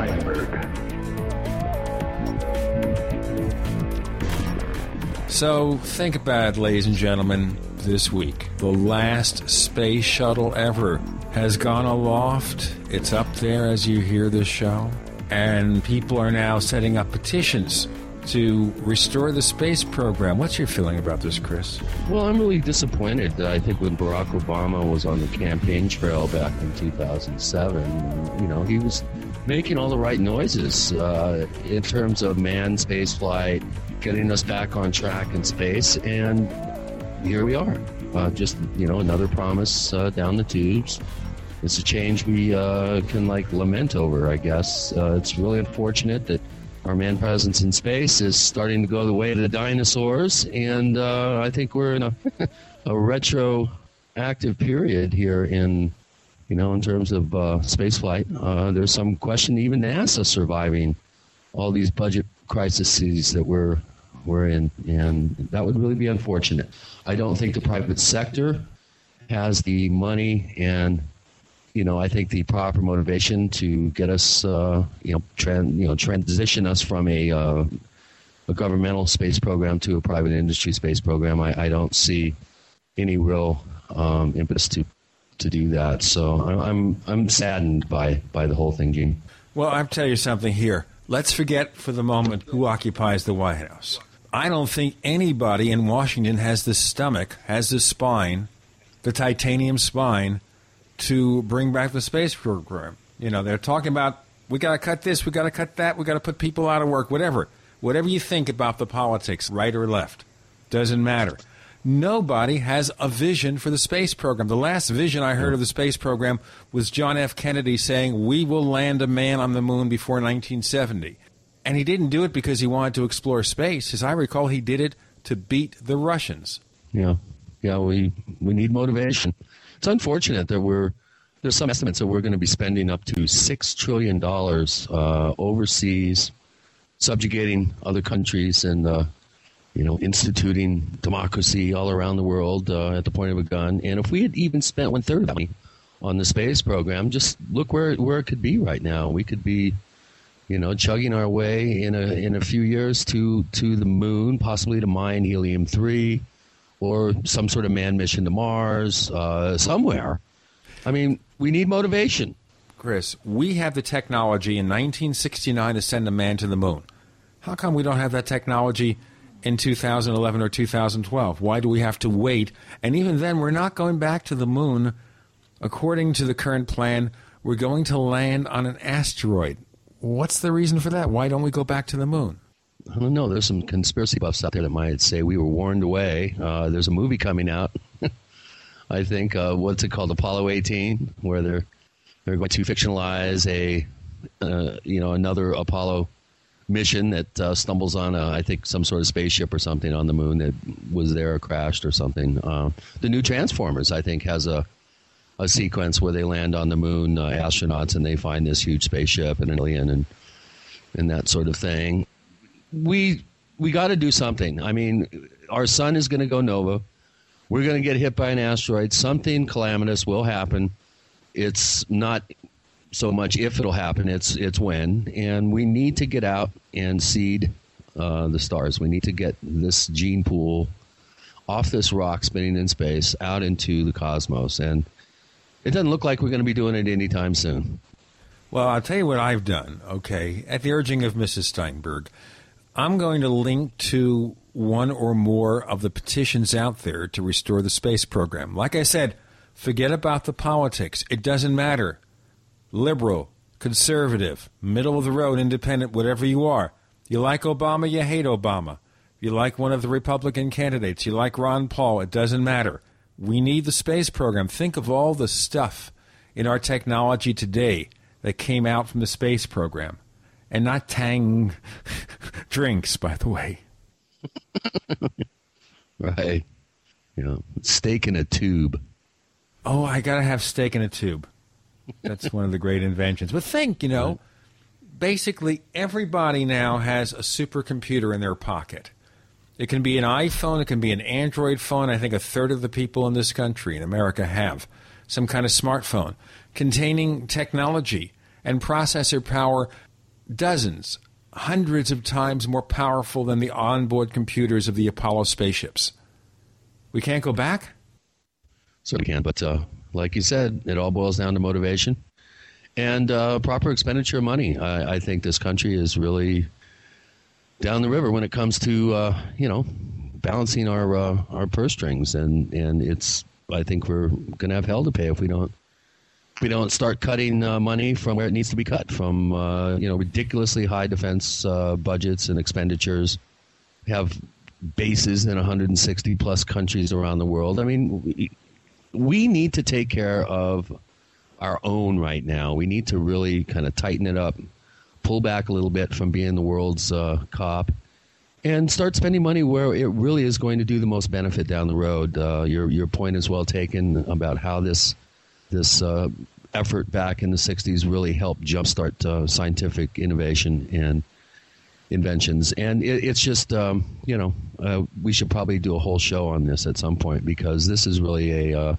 Steinberg. So, think about it, ladies and gentlemen, this week. The last space shuttle ever has gone aloft. It's up there as you hear this show. And people are now setting up petitions to restore the space program. What's your feeling about this, Chris? Well, I'm really disappointed. I think when Barack Obama was on the campaign trail back in 2007, you know, he was making all the right noises uh, in terms of manned space flight, getting us back on track in space, and here we are. Uh, just you know, another promise uh, down the tubes. It's a change we uh, can like lament over. I guess uh, it's really unfortunate that our man presence in space is starting to go the way of the dinosaurs, and uh, I think we're in a, a retroactive period here in, you know, in terms of uh, space flight. Uh, there's some question even to NASA surviving all these budget crises that we're we're in, and that would really be unfortunate. I don't think the private sector has the money and you know, I think the proper motivation to get us, uh, you know, you know, transition us from a uh, a governmental space program to a private industry space program. I, I don't see any real um, impetus to to do that. So I'm I'm saddened by by the whole thing, Gene. Well, I'll tell you something here. Let's forget for the moment who occupies the White House. I don't think anybody in Washington has the stomach, has the spine, the titanium spine to bring back the space program. You know, they're talking about we got to cut this, we got to cut that, we got to put people out of work, whatever. Whatever you think about the politics, right or left, doesn't matter. Nobody has a vision for the space program. The last vision I heard of the space program was John F. Kennedy saying, We will land a man on the moon before 1970. And he didn't do it because he wanted to explore space. As I recall, he did it to beat the Russians. Yeah. Yeah, we, we need motivation. It's unfortunate that we're there's some estimates that we're going to be spending up to six trillion dollars uh, overseas, subjugating other countries and uh, you know instituting democracy all around the world uh, at the point of a gun. And if we had even spent one third of that money on the space program, just look where where it could be right now. We could be you know, chugging our way in a in a few years to to the moon, possibly to mine helium three, or some sort of manned mission to Mars, uh, somewhere. I mean, we need motivation. Chris, we have the technology in 1969 to send a man to the moon. How come we don't have that technology in 2011 or 2012? Why do we have to wait? And even then, we're not going back to the moon. According to the current plan, we're going to land on an asteroid. What's the reason for that? Why don't we go back to the moon? I don't know. There's some conspiracy buffs out there that might say we were warned away. Uh, there's a movie coming out. I think uh, what's it called, Apollo 18, where they're they're going to fictionalize a uh, you know another Apollo mission that uh, stumbles on a, I think some sort of spaceship or something on the moon that was there or crashed or something. Uh, the new Transformers, I think, has a a sequence where they land on the moon, uh, astronauts, and they find this huge spaceship and an alien and and that sort of thing we we got to do something. I mean, our sun is going to go nova. We're going to get hit by an asteroid. Something calamitous will happen. It's not so much if it'll happen; it's it's when. And we need to get out and seed uh, the stars. We need to get this gene pool off this rock spinning in space out into the cosmos. And it doesn't look like we're going to be doing it anytime soon. Well, I'll tell you what I've done. Okay, at the urging of Mrs. Steinberg. I'm going to link to one or more of the petitions out there to restore the space program. Like I said, forget about the politics. It doesn't matter. Liberal, conservative, middle of the road, independent, whatever you are. You like Obama, you hate Obama. You like one of the Republican candidates, you like Ron Paul, it doesn't matter. We need the space program. Think of all the stuff in our technology today that came out from the space program and not Tang drinks, by the way. right. You know, steak in a tube. Oh, I got to have steak in a tube. That's one of the great inventions. But think, you know, basically everybody now has a supercomputer in their pocket. It can be an iPhone, it can be an Android phone. I think a third of the people in this country, in America, have some kind of smartphone containing technology and processor power dozens, hundreds of times more powerful than the onboard computers of the Apollo spaceships. We can't go back? So we can, but uh, like you said, it all boils down to motivation and uh, proper expenditure of money. I, I, think this country is really down the river when it comes to uh, you know balancing our uh, our purse strings, and and it's I think we're going to have hell to pay if we don't we don't start cutting uh, money from where it needs to be cut from uh, you know ridiculously high defense uh, budgets and expenditures. We have bases in 160 plus countries around the world. I mean, we, need to take care of our own right now. We need to really kind of tighten it up, pull back a little bit from being the world's uh, cop, and start spending money where it really is going to do the most benefit down the road. Uh, your your point is well taken about how this this uh, effort back in the '60s really helped jumpstart uh, scientific innovation and inventions. And it, it's just um, you know uh, we should probably do a whole show on this at some point because this is really a uh,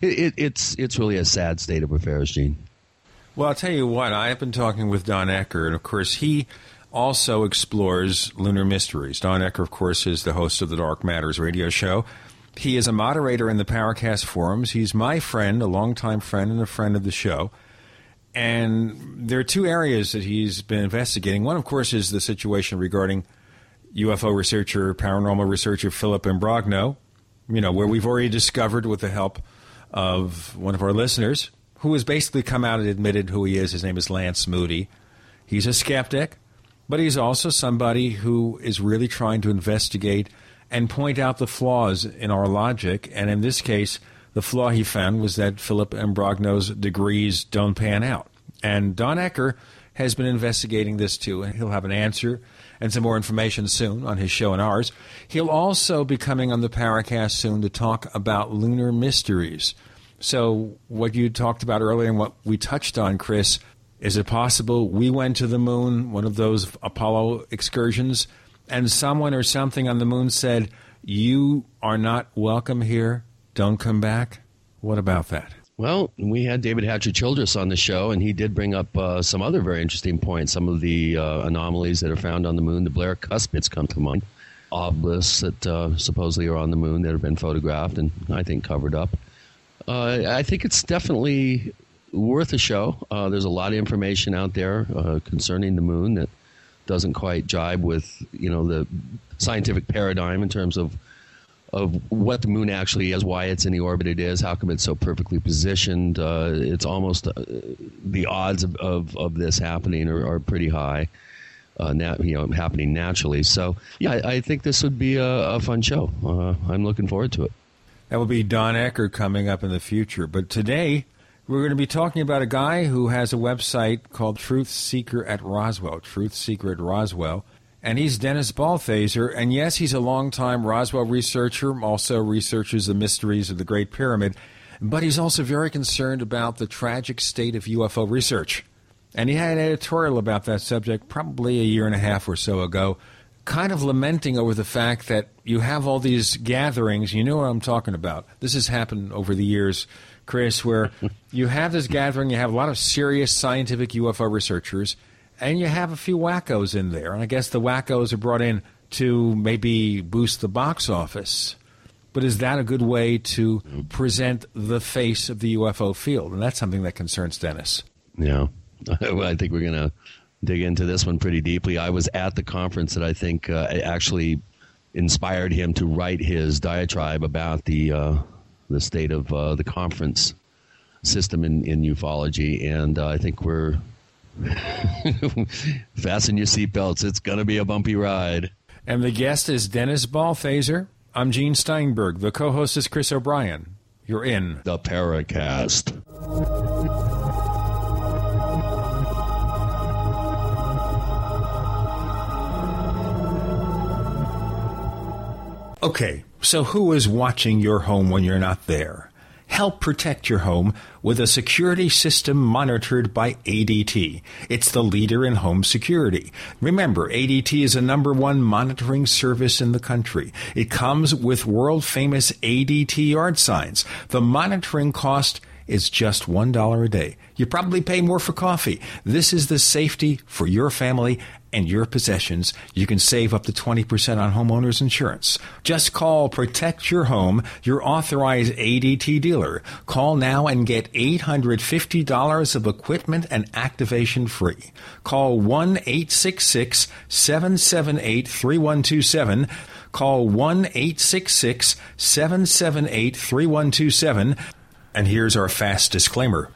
it, it, it's it's really a sad state of affairs, Gene. Well, I'll tell you what. I have been talking with Don Ecker, and of course he also explores lunar mysteries. Don Ecker, of course, is the host of the Dark Matters radio show. He is a moderator in the Paracast forums. He's my friend, a longtime friend, and a friend of the show. And there are two areas that he's been investigating. One, of course, is the situation regarding UFO researcher, paranormal researcher Philip Imbrogno, you know, where we've already discovered with the help of one of our listeners who has basically come out and admitted who he is. His name is Lance Moody. He's a skeptic, but he's also somebody who is really trying to investigate and point out the flaws in our logic. And in this case, the flaw he found was that Philip Imbrogno's degrees don't pan out. And Don Ecker has been investigating this too, and he'll have an answer and some more information soon on his show and ours. He'll also be coming on the Paracast soon to talk about lunar mysteries. So, what you talked about earlier and what we touched on, Chris, is it possible we went to the moon, one of those Apollo excursions, and someone or something on the moon said, You are not welcome here, don't come back? What about that? Well, we had David Hatcher Childress on the show, and he did bring up uh, some other very interesting points. Some of the uh, anomalies that are found on the moon, the Blair Cuspids come to mind, obelisks that uh, supposedly are on the moon that have been photographed and I think covered up. Uh, I think it's definitely worth a show. Uh, there's a lot of information out there uh, concerning the moon that doesn't quite jibe with you know the scientific paradigm in terms of of what the moon actually is, why it's in the orbit it is, how come it's so perfectly positioned. Uh, it's almost uh, the odds of, of, of, this happening are, are pretty high, uh, nat- you know, happening naturally. So, yeah, I, I think this would be a, a fun show. Uh, I'm looking forward to it. That will be Don Ecker coming up in the future. But today, we're going to be talking about a guy who has a website called Truth Seeker at Roswell. Truth Seeker at Roswell and he's Dennis Balthaser. And yes, he's a longtime Roswell researcher, also researches the mysteries of the Great Pyramid, but he's also very concerned about the tragic state of UFO research. And he had an editorial about that subject probably a year and a half or so ago, kind of lamenting over the fact that you have all these gatherings. You know what I'm talking about. This has happened over the years, Chris, where you have this gathering, you have a lot of serious scientific UFO researchers and you have a few wackos in there. And I guess the wackos are brought in to maybe boost the box office. But is that a good way to present the face of the UFO field? And that's something that concerns Dennis. Yeah. I think we're going to dig into this one pretty deeply. I was at the conference that I think uh, actually inspired him to write his diatribe about the uh, the state of uh, the conference system in, in ufology, and uh, I think we're Fasten your seatbelts. It's going to be a bumpy ride. And the guest is Dennis Balthaser. I'm Gene Steinberg. The co host is Chris O'Brien. You're in the Paracast. Okay, so who is watching your home when you're not there? Help protect your home with a security system monitored by ADT. It's the leader in home security. Remember, ADT is a number one monitoring service in the country. It comes with world famous ADT yard signs. The monitoring cost is just $1 a day. You probably pay more for coffee. This is the safety for your family and your possessions. You can save up to 20% on homeowners insurance. Just call Protect Your Home, your authorized ADT dealer. Call now and get $850 of equipment and activation free. Call 1 866 778 3127. Call 1 866 778 3127. And here's our fast disclaimer.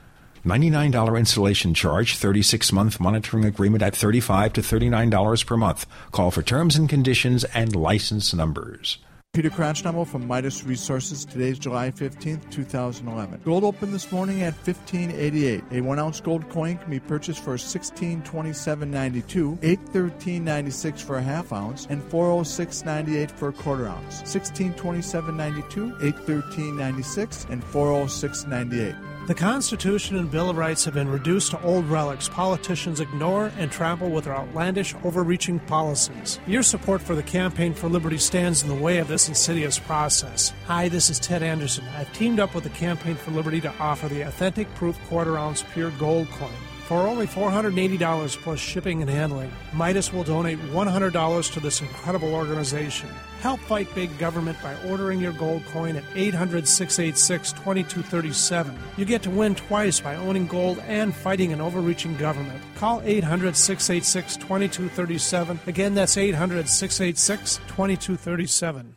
$99 installation charge, 36 month monitoring agreement at 35 to $39 per month. Call for terms and conditions and license numbers. Peter Crouchnumble from Midas Resources. Today's July 15th, 2011. Gold opened this morning at 1588. A one ounce gold coin can be purchased for 1627.92, 813.96 for a half ounce, and 406.98 for a quarter ounce. 1627.92, 813.96, and 406.98. The Constitution and Bill of Rights have been reduced to old relics politicians ignore and trample with their outlandish, overreaching policies. Your support for the Campaign for Liberty stands in the way of this insidious process. Hi, this is Ted Anderson. I've teamed up with the Campaign for Liberty to offer the authentic proof quarter ounce pure gold coin. For only $480 plus shipping and handling, Midas will donate $100 to this incredible organization. Help fight big government by ordering your gold coin at 800 686 2237. You get to win twice by owning gold and fighting an overreaching government. Call 800 686 2237. Again, that's 800 686 2237.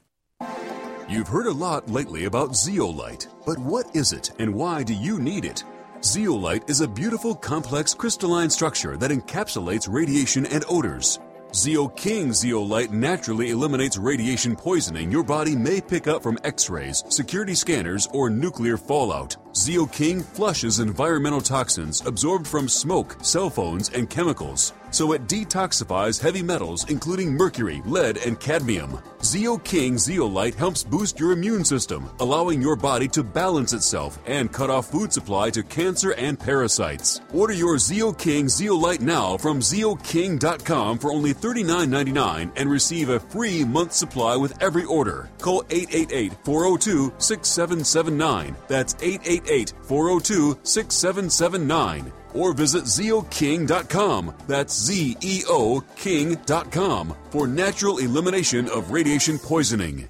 You've heard a lot lately about zeolite, but what is it and why do you need it? Zeolite is a beautiful, complex crystalline structure that encapsulates radiation and odors. Zeo King Zeolite naturally eliminates radiation poisoning your body may pick up from x rays, security scanners, or nuclear fallout. Zeo King flushes environmental toxins absorbed from smoke, cell phones, and chemicals so it detoxifies heavy metals including mercury, lead, and cadmium. Zeo King Zeolite helps boost your immune system, allowing your body to balance itself and cut off food supply to cancer and parasites. Order your Zeo King Zeolite now from zeoking.com for only $39.99 and receive a free month supply with every order. Call 888-402-6779. That's 888-402-6779 or visit zeoking.com. That's Z E O King.com for natural elimination of radiation poisoning.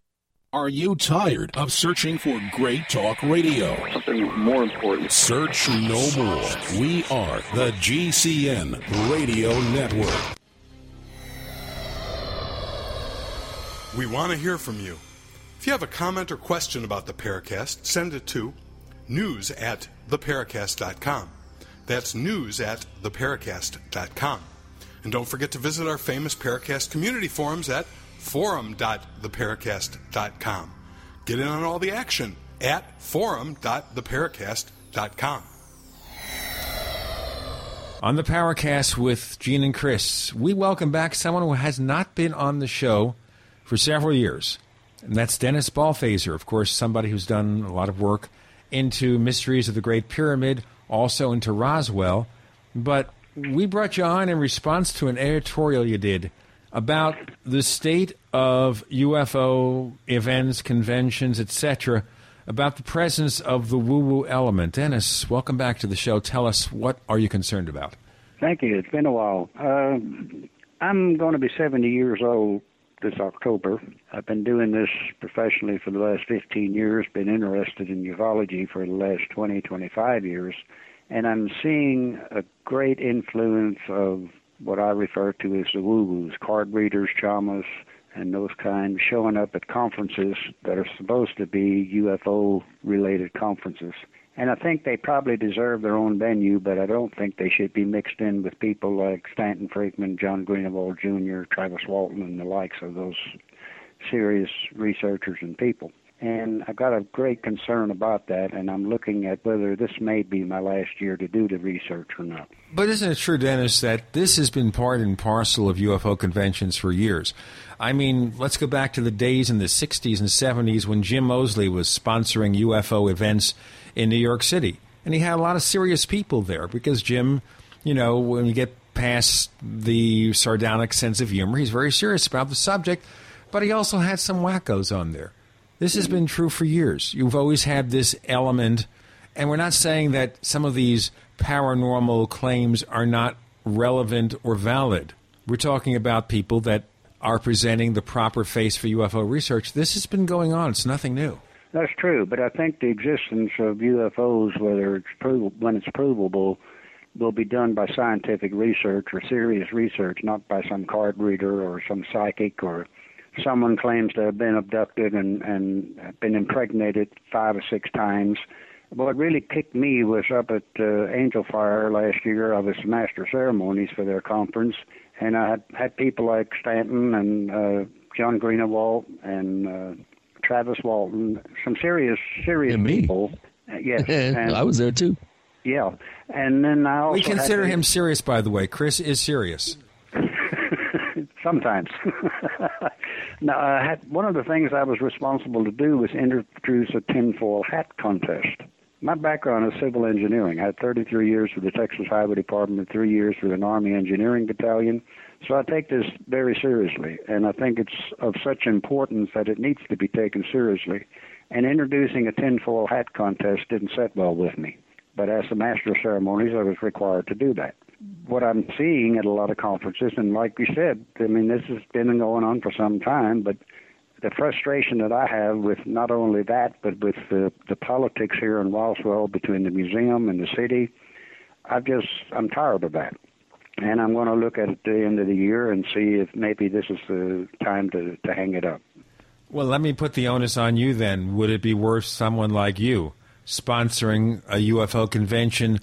Are you tired of searching for great talk radio? Something more important. Search no more. We are the GCN Radio Network. We want to hear from you. If you have a comment or question about the Paracast, send it to news at theparacast.com. That's news at theparacast.com. And don't forget to visit our famous Paracast community forums at forum.theparacast.com. Get in on all the action at forum.theparacast.com. On the Paracast with Gene and Chris, we welcome back someone who has not been on the show for several years. And that's Dennis Balthaser, of course, somebody who's done a lot of work into Mysteries of the Great Pyramid, also into Roswell. But we brought you on in response to an editorial you did about the state of UFO events, conventions, etc., about the presence of the woo-woo element. Dennis, welcome back to the show. Tell us what are you concerned about? Thank you. It's been a while. Uh, I'm going to be 70 years old this October. I've been doing this professionally for the last 15 years, been interested in ufology for the last 20, 25 years, and I'm seeing a great influence of what I refer to as the woo-woos, card readers, chamas, and those kind showing up at conferences that are supposed to be UFO related conferences. And I think they probably deserve their own venue, but I don't think they should be mixed in with people like Stanton Friedman, John Greenewald Jr., Travis Walton, and the likes of those serious researchers and people. And I've got a great concern about that, and I'm looking at whether this may be my last year to do the research or not. But isn't it true, Dennis, that this has been part and parcel of UFO conventions for years? I mean, let's go back to the days in the 60s and 70s when Jim Moseley was sponsoring UFO events in New York City. And he had a lot of serious people there because Jim, you know, when you get past the sardonic sense of humor, he's very serious about the subject, but he also had some wackos on there. This has been true for years. You've always had this element, and we're not saying that some of these paranormal claims are not relevant or valid. We're talking about people that are presenting the proper face for UFO research. This has been going on. It's nothing new. That's true, but I think the existence of UFOs, whether it's prov- when it's provable, will be done by scientific research or serious research, not by some card reader or some psychic or someone claims to have been abducted and and been impregnated five or six times. What really kicked me was up at uh, Angel Fire last year. I was master ceremonies for their conference, and I had had people like Stanton and uh, John Greenewald and uh, Travis Walton, some serious serious and me. people. Uh, yes, and, I was there too. Yeah, and then I also we consider had him serious, by the way. Chris is serious. Sometimes. now, I had one of the things I was responsible to do was introduce a tinfoil hat contest. My background is civil engineering. I had 33 years with the Texas Highway Department, three years with an Army Engineering Battalion. So I take this very seriously, and I think it's of such importance that it needs to be taken seriously. And introducing a tinfoil hat contest didn't set well with me. But as the master of ceremonies, I was required to do that what I'm seeing at a lot of conferences, and like you said, I mean, this has been going on for some time, but the frustration that I have with not only that, but with the, the politics here in Roswell between the museum and the city, I've just, I'm tired of that. And I'm going to look at it at the end of the year and see if maybe this is the time to, to hang it up. Well, let me put the onus on you then. Would it be worth someone like you sponsoring a UFO convention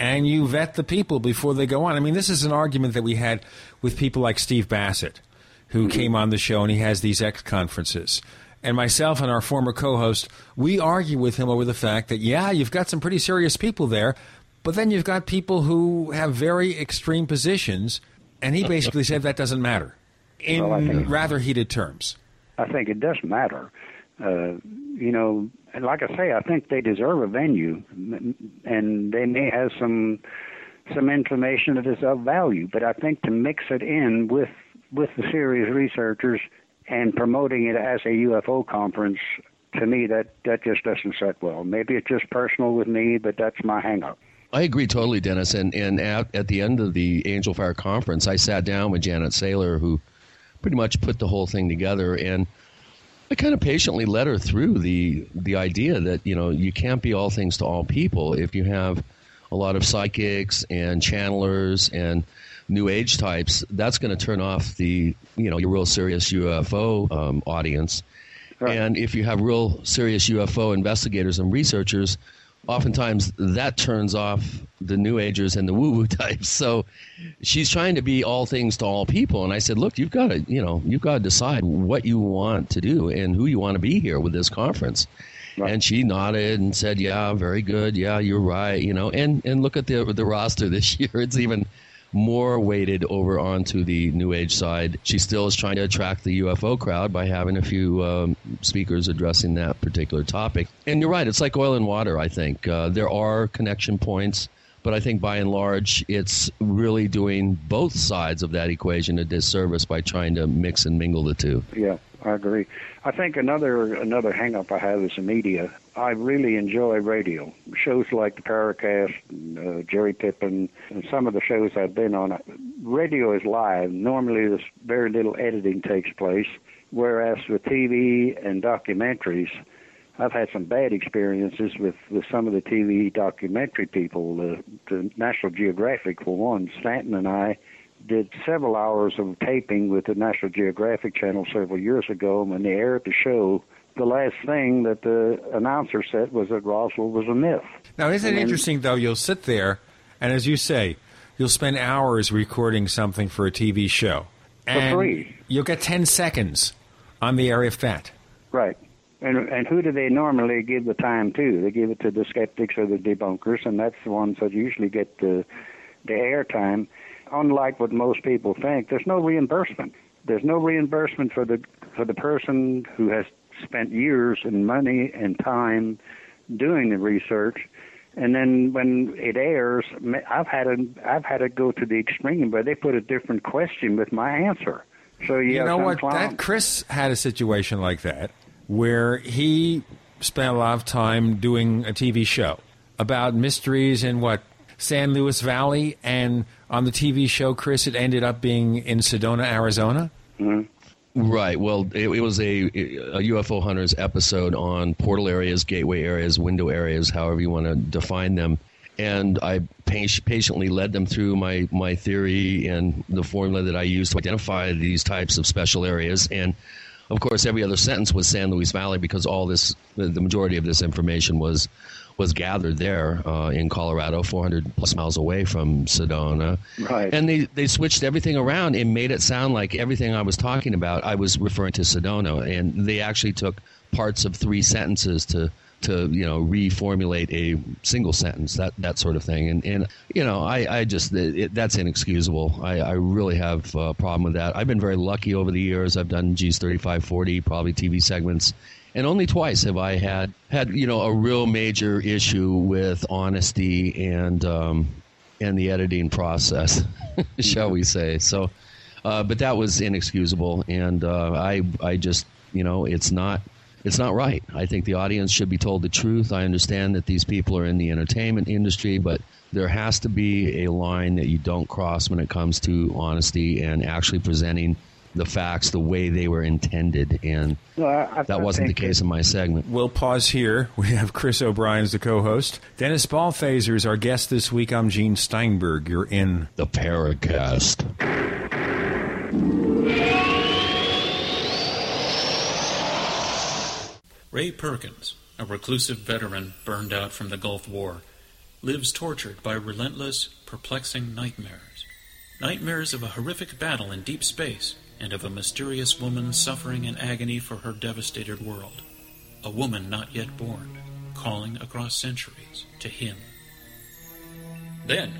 and you vet the people before they go on. I mean, this is an argument that we had with people like Steve Bassett, who mm-hmm. came on the show and he has these X conferences. And myself and our former co host, we argue with him over the fact that, yeah, you've got some pretty serious people there, but then you've got people who have very extreme positions. And he basically said that doesn't matter in well, rather heated terms. I think it does matter. Uh, you know, and like I say, I think they deserve a venue, and they may have some some information that is of value. But I think to mix it in with with the serious researchers and promoting it as a UFO conference, to me that that just doesn't set well. Maybe it's just personal with me, but that's my hangup. I agree totally, Dennis. And and at, at the end of the Angel Fire conference, I sat down with Janet Saylor, who pretty much put the whole thing together, and I kind of patiently led her through the the idea that you know you can't be all things to all people. If you have a lot of psychics and channelers and new age types, that's going to turn off the you know your real serious UFO um, audience. Right. And if you have real serious UFO investigators and researchers, oftentimes that turns off the new agers and the woo woo types. So she's trying to be all things to all people. And I said, look, you've got to, you know, you've got to decide what you want to do and who you want to be here with this conference. Right. And she nodded and said, "Yeah, very good. Yeah, you're right. You know, and and look at the the roster this year. It's even more weighted over onto the New Age side. She still is trying to attract the UFO crowd by having a few um, speakers addressing that particular topic. And you're right, it's like oil and water, I think. Uh, there are connection points, but I think by and large, it's really doing both sides of that equation a disservice by trying to mix and mingle the two. Yeah. I agree. I think another another hang up I have is the media. I really enjoy radio. Shows like the Paracast, uh, Jerry Pippin, and some of the shows I've been on. Radio is live. Normally, there's very little editing takes place, whereas with TV and documentaries, I've had some bad experiences with, with some of the TV documentary people. The, the National Geographic, for one, Stanton and I did several hours of taping with the National Geographic Channel several years ago. When they aired the show, the last thing that the announcer said was that Roswell was a myth. Now, isn't it interesting, though? You'll sit there, and as you say, you'll spend hours recording something for a TV show. And For free. You'll get 10 seconds on the area of that. Right. And and who do they normally give the time to? They give it to the skeptics or the debunkers, and that's the ones that usually get the the airtime. Unlike what most people think, there's no reimbursement. There's no reimbursement for the for the person who has spent years and money and time doing the research. And then when it airs, I've had it. I've had it go to the extreme where they put a different question with my answer. So you, You know what? That Chris had a situation like that where he spent a lot of time doing a TV show about mysteries in what San Luis Valley, and on the TV show, Chris, it ended up being in Sedona, Arizona. Mm-hmm. Right. Well, it, it was a, a UFO hunters episode on portal areas, gateway areas, window areas, however you want to define them. And I patiently led them through my, my theory and the formula that I use to identify these types of special areas. And of course, every other sentence was San Luis Valley because all this, the, the majority of this information was was gathered there uh, in Colorado, 400 plus miles away from Sedona. Right. And they, they switched everything around and made it sound like everything I was talking about, I was referring to Sedona. And they actually took parts of three sentences to, to you know, reformulate a single sentence, that, that sort of thing. And, and you know, I, I just, it, that's inexcusable. I, I really have a problem with that. I've been very lucky over the years. I've done G's 3540, probably TV segments and only twice have I had had you know a real major issue with honesty and um, and the editing process, shall we say? So, uh, but that was inexcusable, and uh, I I just you know it's not it's not right. I think the audience should be told the truth. I understand that these people are in the entertainment industry, but there has to be a line that you don't cross when it comes to honesty and actually presenting the facts the way they were intended, and No, I- I- that wasn't the think case in my segment. We'll pause here. We have Chris O'Brien as the co-host. Dennis Balthaser is our guest this week. I'm Gene Steinberg. You're in the Paracast. Ray Perkins, a reclusive veteran burned out from the Gulf War, lives tortured by relentless, perplexing nightmares. Nightmares of a horrific battle in deep space and of a mysterious woman suffering in agony for her devastated world. A woman not yet born, calling across centuries to him. Then,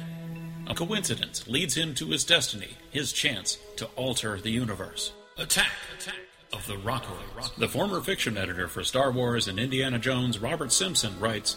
a coincidence leads him to his destiny, his chance to alter the universe. Attack! Attack! Of the Rockoids. The former fiction editor for Star Wars and Indiana Jones, Robert Simpson, writes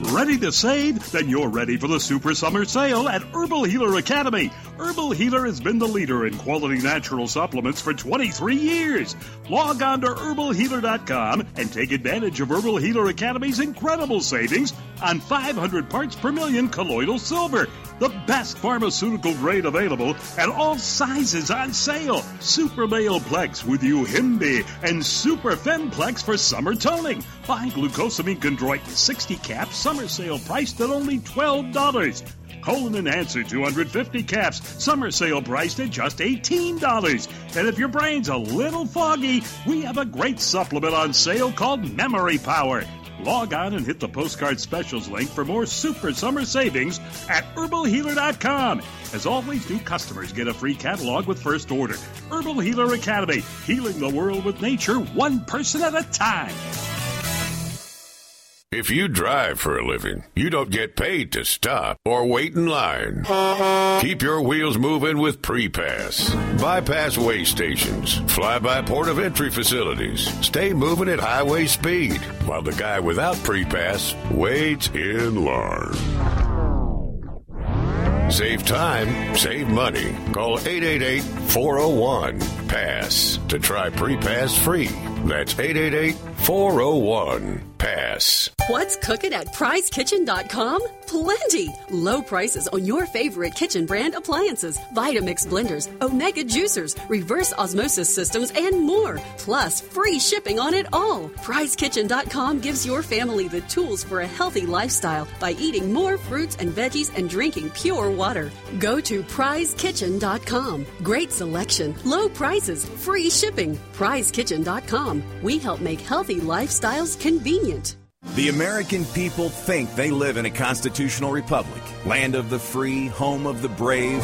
Ready to save? Then you're ready for the Super Summer Sale at Herbal Healer Academy. Herbal Healer has been the leader in quality natural supplements for 23 years. Log on to herbalhealer.com and take advantage of Herbal Healer Academy's incredible savings on 500 parts per million colloidal silver, the best pharmaceutical grade available, and all sizes on sale. Super Male Plex with Yohimbe and Super Femplex for summer toning. Buy glucosamine chondroitin 60 caps, summer sale priced at only $12. Colon Enhancer 250 caps, summer sale priced at just $18. And if your brain's a little foggy, we have a great supplement on sale called Memory Power. Log on and hit the postcard specials link for more super summer savings at herbalhealer.com. As always, new customers get a free catalog with first order. Herbal Healer Academy, healing the world with nature one person at a time. If you drive for a living, you don't get paid to stop or wait in line. Keep your wheels moving with pre-pass. Bypass way stations, fly-by port of entry facilities. Stay moving at highway speed while the guy without pre-pass waits in line. Save time, save money. Call 888 401 PASS to try PrePass free. That's 888 401 PASS. What's cooking at prizekitchen.com? Plenty! Low prices on your favorite kitchen brand appliances, Vitamix blenders, Omega juicers, reverse osmosis systems, and more. Plus, free shipping on it all. PrizeKitchen.com gives your family the tools for a healthy lifestyle by eating more fruits and veggies and drinking pure water. Go to PrizeKitchen.com. Great selection, low prices, free shipping. PrizeKitchen.com. We help make healthy lifestyles convenient. The American people think they live in a constitutional republic, land of the free, home of the brave.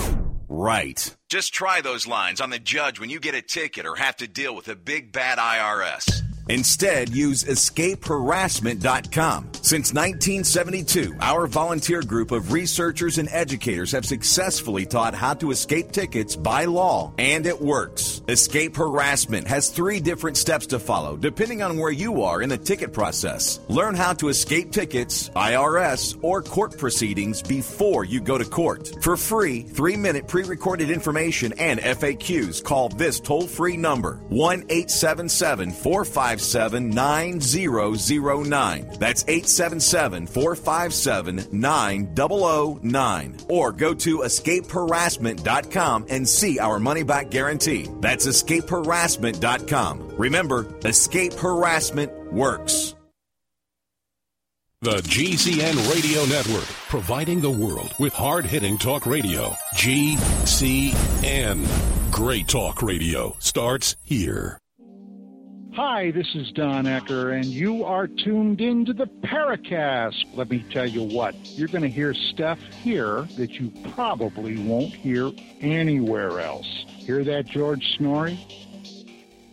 Right. Just try those lines on the judge when you get a ticket or have to deal with a big bad IRS. Instead, use escapeharassment.com. Since 1972, our volunteer group of researchers and educators have successfully taught how to escape tickets by law, and it works. Escape Harassment has three different steps to follow, depending on where you are in the ticket process. Learn how to escape tickets, IRS, or court proceedings before you go to court. For free, three minute pre recorded information and FAQs, call this toll free number 1 877 457 9009. That's 877 457 9009. Or go to escapeharassment.com and see our money back guarantee. That's escapeharassment.com. Remember, escape harassment works. The GCN Radio Network, providing the world with hard hitting talk radio. GCN. Great talk radio starts here. Hi, this is Don Ecker, and you are tuned into the Paracast. Let me tell you what, you're going to hear stuff here that you probably won't hear anywhere else. Hear that, George Snorri?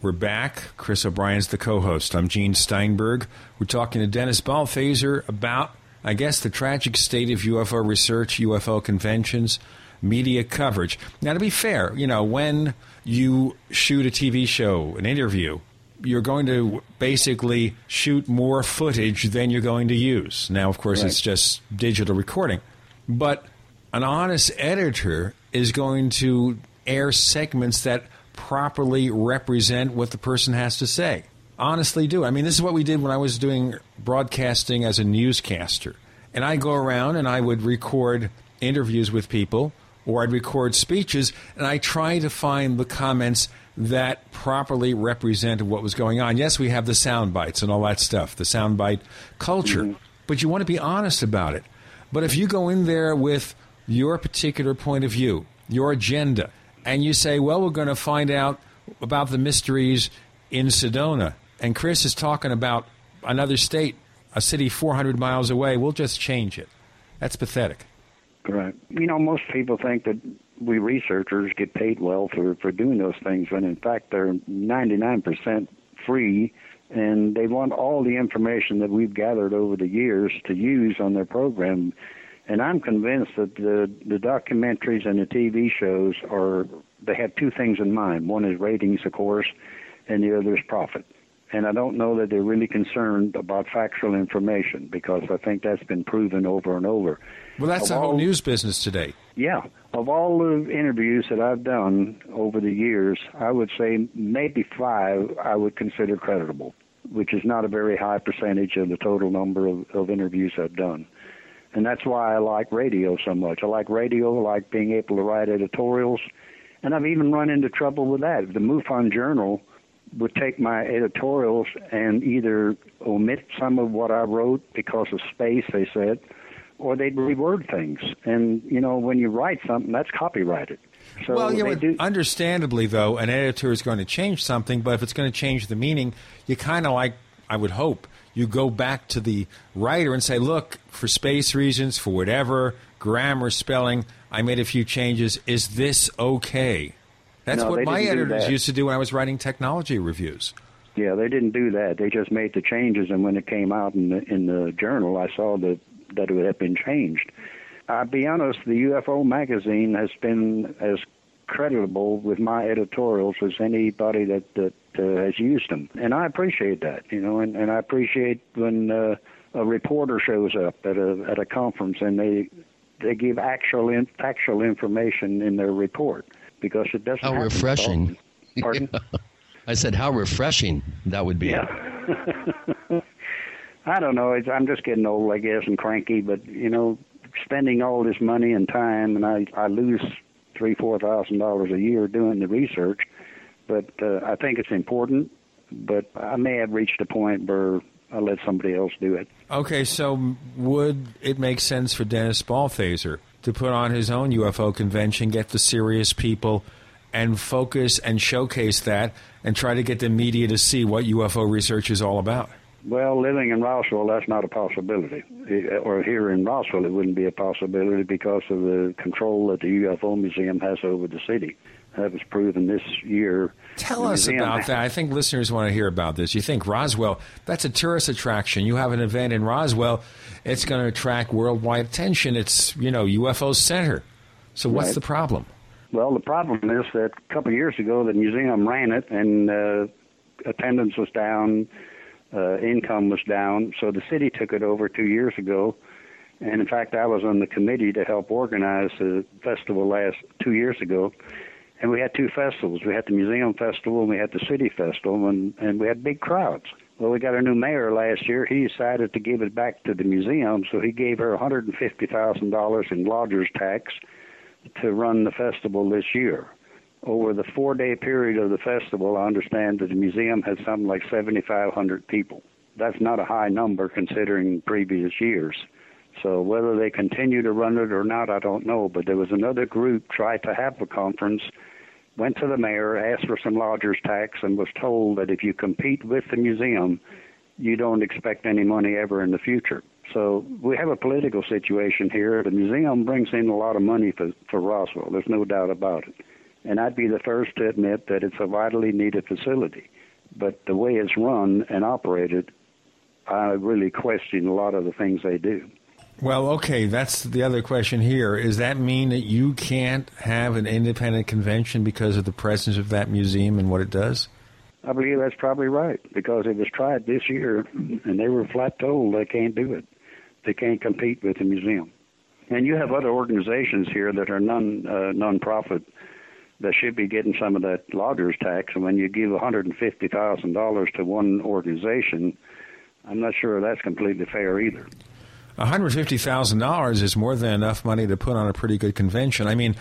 We're back. Chris O'Brien's the co host. I'm Gene Steinberg. We're talking to Dennis Balthaser about, I guess, the tragic state of UFO research, UFO conventions, media coverage. Now, to be fair, you know, when you shoot a TV show, an interview, you're going to basically shoot more footage than you're going to use. Now, of course, Right. it's just digital recording. But an honest editor is going to air segments that properly represent what the person has to say. Honestly, do. I mean, this is what we did when I was doing broadcasting as a newscaster. And I go around and I would record interviews with people or I'd record speeches and I try to find the comments that properly represented what was going on. Yes, we have the sound bites and all that stuff, the soundbite culture, mm-hmm. but you want to be honest about it. But if you go in there with your particular point of view, your agenda, and you say, well, we're going to find out about the mysteries in Sedona, and Chris is talking about another state, a city 400 miles away, we'll just change it. That's pathetic. Right. You know, most people think that we researchers get paid well for for doing those things, when in fact they're 99% free, and they want all the information that we've gathered over the years to use on their program. And I'm convinced that the the documentaries and the TV shows are they have two things in mind. One is ratings, of course, and the other is profit. And I don't know that they're really concerned about factual information because I think that's been proven over and over. Well, that's Of the whole all- news business today. Yeah, of all the interviews that I've done over the years, I would say maybe five I would consider creditable, which is not a very high percentage of the total number of, of interviews I've done. And that's why I like radio so much. I like radio, I like being able to write editorials, and I've even run into trouble with that. The MUFON Journal would take my editorials and either omit some of what I wrote because of space, they said, or they'd reword things. And you know, when you write something, that's copyrighted. So well, you know, do. understandably, though, an editor is going to change something, but if it's going to change the meaning, you kind of like, I would hope, you go back to the writer and say, look, for space reasons, for whatever, grammar, spelling, I made a few changes. Is this okay? That's No, what my editors used to do when I was writing technology reviews. Yeah, they didn't do that. They just made the changes, and when it came out in the in the journal, I saw that that it had been changed. I'll be honest, the UFO magazine has been as creditable with my editorials as anybody that that uh, has used them, and I appreciate that. You know, and, and I appreciate when uh, a reporter shows up at a at a conference and they they give actual in, actual information in their report because it doesn't. How refreshing! often. Pardon? I said, how refreshing that would be. Yeah. I don't know. It's, I'm just getting old, I guess, and cranky. But you know, spending all this money and time, and I I lose three, four thousand dollars a year doing the research. But uh, I think it's important. But I may have reached a point where I'll let somebody else do it. Okay, so would it make sense for Dennis Balthaser to put on his own UFO convention, get the serious people, and focus and showcase that, and try to get the media to see what UFO research is all about? Well, living in Roswell, that's not a possibility. Or here in Roswell, it wouldn't be a possibility because of the control that the UFO Museum has over the city. That was proven this year. Tell us about that. I think listeners want to hear about this. You think Roswell, that's a tourist attraction. You have an event in Roswell, it's going to attract worldwide attention. It's, you know, UFO center. So what's Right. the problem? Well, the problem is that a couple of years ago, the museum ran it, and uh, attendance was down, uh, income was down. So the city took it over two years ago, and in fact, I was on the committee to help organize the festival last two years ago. And we had two festivals. We had the museum festival and we had the city festival, and, and we had big crowds. Well, we got a new mayor last year. He decided to give it back to the museum, so he gave her $150,000 in lodger's tax to run the festival this year. Over the four day period of the festival, I understand that the museum had something like 7,500 people. That's not a high number considering previous years. So whether they continue to run it or not, I don't know. But there was another group tried to have a conference, went to the mayor, asked for some lodger's tax, and was told that if you compete with the museum, you don't expect any money ever in the future. So we have a political situation here. The museum brings in a lot of money for, for Roswell. There's no doubt about it. And I'd be the first to admit that it's a vitally needed facility. But the way it's run and operated, I really question a lot of the things they do. Well, okay, that's the other question here. Does that mean that you can't have an independent convention because of the presence of that museum and what it does? I believe that's probably right because it was tried this year, and they were flat told they can't do it. They can't compete with the museum. And you have other organizations here that are non uh, non-profit that should be getting some of that lodger's tax. And when you give one hundred and fifty thousand dollars to one organization, I'm not sure that's completely fair either. $150,000 is more than enough money to put on a pretty good convention. I mean,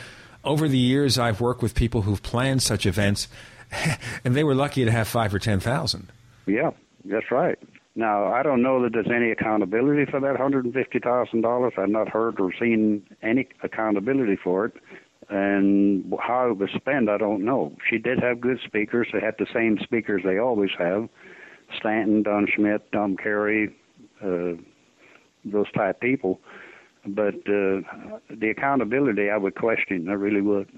over the years, I've worked with people who've planned such events, and they were lucky to have five or 10,000. Yeah, that's right. Now, I don't know that there's any accountability for that $150,000. I've not heard or seen any accountability for it. And how it was spent, I don't know. She did have good speakers. They had the same speakers they always have Stanton, Don Schmidt, Tom Carey, uh, those type people. But uh, the accountability, I would question. I really would.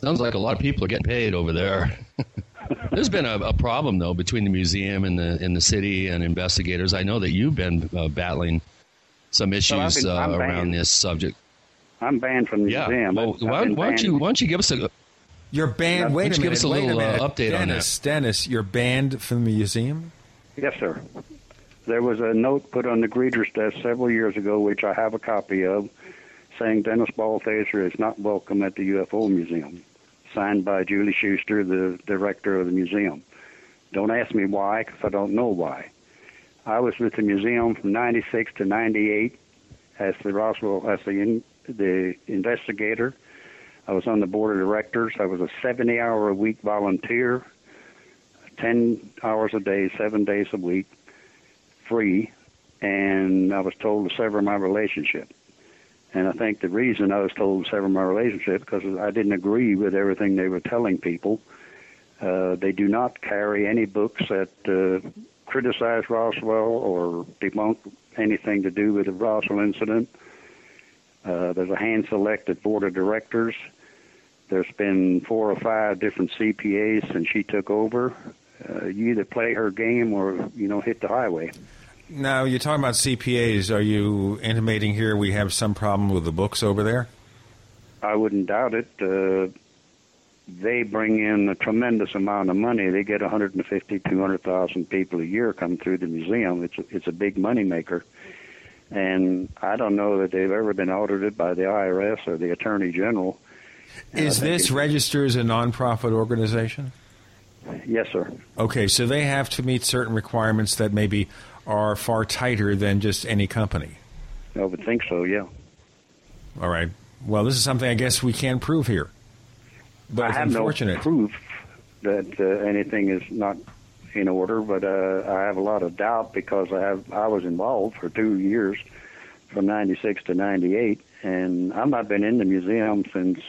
Sounds like a lot of people are getting paid over there. There's been a, a problem though between the museum and the and the city and investigators. I know that you've been uh, battling some issues been- uh, around this subject. I'm banned from the Yeah. museum. Well, why, why don't you why don't you give us a You're banned. Why Wait don't a you minute. give us a wait little, uh, minute. update on Dennis, Dennis, you're banned from the museum? Yes, sir. There was a note put on the greeter's desk several years ago, which I have a copy of, saying Dennis Balthaser is not welcome at the UFO Museum, signed by Julie Shuster, the director of the museum. Don't ask me why, because I don't know why. I was with the museum from 96 to 98 as the Roswell, as the, in, the investigator. I was on the board of directors. I was a 70 hour a week volunteer, 10 hours a day, seven days a week, free, and I was told to sever my relationship. And I think the reason I was told to sever my relationship because I didn't agree with everything they were telling people. Uh, they do not carry any books that uh, criticize Roswell or debunk anything to do with the Roswell incident. Uh, there's a hand-selected board of directors. There's been four or five different CPAs since she took over, uh, you either play her game or you know hit the highway. Now, you're talking about CPAs. Are you intimating here we have some problem with the books over there? I wouldn't doubt it. Uh, they bring in a tremendous amount of money. They get 150, 200,000 people a year come through the museum. It's a, it's a big money maker, and I don't know that they've ever been audited by the IRS or the Attorney General. Is this registered as a nonprofit organization? Yes, sir. Okay, so they have to meet certain requirements that maybe are far tighter than just any company. I would think so. Yeah. All right. Well, this is something I guess we can't prove here. But I have unfortunate. no proof that uh, anything is not in order, but uh, I have a lot of doubt because I have I was involved for two years, from '96 to '98, and I've not been in the museum since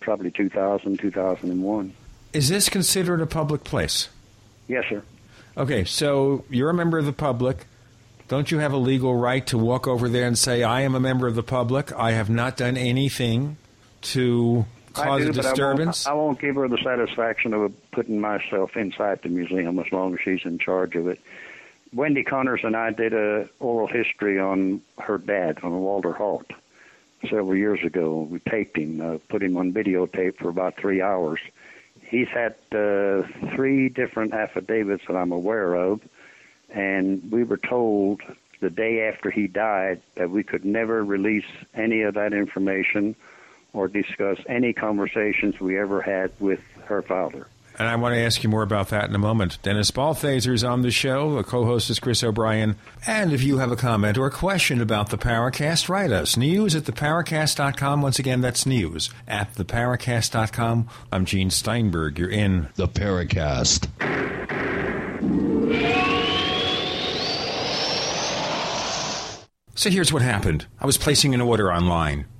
probably 2000, 2001. Is this considered a public place? Yes, sir. Okay, so you're a member of the public. Don't you have a legal right to walk over there and say, I am a member of the public. I have not done anything to cause do, a but I won't- disturbance? I won't, give her the satisfaction of putting myself inside the museum as long as she's in charge of it. Wendy Connors and I did a oral history on her dad, on Walter Haut, several years ago. We taped him, uh, put him on videotape for about three hours. He's had uh, three different affidavits that I'm aware of, and we were told the day after he died that we could never release any of that information or discuss any conversations we ever had with her father. And I want to ask you more about that in a moment. Dennis Balthaser is on the show. The co-host is Chris O'Brien. And if you have a comment or a question about the Paracast, write us. News at theparacast.com. Once again, that's news at theparacast.com. I'm Gene Steinberg. You're in The Paracast. So here's what happened. I was placing an order online.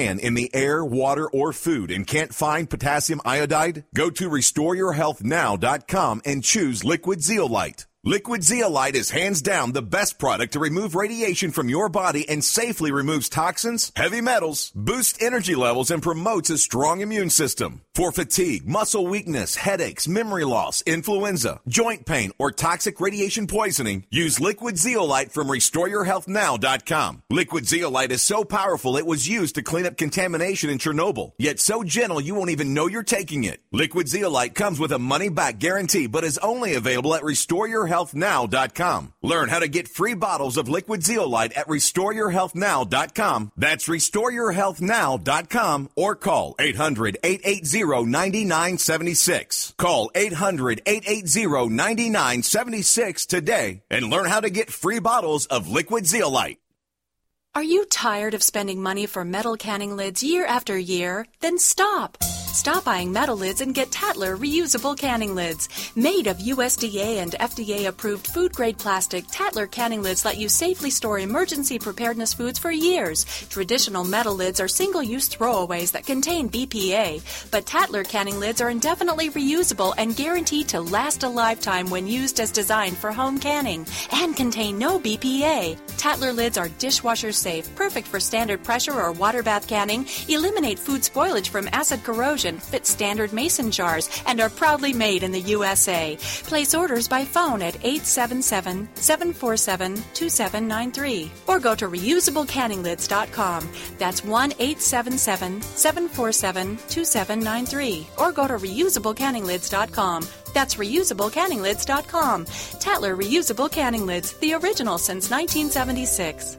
in the air, water, or food and can't find potassium iodide, go to restoreyourhealthnow.com and choose Liquid Zeolite. Liquid Zeolite is hands down the best product to remove radiation from your body and safely removes toxins, heavy metals, boosts energy levels, and promotes a strong immune system. For fatigue, muscle weakness, headaches, memory loss, influenza, joint pain, or toxic radiation poisoning, use Liquid Zeolite from RestoreYourHealthNow.com. Liquid Zeolite is so powerful it was used to clean up contamination in Chernobyl, yet so gentle you won't even know you're taking it. Liquid Zeolite comes with a money back guarantee, but is only available at RestoreYourHealthNow.com. Learn how to get free bottles of Liquid Zeolite at RestoreYourHealthNow.com. That's RestoreYourHealthNow.com or call 800-880-9976. Call 800-880-9976 today and learn how to get free bottles of Liquid Zeolite. Are you tired of spending money for metal canning lids year after year? Then stop. Stop buying metal lids and get Tatler reusable canning lids. Made of USDA and FDA approved food grade plastic, Tatler canning lids let you safely store emergency preparedness foods for years. Traditional metal lids are single use throwaways that contain BPA, but Tatler canning lids are indefinitely reusable and guaranteed to last a lifetime when used as designed for home canning and contain no BPA. Tatler lids are dishwasher safe, perfect for standard pressure or water bath canning, eliminate food spoilage from acid corrosion, fit standard mason jars, and are proudly made in the USA. Place orders by phone at 877 747 2793 or go to reusablecanninglids.com. That's 1 877 747 2793 or go to reusablecanninglids.com. That's reusablecanninglids.com. Tatler Reusable Canning Lids, the original since 1976.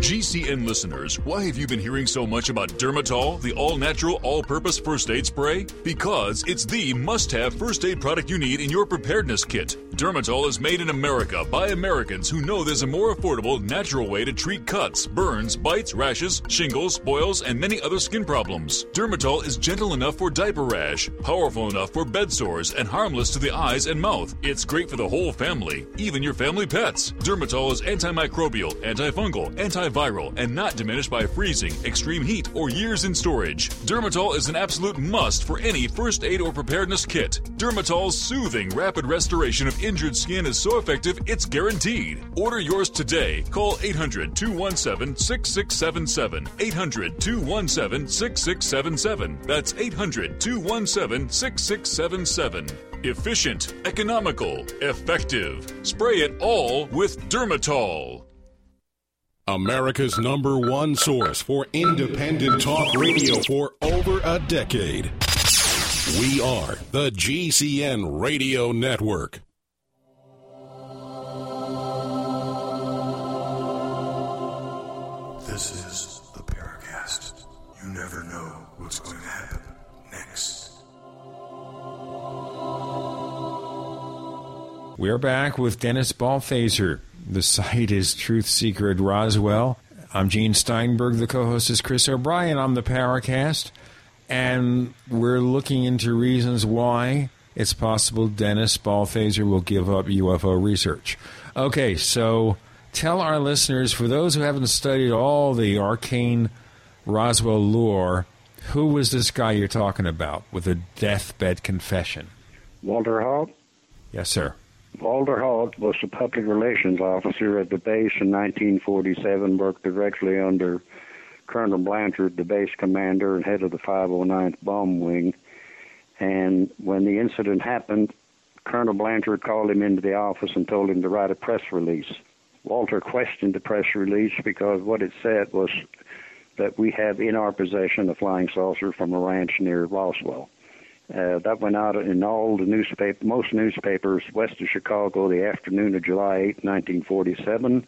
GCN listeners, why have you been hearing so much about Dermatol, the all natural, all purpose first aid spray? Because it's the must have first aid product you need in your preparedness kit. Dermatol is made in America by Americans who know there's a more affordable, natural way to treat cuts, burns, bites, rashes, shingles, boils, and many other skin problems. Dermatol is gentle enough for diaper rash, powerful enough for bed sores, and harmless to the eyes and mouth. It's great for the whole family, even your family pets. Dermatol is antimicrobial, antifungal, antiviral, and not diminished by freezing, extreme heat, or years in storage. Dermatol is an absolute must for any first aid or preparedness kit. Dermatol's soothing, rapid restoration of injured skin is so effective, it's guaranteed. Order yours today. Call 800 217 6677. 800 217 6677. That's 800 217 6677. Efficient, economical, effective. Spray it all with Dermatol. America's number one source for independent talk radio for over a decade. We are the GCN Radio Network. This is the Paracast. You never know what's going to happen next. We're back with Dennis Balthaser. The site is Truth Seeker at Roswell. I'm Gene Steinberg. The co host is Chris O'Brien. I'm the Paracast. And we're looking into reasons why it's possible Dennis Balthaser will give up UFO research. Okay, so tell our listeners, for those who haven't studied all the arcane Roswell lore, who was this guy you're talking about with a deathbed confession? Walter Haut. Yes, sir. Walter Haut was the public relations officer at the base in 1947, worked directly under Colonel Blanchard, the base commander and head of the 509th Bomb Wing. And when the incident happened, Colonel Blanchard called him into the office and told him to write a press release. Walter questioned the press release because what it said was that we have in our possession a flying saucer from a ranch near Roswell. Uh, that went out in all the newspaper, most newspapers west of Chicago, the afternoon of July 8, 1947.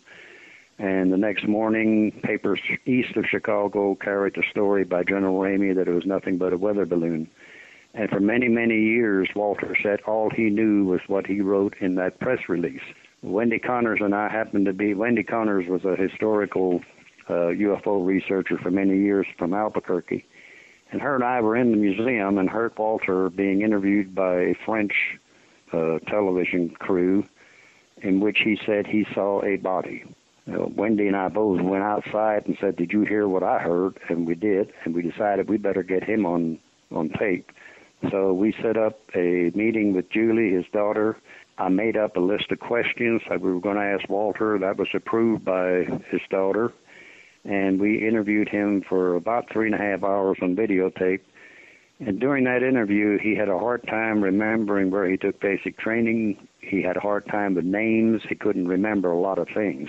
And the next morning, papers east of Chicago carried the story by General Ramey that it was nothing but a weather balloon. And for many, many years, Walter said all he knew was what he wrote in that press release. Wendy Connors and I happened to be, Wendy Connors was a historical uh, UFO researcher for many years from Albuquerque. And her and I were in the museum and heard Walter being interviewed by a French uh, television crew in which he said he saw a body. Uh, Wendy and I both went outside and said, "Did you hear what I heard?" And we did, and we decided we better get him on on tape. So we set up a meeting with Julie, his daughter. I made up a list of questions that we were going to ask Walter. That was approved by his daughter, and we interviewed him for about three and a half hours on videotape. And during that interview, he had a hard time remembering where he took basic training. He had a hard time with names. He couldn't remember a lot of things.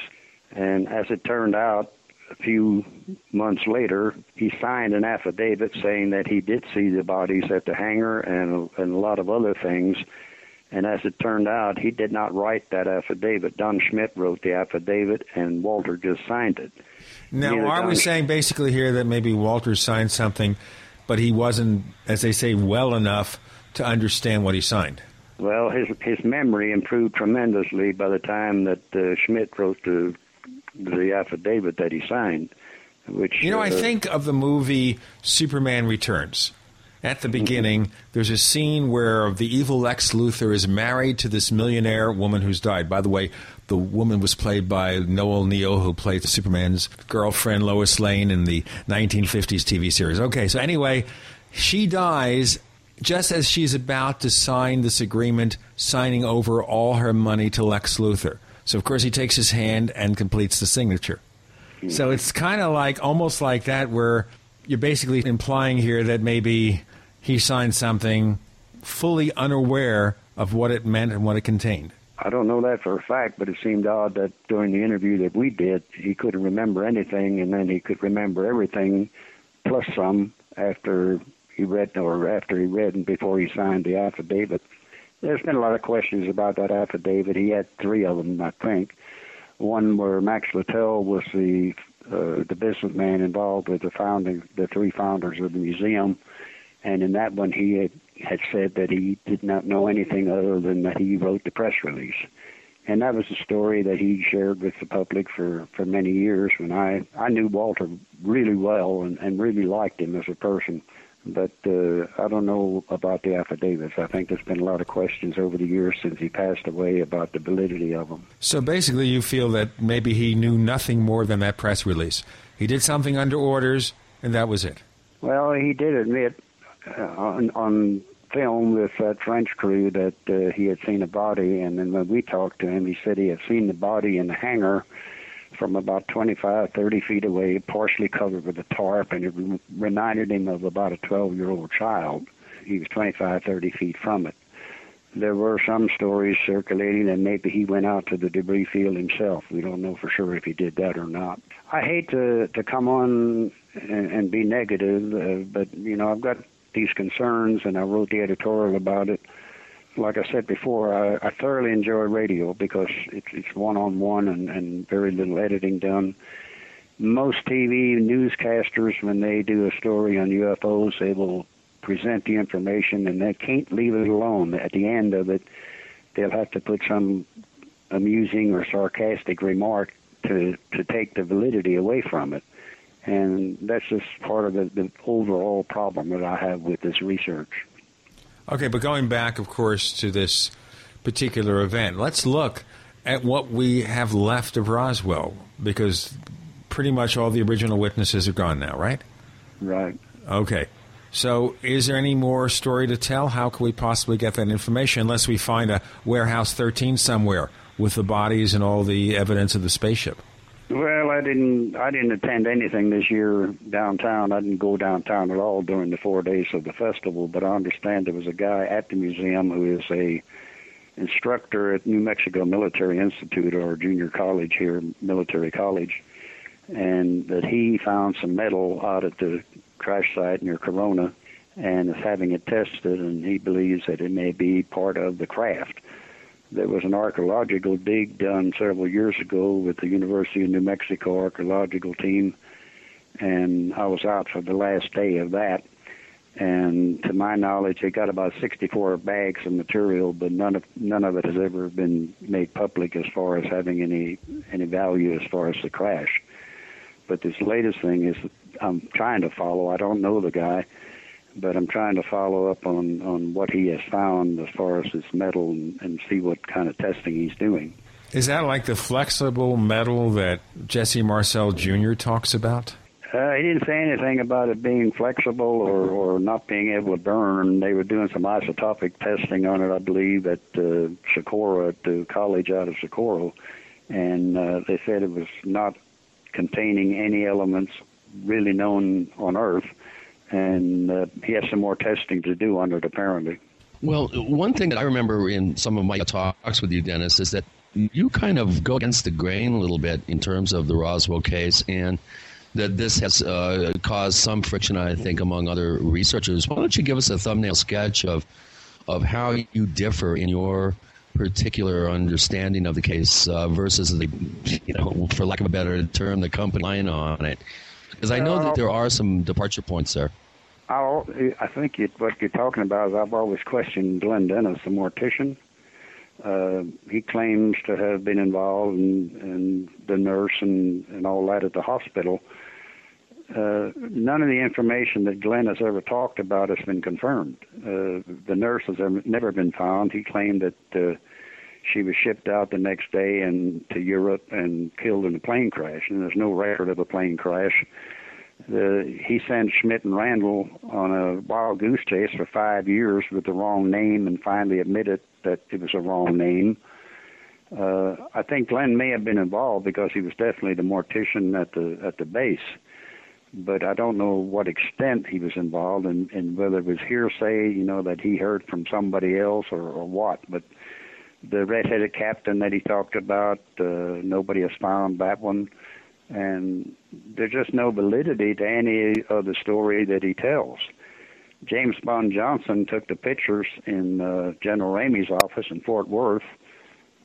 And as it turned out, a few months later, he signed an affidavit saying that he did see the bodies at the hangar and, and a lot of other things. And as it turned out, he did not write that affidavit. Don Schmidt wrote the affidavit, and Walter just signed it. Now, are we saying basically here that maybe Walter signed something, but he wasn't, as they say, well enough to understand what he signed? Well, his his memory improved tremendously by the time that uh, Schmidt wrote the the affidavit that he signed. Which You know, I uh, think of the movie Superman Returns. At the beginning, there's a scene where the evil Lex Luthor is married to this millionaire woman who's died. By the way, the woman was played by Noel Neill, who played Superman's girlfriend Lois Lane in the 1950s TV series. Okay, so anyway, she dies just as she's about to sign this agreement, signing over all her money to Lex Luthor. So, of course, he takes his hand and completes the signature. So it's kind of like almost like that, where you're basically implying here that maybe he signed something fully unaware of what it meant and what it contained. I don't know that for a fact, but it seemed odd that during the interview that we did, he couldn't remember anything, and then he could remember everything plus some after he read or after he read and before he signed the affidavit. There's been a lot of questions about that affidavit. He had three of them, I think. one where Max Littell was the uh, the businessman involved with the founding, the three founders of the museum, and in that one he had, had said that he did not know anything other than that he wrote the press release, and that was a story that he shared with the public for for many years. When I I knew Walter really well and, and really liked him as a person but uh, I don't know about the affidavits. I think there's been a lot of questions over the years since he passed away about the validity of them. So basically, you feel that maybe he knew nothing more than that press release. He did something under orders, and that was it. Well, he did admit uh, on, on film with that French crew that uh, he had seen a body, and then when we talked to him, he said he had seen the body in the hangar from about 25, 30 feet away, partially covered with a tarp, and it reminded him of about a 12 year old child. He was 25, 30 feet from it. There were some stories circulating that maybe he went out to the debris field himself. We don't know for sure if he did that or not. I hate to to come on and, and be negative, uh, but you know I've got these concerns, and I wrote the editorial about it like I said before, I, I thoroughly enjoy radio because it's it's one on one and and very little editing done. Most TV newscasters, when they do a story on UFOs, they will present the information and they can't leave it alone. At the end of it, they'll have to put some amusing or sarcastic remark to to take the validity away from it. And that's just part of the, the overall problem that I have with this research. Okay, but going back, of course, to this particular event, let's look at what we have left of Roswell because pretty much all the original witnesses are gone now, right? Right. Okay. So, is there any more story to tell? How can we possibly get that information unless we find a warehouse 13 somewhere with the bodies and all the evidence of the spaceship? Well, I didn't. I didn't attend anything this year downtown. I didn't go downtown at all during the four days of the festival. But I understand there was a guy at the museum who is a instructor at New Mexico Military Institute or junior college here, military college, and that he found some metal out at the crash site near Corona, and is having it tested, and he believes that it may be part of the craft there was an archaeological dig done several years ago with the University of New Mexico archaeological team, and I was out for the last day of that. And to my knowledge, they got about 64 bags of material, but none of none of it has ever been made public as far as having any any value as far as the crash. But this latest thing is I'm trying to follow. I don't know the guy but I'm trying to follow up on on what he has found as far as this metal and, and see what kind of testing he's doing. Is that like the flexible metal that Jesse Marcel Jr. talks about? Uh, he didn't say anything about it being flexible or, or not being able to burn. They were doing some isotopic testing on it, I believe, at uh, Socorro, at the college out of Socorro, and uh, they said it was not containing any elements really known on Earth and uh, he has some more testing to do on it apparently. Well, one thing that I remember in some of my talks with you, Dennis, is that you kind of go against the grain a little bit in terms of the Roswell case, and that this has uh, caused some friction, I think, among other researchers. Why don't you give us a thumbnail sketch of of how you differ in your particular understanding of the case uh, versus the, you know, for lack of a better term, the company line on it? Because I know that there are some departure points there. I'll, I think it, what you're talking about is I've always questioned Glenn Dennis, the mortician. Uh, he claims to have been involved in, in the nurse and, and all that at the hospital. Uh, none of the information that Glenn has ever talked about has been confirmed. Uh, the nurse has never been found. He claimed that uh, she was shipped out the next day and to Europe and killed in a plane crash, and there's no record of a plane crash. The, he sent Schmidt and Randle on a wild goose chase for five years with the wrong name, and finally admitted that it was a wrong name. Uh, I think Glenn may have been involved because he was definitely the mortician at the at the base, but I don't know what extent he was involved and, and whether it was hearsay, you know, that he heard from somebody else or, or what. But the red-headed captain that he talked about, uh, nobody has found that one, and there's just no validity to any of the story that he tells. James Bond Johnson took the pictures in uh, General Ramey's office in Fort Worth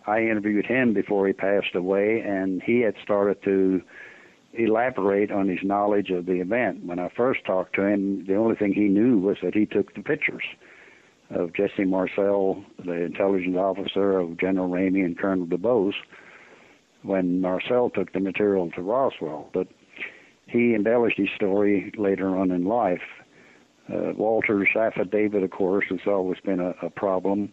I interviewed him before he passed away, and he had started to elaborate on his knowledge of the event. When I first talked to him, the only thing he knew was that he took the pictures of Jesse Marcel, the intelligence officer of General Ramey and Colonel DuBose, when Marcel took the material to Roswell. But he embellished his story later on in life. Uh, Walter's affidavit, of course, has always been a, a problem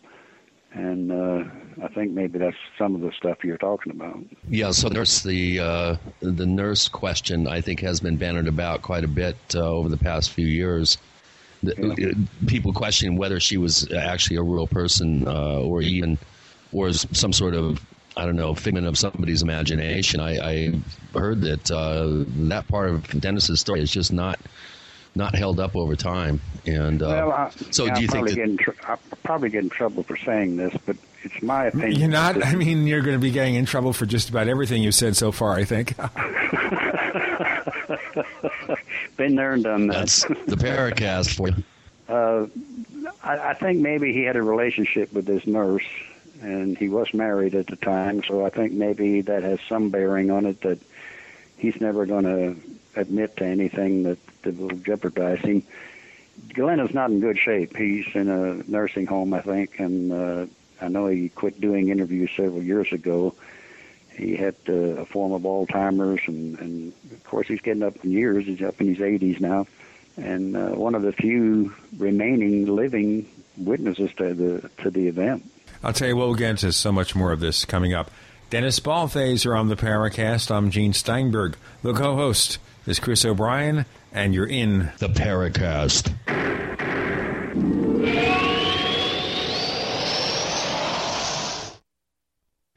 and uh, I think maybe that's some of the stuff you're talking about. Yeah, so there's the uh, the nurse question. I think has been bannered about quite a bit uh, over the past few years. The, yeah. Uh, people questioning whether she was actually a real person uh, or even or some sort of I don't know figment of somebody's imagination. I, I heard that uh, that part of Dennis's story is just not not held up over time. And uh, well, I, so, yeah, do you I'll think probably that, get in tr- I'll probably get in trouble for saying this, but it's my opinion. You're not. I mean, you're going to be getting in trouble for just about everything you've said so far. I think. Been there and done that. That's the Paracast for you. Uh, I, I think maybe he had a relationship with this nurse, and he was married at the time. So I think maybe that has some bearing on it. That he's never going to admit to anything that, that will jeopardize him. Glenn is not in good shape. He's in a nursing home, I think, and uh, I know he quit doing interviews several years ago. He had uh, a form of Alzheimer's, and, and of course he's getting up in years. He's up in his 80s now, and uh, one of the few remaining living witnesses to the to the event. I'll tell you, we'll get into so much more of this coming up. Dennis Balthaser on the Paracast. I'm Gene Steinberg, the co-host is Chris O'Brien, and you're in the Paracast.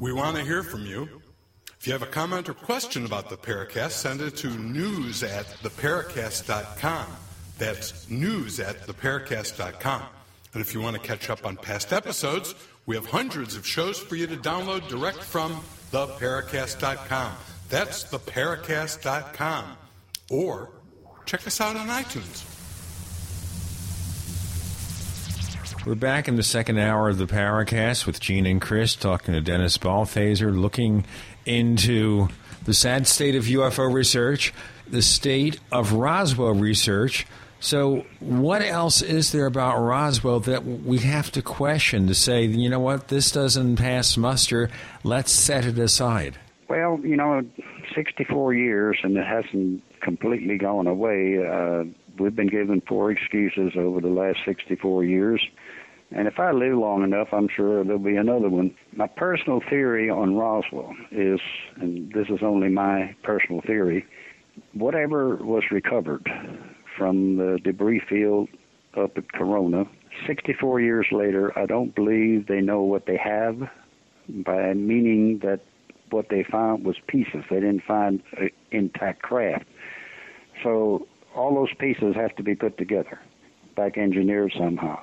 We want to hear from you. If you have a comment or question about the Paracast, send it to news at theparacast.com. That's news at theparacast.com. And if you want to catch up on past episodes, we have hundreds of shows for you to download direct from theparacast.com. That's theparacast.com. Or check us out on iTunes. We're back in the second hour of the Paracast with Gene and Chris talking to Dennis Balthaser, looking into the sad state of UFO research, the state of Roswell research. So, what else is there about Roswell that we have to question to say, you know what, this doesn't pass muster, let's set it aside? Well, you know, 64 years and it hasn't completely gone away. Uh, we've been given four excuses over the last 64 years. And if I live long enough, I'm sure there'll be another one. My personal theory on Roswell is, and this is only my personal theory, whatever was recovered from the debris field up at Corona, 64 years later, I don't believe they know what they have, by meaning that what they found was pieces. They didn't find intact craft. So all those pieces have to be put together, back engineered somehow.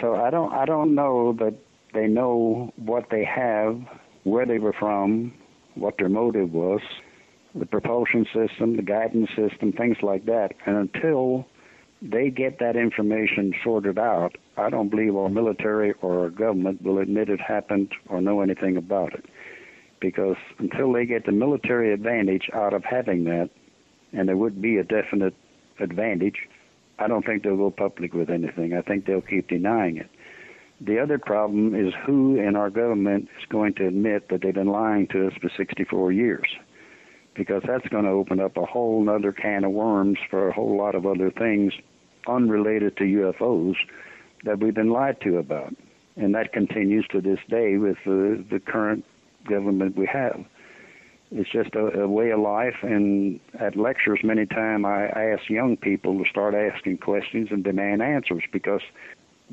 So I don't I don't know that they know what they have, where they were from, what their motive was, the propulsion system, the guidance system, things like that. And until they get that information sorted out, I don't believe our military or our government will admit it happened or know anything about it. Because until they get the military advantage out of having that, and there would be a definite advantage, I don't think they'll go public with anything. I think they'll keep denying it. The other problem is who in our government is going to admit that they've been lying to us for 64 years. Because that's going to open up a whole other can of worms for a whole lot of other things unrelated to UFOs that we've been lied to about. And that continues to this day with the, the current government we have. It's just a, a way of life, and at lectures, many times I ask young people to start asking questions and demand answers because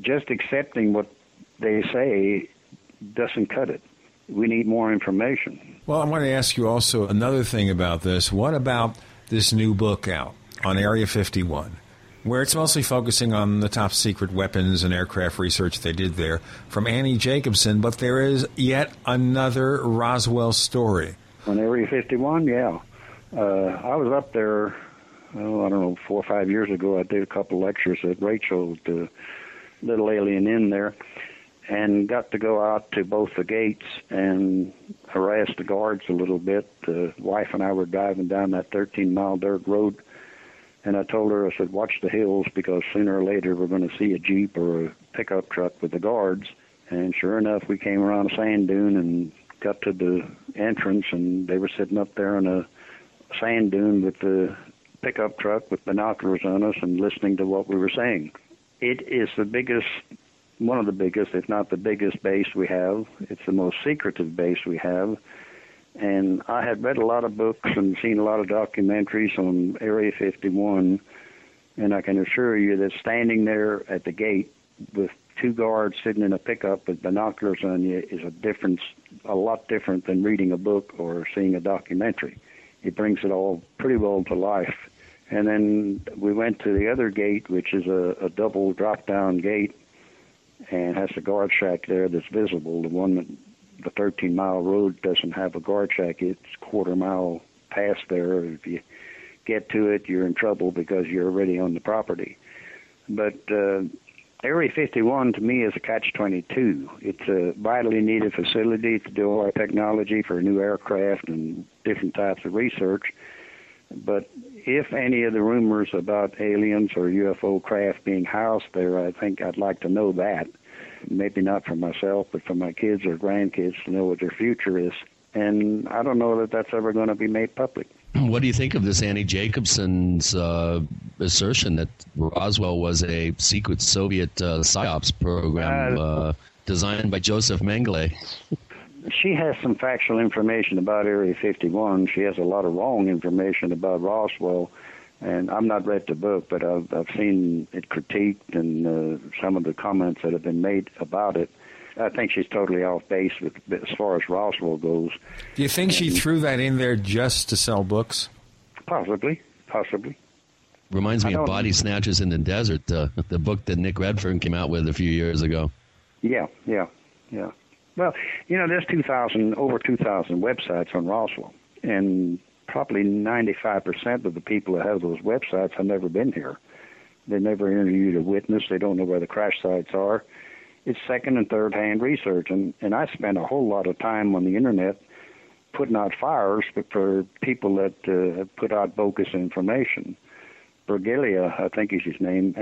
just accepting what they say doesn't cut it. We need more information. Well, I want to ask you also another thing about this. What about this new book out on Area 51? where it's mostly focusing on the top secret weapons and aircraft research they did there from Annie Jacobson, but there is yet another Roswell story. On Area 51, yeah. Uh, I was up there, oh, I don't know, four or five years ago. I did a couple lectures at Rachel, the Little A'Le'Inn there, and got to go out to both the gates and harass the guards a little bit. The wife and I were driving down that 13 mile dirt road and I told her, I said, watch the hills because sooner or later we're going to see a Jeep or a pickup truck with the guards. And sure enough, we came around a sand dune and got to the entrance, and they were sitting up there on a sand dune with the pickup truck with binoculars on us and listening to what we were saying. It is the biggest, one of the biggest, if not the biggest base we have. It's the most secretive base we have and I had read a lot of books and seen a lot of documentaries on Area 51, and I can assure you that standing there at the gate with two guards sitting in a pickup with binoculars on you is a difference, a lot different than reading a book or seeing a documentary. It brings it all pretty well to life. And then we went to the other gate, which is a, a double drop-down gate, and has a guard shack there that's visible. The one that the 13 mile road doesn't have a guard shack. It's quarter mile past there. If you get to it, you're in trouble because you're already on the property. But uh, Area 51 to me is a catch 22. It's a vitally needed facility to do all our technology for new aircraft and different types of research. But if any of the rumors about aliens or UFO craft being housed there, I think I'd like to know that maybe not for myself, but for my kids or grandkids to know what their future is. And I don't know that that's ever going to be made public. What do you think of this Annie Jacobson's uh, assertion that Roswell was a secret Soviet uh, psyops program uh, uh designed by Joseph Mengele? she has some factual information about Area 51. She has a lot of wrong information about Roswell and I've not read the book, but I've, I've seen it critiqued and uh, some of the comments that have been made about it. I think she's totally off base with as far as Roswell goes. Do you think and, she threw that in there just to sell books? Possibly, possibly. Reminds me of Body Snatchers in the Desert, uh, the book that Nick Redfern came out with a few years ago. Yeah, yeah, yeah. Well, you know, there's 2,000 over 2,000 websites on Roswell, and probably 95% of the people that have those websites have never been here. They never interviewed a witness. They don't know where the crash sites are. It's second and third hand research. And, and I spend a whole lot of time on the internet putting out fires but for people that uh, put out bogus information. Bragalia, I think is his name,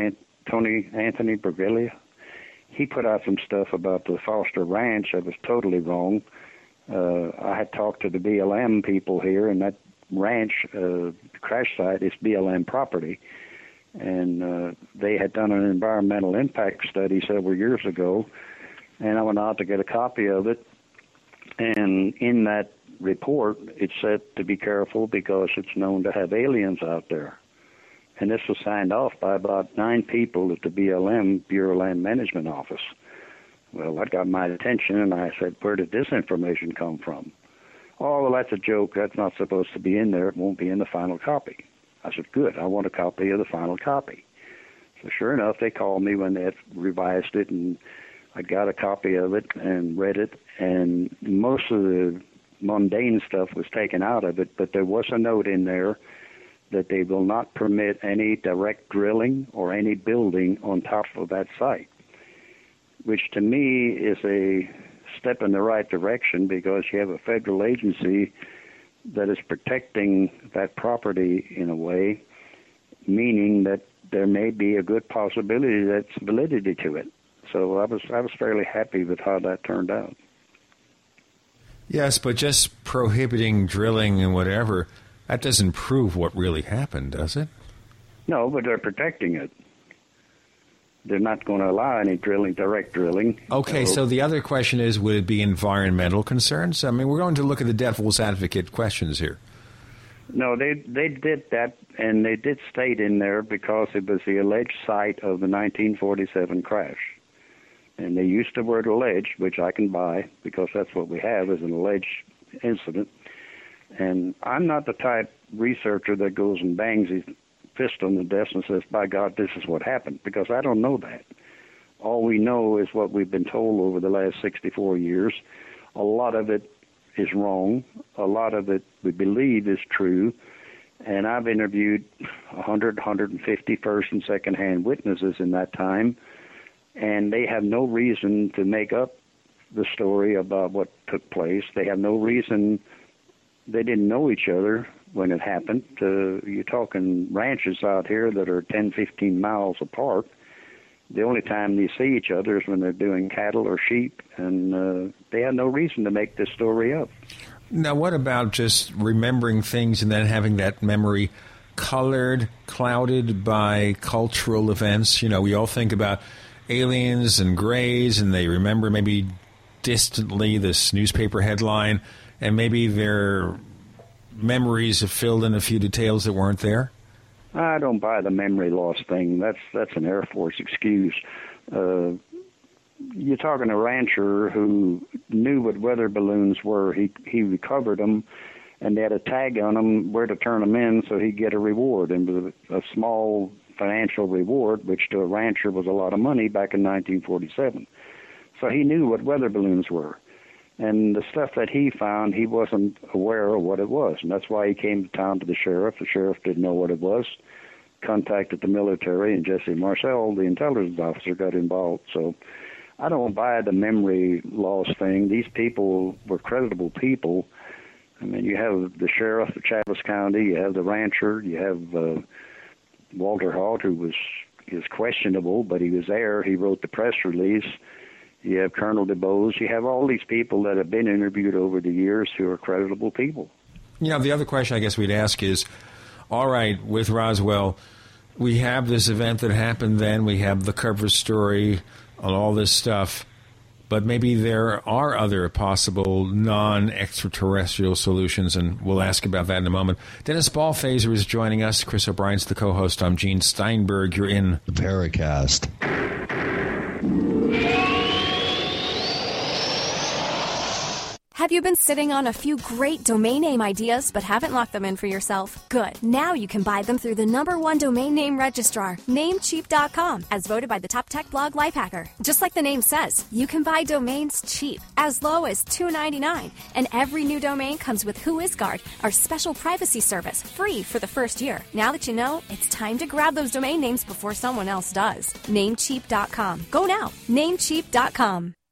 Tony Anthony Bragalia. He put out some stuff about the Foster Ranch that was totally wrong. Uh, I had talked to the BLM people here, and that ranch uh, crash site is BLM property, and uh, they had done an environmental impact study several years ago, and I went out to get a copy of it, and in that report it said to be careful because it's known to have aliens out there. And this was signed off by about nine people at the BLM Bureau of Land Management Office. Well, that got my attention, and I said, Where did this information come from? oh, well, that's a joke. That's not supposed to be in there. It won't be in the final copy. I said, good. I want a copy of the final copy. So sure enough, they called me when they had revised it, and I got a copy of it and read it. And most of the mundane stuff was taken out of it, but there was a note in there that they will not permit any direct drilling or any building on top of that site, which to me is a step in the right direction because you have a federal agency that is protecting that property in a way, meaning that there may be a good possibility that's validity to it. So I was I was fairly happy with how that turned out. Yes, but just prohibiting drilling and whatever, that doesn't prove what really happened, does it? No, but they're protecting it. They're not going to allow any drilling, direct drilling. Okay, so the other question is would it be environmental concerns? I mean, we're going to look at the devil's advocate questions here. No, they they did that, and they did state in there because it was the alleged site of the 1947 crash, and they used the word alleged, which I can buy because that's what we have is an alleged incident. And I'm not the type researcher that goes and bangs his fist on the desk and says, "By God, this is what happened," because I don't know that. All we know is what we've been told over the last 64 years. A lot of it is wrong. A lot of it we believe is true. And I've interviewed 100, 150 first and second hand witnesses in that time, and they have no reason to make up the story about what took place. They have no reason. They didn't know each other when it happened. Uh, you're talking ranches out here that are 10, 15 miles apart the only time they see each other is when they're doing cattle or sheep, and uh, they have no reason to make this story up. Now, what about just remembering things and then having that memory colored, clouded by cultural events? You know, we all think about aliens and grays, and they remember maybe distantly this newspaper headline, and maybe their memories have filled in a few details that weren't there. I don't buy the memory loss thing. That's that's an Air Force excuse. Uh, you're talking a rancher who knew what weather balloons were. He he recovered them, and they had a tag on them where to turn them in, so he'd get a reward, and a small financial reward, which to a rancher was a lot of money back in 1947. So he knew what weather balloons were. And the stuff that he found, he wasn't aware of what it was. And that's why he came to town to the sheriff. The sheriff didn't know what it was. Contacted the military, and Jesse Marcel, the intelligence officer, got involved. So I don't buy the memory loss thing. These people were creditable people. I mean, you have the sheriff of Chaves County, you have the rancher, you have uh, Walter Haut, who was is questionable, but he was there. He wrote the press release you have Colonel DuBose. You have all these people that have been interviewed over the years who are creditable people. You know, the other question I guess we'd ask is all right, with Roswell, we have this event that happened then, we have the cover story and all this stuff, but maybe there are other possible non extraterrestrial solutions, and we'll ask about that in a moment. Dennis Balthaser is joining us. Chris O'Brien's the co host. I'm Gene Steinberg. You're in the Paracast. Have you been sitting on a few great domain name ideas but haven't locked them in for yourself? Good. Now you can buy them through the number one domain name registrar, Namecheap.com, as voted by the top tech blog Lifehacker. Just like the name says, you can buy domains cheap, as low as $2.99, and every new domain comes with WhoisGuard, our special privacy service, free for the first year. Now that you know, it's time to grab those domain names before someone else does. Namecheap.com. Go now. Namecheap.com.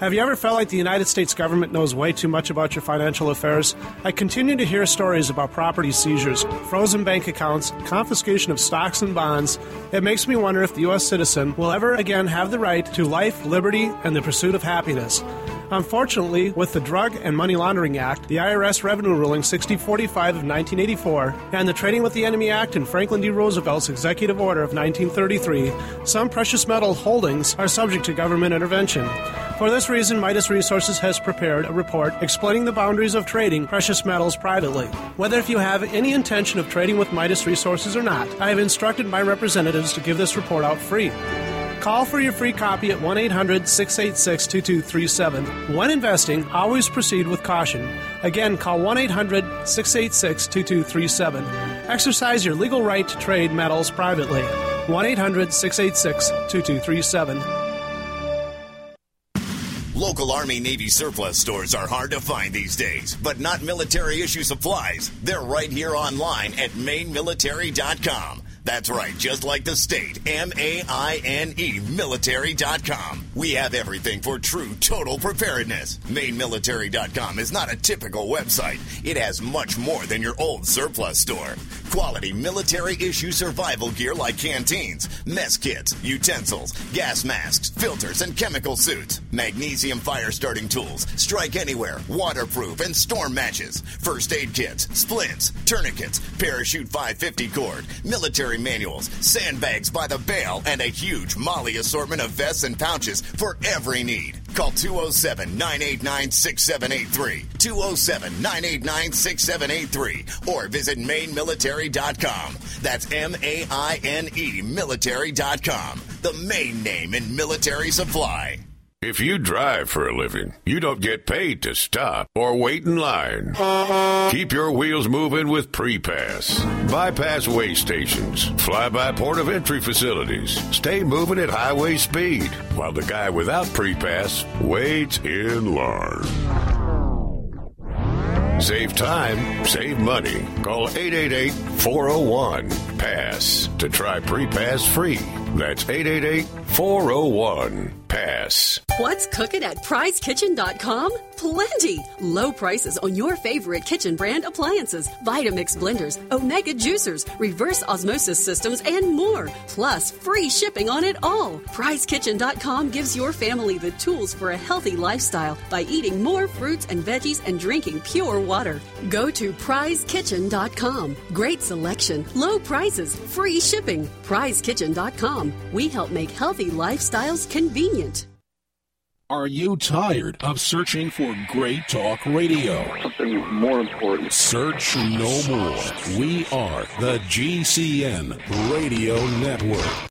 Have you ever felt like the United States government knows way too much about your financial affairs? I continue to hear stories about property seizures, frozen bank accounts, confiscation of stocks and bonds. It makes me wonder if the U.S. citizen will ever again have the right to life, liberty, and the pursuit of happiness. Unfortunately, with the Drug and Money Laundering Act, the IRS Revenue Ruling 6045 of 1984, and the Trading with the Enemy Act and Franklin D. Roosevelt's Executive Order of 1933, some precious metal holdings are subject to government intervention. For this reason, Midas Resources has prepared a report explaining the boundaries of trading precious metals privately. Whether if you have any intention of trading with Midas Resources or not, I have instructed my representatives to give this report out free. Call for your free copy at 1 800 686 2237. When investing, always proceed with caution. Again, call 1 800 686 2237. Exercise your legal right to trade metals privately. 1 800 686 2237. Local Army Navy surplus stores are hard to find these days, but not military issue supplies. They're right here online at mainemilitary.com. That's right, just like the state. M A I N E military.com. We have everything for true total preparedness. Mainemilitary.com is not a typical website. It has much more than your old surplus store. Quality military issue survival gear like canteens, mess kits, utensils, gas masks, filters, and chemical suits. Magnesium fire starting tools, strike anywhere, waterproof, and storm matches. First aid kits, splints, tourniquets, parachute 550 cord, military manuals, sandbags by the bale, and a huge MOLLE assortment of vests and pouches for every need. Call 207 989 6783. 207 989 6783. Or visit mainemilitary.com. That's M A I N E military.com. The main name in military supply. If you drive for a living, you don't get paid to stop or wait in line. Keep your wheels moving with pre-pass. Bypass way stations, fly-by port of entry facilities. Stay moving at highway speed while the guy without pre-pass waits in line. Save time, save money. Call 888 401 PASS to try PrePass free. That's 888 401 PASS. What's cooking at prizekitchen.com? Plenty! Low prices on your favorite kitchen brand appliances, Vitamix blenders, Omega juicers, reverse osmosis systems, and more. Plus, free shipping on it all. PrizeKitchen.com gives your family the tools for a healthy lifestyle by eating more fruits and veggies and drinking pure water. Go to prizekitchen.com. Great selection, low prices, free shipping. PrizeKitchen.com. We help make healthy lifestyles convenient. Are you tired of searching for great talk radio? Something more important. Search no more. We are the GCN Radio Network.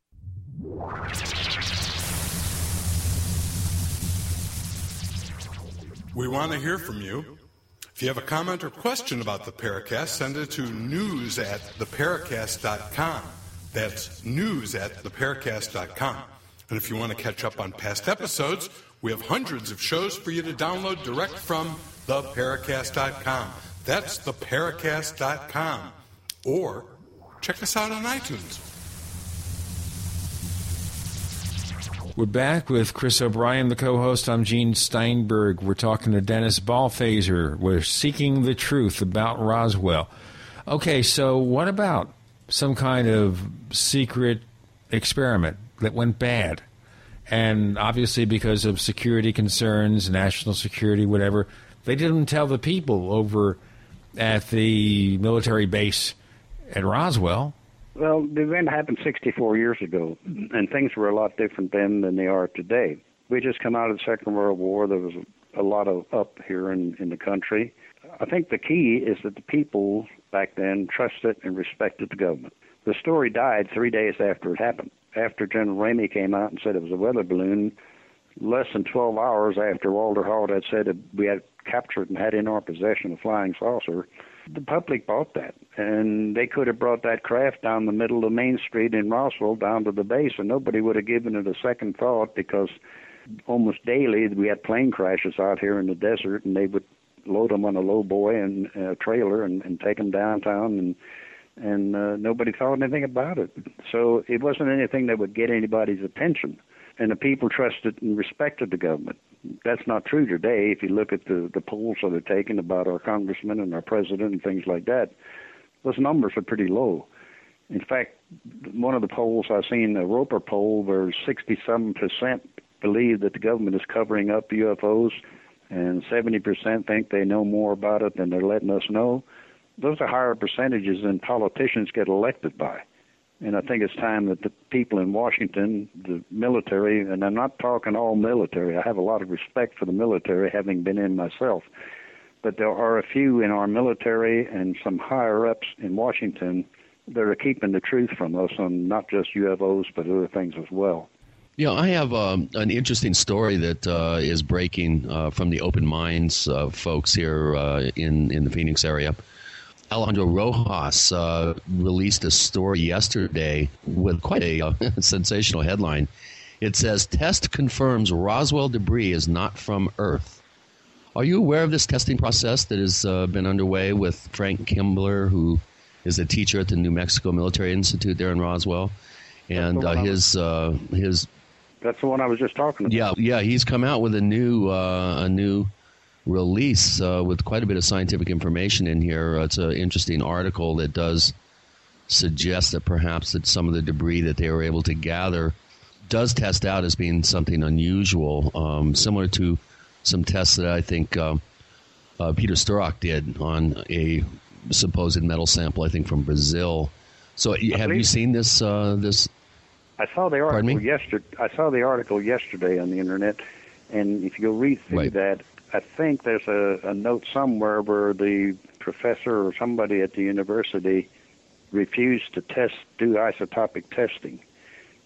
We want to hear from you. If you have a comment or question about the Paracast, send it to news at theparacast.com. That's news at theparacast.com. And if you want to catch up on past episodes, we have hundreds of shows for you to download direct from theparacast.com. That's theparacast.com. Or check us out on iTunes. We're back with Chris O'Brien, the co-host. I'm Gene Steinberg. We're talking to Dennis Balthaser. We're seeking the truth about Roswell. Okay, so what about some kind of secret experiment that went bad? And obviously, because of security concerns, national security, whatever, they didn't tell the people over at the military base at Roswell. Well, the event happened 64 years ago, and things were a lot different then than they are today. We just come out of the Second World War. There was a lot of up here in, in the country. I think the key is that the people back then trusted and respected the government. The story died three days after it happened. After General Ramey came out and said it was a weather balloon, less than 12 hours after Walter Haut had said that we had captured and had in our possession a flying saucer, the public bought that. And they could have brought that craft down the middle of Main Street in Roswell down to the base, and nobody would have given it a second thought because almost daily we had plane crashes out here in the desert, and they would load them on a low boy and a trailer and, and take them downtown and and uh, nobody thought anything about it. So it wasn't anything that would get anybody's attention. And the people trusted and respected the government. That's not true today. If you look at the the polls that are taken about our congressmen and our president and things like that, those numbers are pretty low. In fact, one of the polls I've seen, a Roper poll, where 67% believe that the government is covering up UFOs, and 70% think they know more about it than they're letting us know those are higher percentages than politicians get elected by. And I think it's time that the people in Washington, the military, and I'm not talking all military, I have a lot of respect for the military, having been in myself. But there are a few in our military and some higher ups in Washington that are keeping the truth from us on not just UFOs, but other things as well. You know, I have um, an interesting story that uh, is breaking uh, from the Open Minds uh, folks here uh, in in the Phoenix area. Alejandro Rojas uh, released a story yesterday with quite a uh, sensational headline. It says test confirms Roswell debris is not from Earth. Are you aware of this testing process that has uh, been underway with Frank Kimbler, who is a teacher at the New Mexico Military Institute there in Roswell, and uh, his uh, his That's the one I was just talking about. yeah yeah he's come out with a new uh, a new release uh, with quite a bit of scientific information in here. It's an interesting article that does suggest that perhaps that some of the debris that they were able to gather does test out as being something unusual, um, similar to some tests that I think um, uh, Peter Sturrock did on a supposed metal sample, I think from Brazil. So, have you seen this? Uh, this I saw the article yesterday. I saw the article yesterday on the internet, and if you go read through that, I think there's a, a note somewhere where the professor or somebody at the university refused to test, do isotopic testing,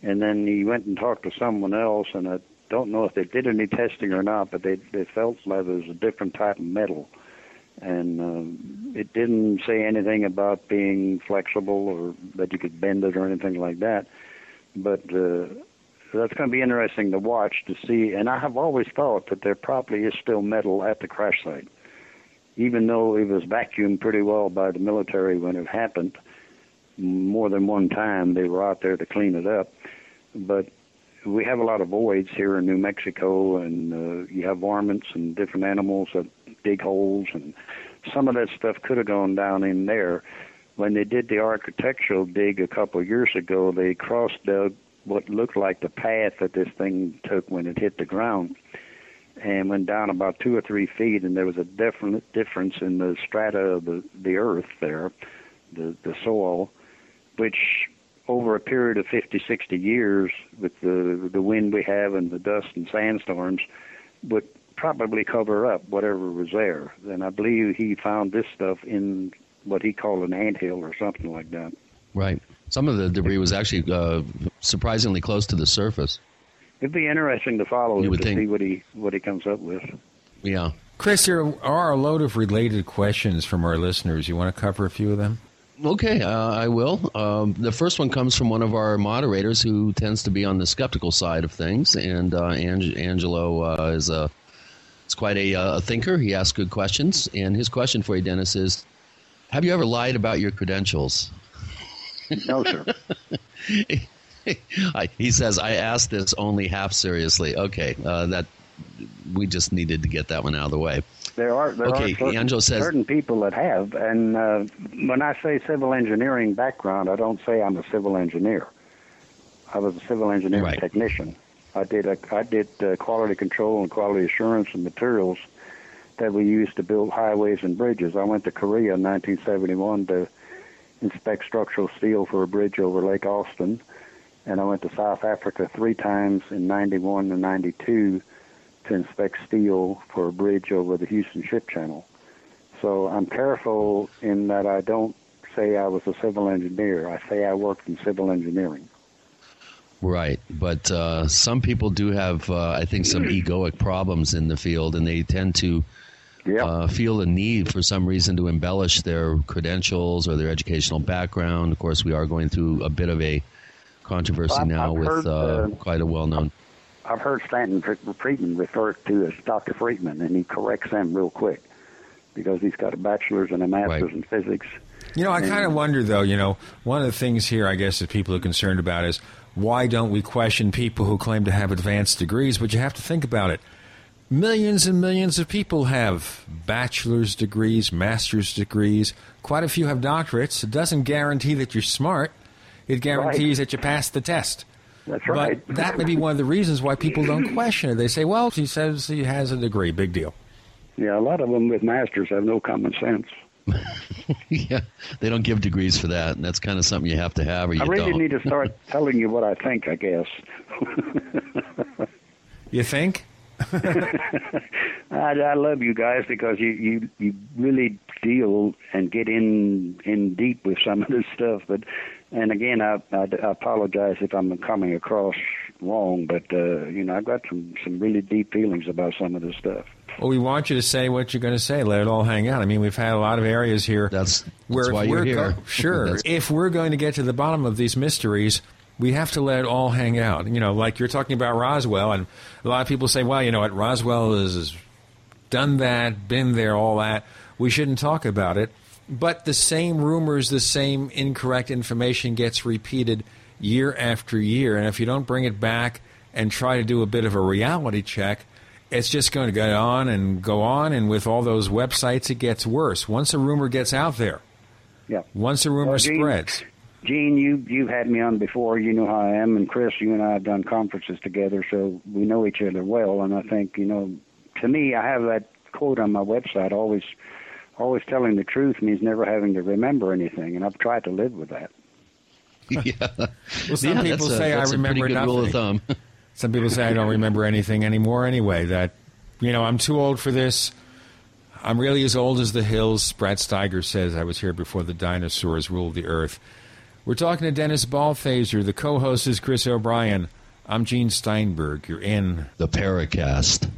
and then he went and talked to someone else, and I don't know if they did any testing or not, but they they felt like it was a different type of metal, and um, it didn't say anything about being flexible or that you could bend it or anything like that but uh, that's going to be interesting to watch to see. And I have always thought that there probably is still metal at the crash site, even though it was vacuumed pretty well by the military when it happened. More than one time, they were out there to clean it up. But we have a lot of voids here in New Mexico, and uh, you have varmints and different animals that dig holes, and some of that stuff could have gone down in there when they did the architectural dig a couple of years ago, they cross dug what looked like the path that this thing took when it hit the ground and went down about two or three feet and there was a definite difference in the strata of the, the earth there, the, the soil, which over a period of 50, 60 years with the, the wind we have and the dust and sandstorms would probably cover up whatever was there. And I believe he found this stuff in what he called an anthill or something like that. right? Some of the debris was actually uh, surprisingly close to the surface. It'd be interesting to follow You him would to think. see what he what he comes up with. Yeah. Chris, there are a load of related questions from our listeners. You want to cover a few of them? Okay, uh, I will. Um, the first one comes from one of our moderators who tends to be on the skeptical side of things, and uh, Ang- Angelo uh, is a is quite a, uh, a thinker. He asks good questions, and his question for you, Dennis, is: Have you ever lied about your credentials? No, sir. I, he says, "I asked this only half seriously." Okay, uh, that we just needed to get that one out of the way. There are there Okay, are certain, Angelo says- certain people that have, and uh, when I say civil engineering background, I don't say I'm a civil engineer. I was a civil engineering technician. I did a, I did uh, quality control and quality assurance and materials that we used to build highways and bridges. I went to Korea in 1971 to inspect structural steel for a bridge over Lake Austin, and I went to South Africa three times in 91 and 92 to inspect steel for a bridge over the Houston Ship Channel. So I'm careful in that I don't say I was a civil engineer. I say I worked in civil engineering. Right, but uh, some people do have, uh, I think, some egoic problems in the field, and they tend to uh, feel the need for some reason to embellish their credentials or their educational background. Of course, we are going through a bit of a controversy I've- now I've with heard, uh, uh, quite a well-known. I've heard Stanton Fr- Friedman referred to as Dr. Friedman, and he corrects them real quick because he's got a bachelor's and a master's in physics. You know, I kind of wonder, though, you know, one of the things here, I guess, that people are concerned about is why don't we question people who claim to have advanced degrees? But you have to think about it. Millions and millions of people have bachelor's degrees, master's degrees. Quite a few have doctorates. It doesn't guarantee that you're smart, it guarantees that you pass the test. That's right. But that may be one of the reasons why people don't question it. They say, well, he says he has a degree. Big deal. Yeah, a lot of them with masters have no common sense. yeah, they don't give degrees for that, and that's kind of something you have to have, or you I really don't. need to start telling you what I think, I guess. You think? I, I love you guys because you, you you really deal and get in in deep with some of this stuff. But and again, I, I, I apologize if I'm coming across wrong. But uh, you know, I've got some some really deep feelings about some of this stuff. Well, we want you to say what you're going to say. Let it all hang out. I mean, we've had a lot of areas here. That's where why you're here. go- sure, if we're going to get to the bottom of these mysteries, We have to let it all hang out. You know, like you're talking about Roswell, and a lot of people say, well, you know what, Roswell has done that, been there, all that. We shouldn't talk about it. But the same rumors, the same incorrect information gets repeated year after year. And if you don't bring it back and try to do a bit of a reality check, it's just going to go on and go on. And with all those websites, it gets worse. Once a rumor gets out there, yeah. Once a rumor Well, Gene- spreads, Gene, you you've had me on before. You know how I am, and Chris, you and I have done conferences together, so we know each other well. And I think you know, to me, I have that quote on my website: always, always telling the truth means never having to remember anything, and I've tried to live with that. yeah. Well, some Yeah, people that's a- say I that's a remember good nothing. rule of thumb. Some people say I don't remember anything anymore. Anyway, that you know I'm too old for this. I'm really as old as the hills. Brad Steiger says I was here before the dinosaurs ruled the earth. We're talking to Dennis Balthaser. The co-host is Chris O'Brien. I'm Gene Steinberg. You're in the Paracast.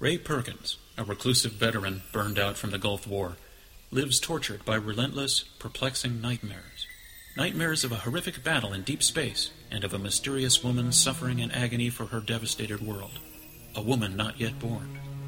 Ray Perkins, a reclusive veteran burned out from the Gulf War, lives tortured by relentless, perplexing nightmares. Nightmares of a horrific battle in deep space and of a mysterious woman suffering in agony for her devastated world. A woman not yet born,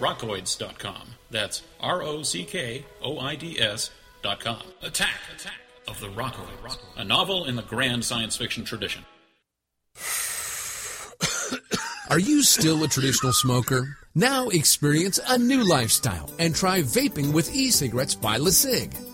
rockoids.com. That's R O C K O I D S.com. Attack! Attack! Of the Rockoids. A novel in the grand science fiction tradition. Are you still a traditional smoker? Now experience a new lifestyle and try vaping with e-cigarettes by LeCig.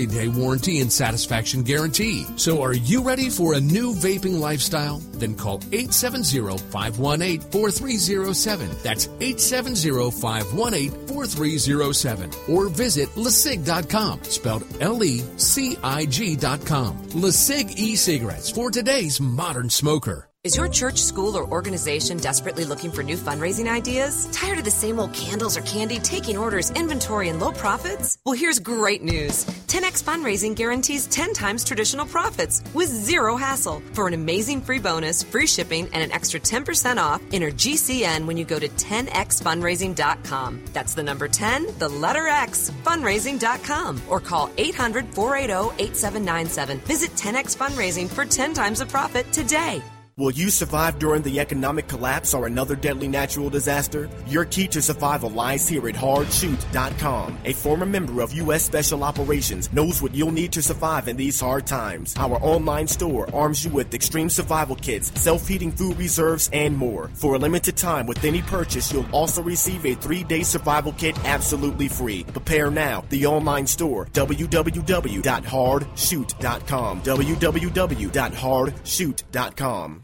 30-day warranty and satisfaction guarantee. So are you ready for a new vaping lifestyle? Then call 870-518-4307. That's 870-518-4307. Or visit LeCig.com, spelled L-E-C-I-G dot com. LeCig e-cigarettes for today's modern smoker. Is your church, school, or organization desperately looking for new fundraising ideas? Tired of the same old candles or candy, taking orders, inventory, and low profits? Well, here's great news 10x Fundraising guarantees 10 times traditional profits with zero hassle. For an amazing free bonus, free shipping, and an extra 10% off, enter GCN when you go to 10xfundraising.com. That's the number 10, the letter X, fundraising.com, or call 800 480 8797. Visit 10x Fundraising for 10 times the profit today. Will you survive during the economic collapse or another deadly natural disaster? Your key to survival lies here at hardshoot.com. A former member of U.S. Special Operations knows what you'll need to survive in these hard times. Our online store arms you with extreme survival kits, self-heating food reserves, and more. For a limited time with any purchase, you'll also receive a three-day survival kit absolutely free. Prepare now. The online store, www.hardshoot.com. www.hardshoot.com.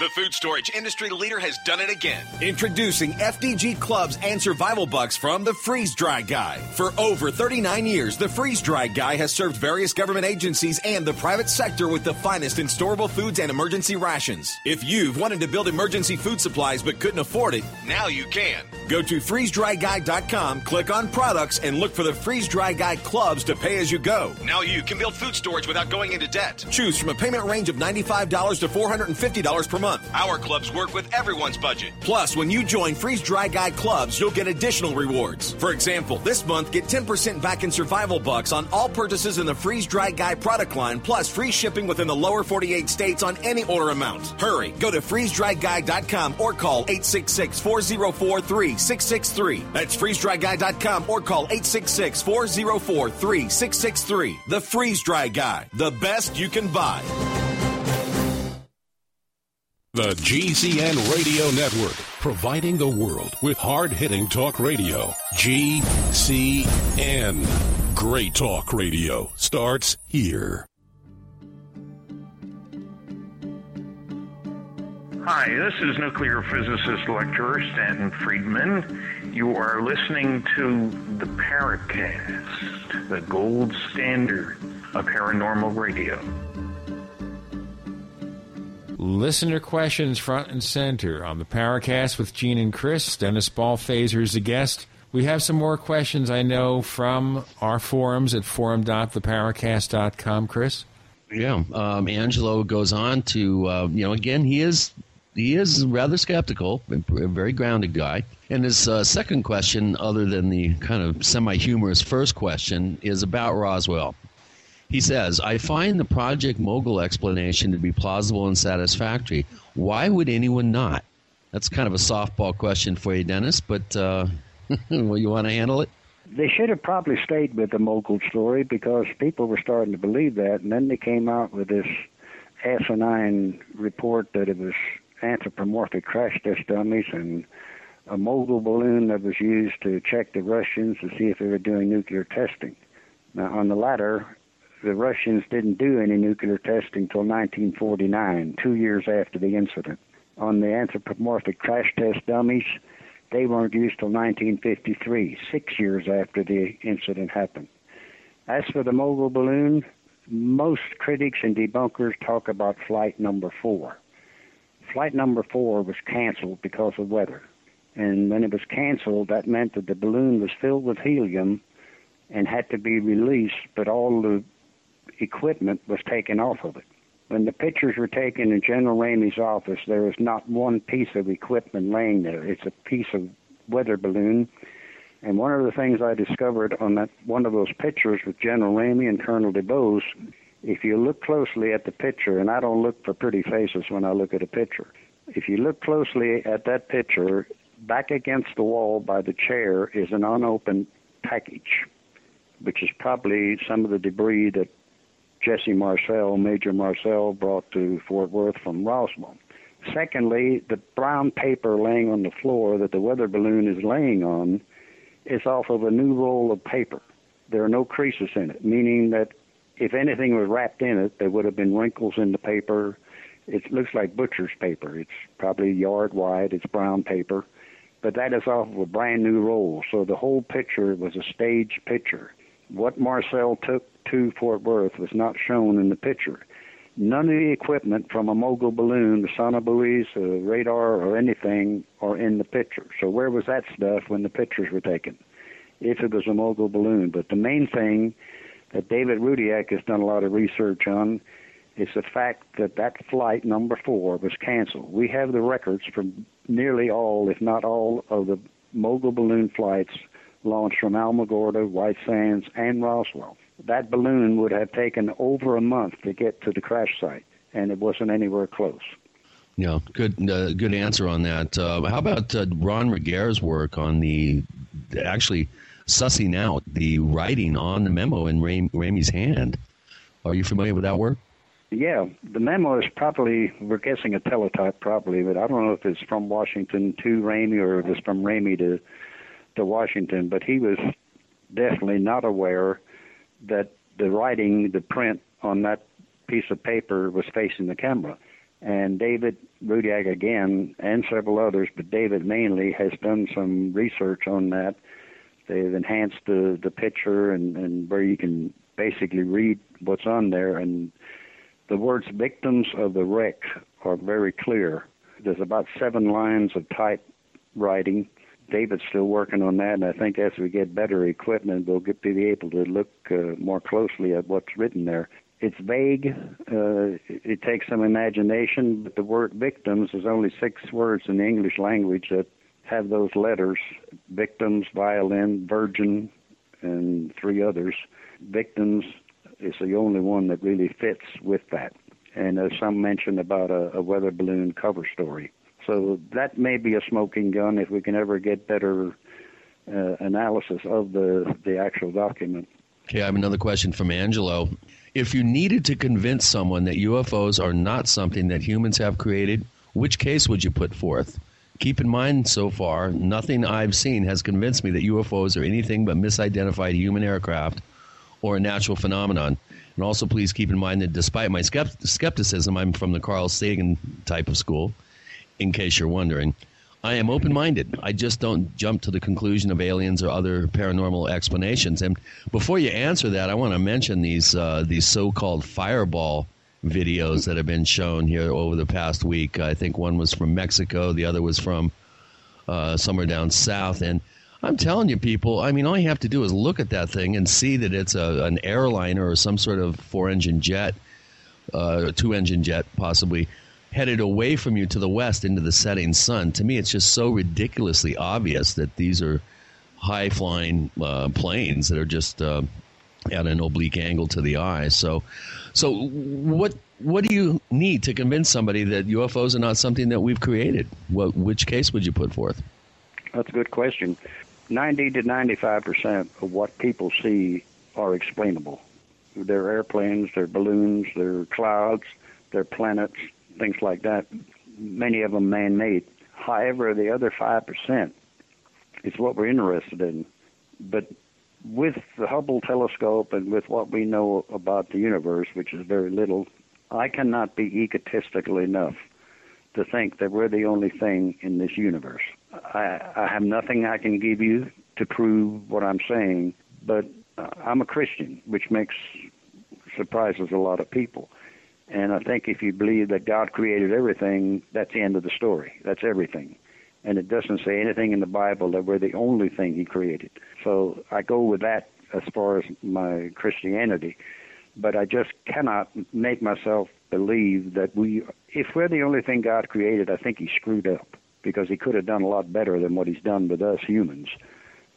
The food storage industry leader has done it again. Introducing FDG clubs and survival bucks from the Freeze Dry Guy. For over 39 years, the Freeze Dry Guy has served various government agencies and the private sector with the finest in storable foods and emergency rations. If you've wanted to build emergency food supplies but couldn't afford it, Now you can. go to freezedryguy.com, click on products, and look for the Freeze Dry Guy clubs to pay as you go. Now you can build food storage without going into debt. Choose from a payment range of $95 to $450 per month. Month. Our clubs work with everyone's budget. Plus, when you join Freeze Dry Guy clubs, you'll get additional rewards. For example, this month, get 10% back in survival bucks on all purchases in the Freeze Dry Guy product line, plus free shipping within the lower 48 states on any order amount. Hurry, go to freezedryguy.com or call 866 404 3663. That's freezedryguy.com or call 866 404 3663. The Freeze Dry Guy, the best you can buy. The GCN Radio Network, providing the world with hard hitting talk radio. GCN. Great talk radio starts here. Hi, this is nuclear physicist lecturer Stanton Friedman. You are listening to the Paracast, the gold standard of paranormal radio. Listener questions front and center on the Paracast with Gene and Chris. Dennis Balthaser is the guest. We have some more questions I know from our forums at forum.theparacast.com, Chris. Yeah, um, Angelo goes on to, uh, you know, again, he is he is rather skeptical, a very grounded guy. And his uh, second question, other than the kind of semi humorous first question, is about Roswell. He says, I find the Project Mogul explanation to be plausible and satisfactory. Why would anyone not? That's kind of a softball question for you, Dennis, but uh, well, you want to handle it? They should have probably stayed with the mogul story because people were starting to believe that, and then they came out with this asinine report that it was anthropomorphic crash test dummies and a mogul balloon that was used to check the Russians to see if they were doing nuclear testing. Now, on the latter, the Russians didn't do any nuclear testing until 1949, two years after the incident. On the anthropomorphic crash test dummies, they weren't used till 1953, six years after the incident happened. As for the mogul balloon, most critics and debunkers talk about flight number four. Flight number four was canceled because of weather. And when it was canceled, that meant that the balloon was filled with helium and had to be released, but all the equipment was taken off of it. When the pictures were taken in General Ramey's office, there was not one piece of equipment laying there. It's a piece of weather balloon. And one of the things I discovered on that one of those pictures with General Ramey and Colonel DuBose, if you look closely at the picture, and I don't look for pretty faces when I look at a picture, if you look closely at that picture, back against the wall by the chair is an unopened package, which is probably some of the debris that Jesse Marcel, Major Marcel, brought to Fort Worth from Roswell. Secondly, the brown paper laying on the floor that the weather balloon is laying on is off of a new roll of paper. There are no creases in it, meaning that if anything was wrapped in it, there would have been wrinkles in the paper. It looks like butcher's paper. It's probably a yard wide. It's brown paper, but that is off of a brand new roll. So the whole picture was a stage picture. What Marcel took to Fort Worth was not shown in the picture. None of the equipment from a mogul balloon, the sonobuoys, a radar, or anything are in the picture. So where was that stuff when the pictures were taken? If it was a mogul balloon. But the main thing that David Rudiak has done a lot of research on is the fact that that flight number four was canceled. We have the records from nearly all, if not all, of the mogul balloon flights launched from Alamogordo, White Sands, and Roswell that balloon would have taken over a month to get to the crash site, and it wasn't anywhere close. Yeah, good, uh, good answer on that. Uh, how about uh, Ron Regehr's work on the actually sussing out the writing on the memo in Ram- Ramey's hand? Are you familiar with that work? Yeah, the memo is probably we're guessing a teletype, probably, but I don't know if it's from Washington to Ramey or if it's from Ramey to to Washington. But he was definitely not aware that the writing, the print on that piece of paper was facing the camera. And David Rudiak again, and several others, but David mainly, has done some research on that. They've enhanced the, the picture and, and where you can basically read what's on there. And the words victims of the wreck are very clear. There's about seven lines of type writing David's still working on that, and I think as we get better equipment, we'll get to be able to look uh, more closely at what's written there. it's vague. Uh, it takes some imagination, but the word victims is only six words in the English language that have those letters victims, violin, virgin, and three others. Victims is the only one that really fits with that. And there's some mention about a, a weather balloon cover story. So that may be a smoking gun if we can ever get better uh, analysis of the, the actual document. Okay, I have another question from Angelo. If you needed to convince someone that UFOs are not something that humans have created, which case would you put forth? Keep in mind, so far, nothing I've seen has convinced me that UFOs are anything but misidentified human aircraft or a natural phenomenon. And also, please keep in mind that despite my skepticism, I'm from the Carl Sagan type of school, in case you're wondering. I am open minded. I just don't jump to the conclusion of aliens or other paranormal explanations. And before you answer that, I want to mention these uh, these so called fireball videos that have been shown here over the past week. I think one was from Mexico, the other was from uh, somewhere down south. And I'm telling you, people, I mean, all you have to do is look at that thing and see that it's a, an airliner or some sort of four engine jet, uh, two engine jet possibly, headed away from you to the west into the setting sun. To me, it's just so ridiculously obvious that these are high flying uh, planes that are just uh, at an oblique angle to the eye. So, so what what do you need to convince somebody that UFOs are not something that we've created? What which case would you put forth? That's a good question. Ninety to ninety-five percent of what people see are explainable. They're airplanes, they're balloons, they're clouds, they're planets, things like that. Many of them man-made. However, the other five percent is what we're interested in. But with the Hubble telescope and with what we know about the universe, which is very little, I cannot be egotistical enough to think that we're the only thing in this universe. I, I have nothing I can give you to prove what I'm saying, but uh, I'm a Christian, which makes surprises a lot of people. And I think if you believe that God created everything, that's the end of the story. That's everything. And it doesn't say anything in the Bible that we're the only thing He created. So I go with that as far as my Christianity. But I just cannot make myself believe that we, if we're the only thing God created, I think He screwed up because He could have done a lot better than what He's done with us humans.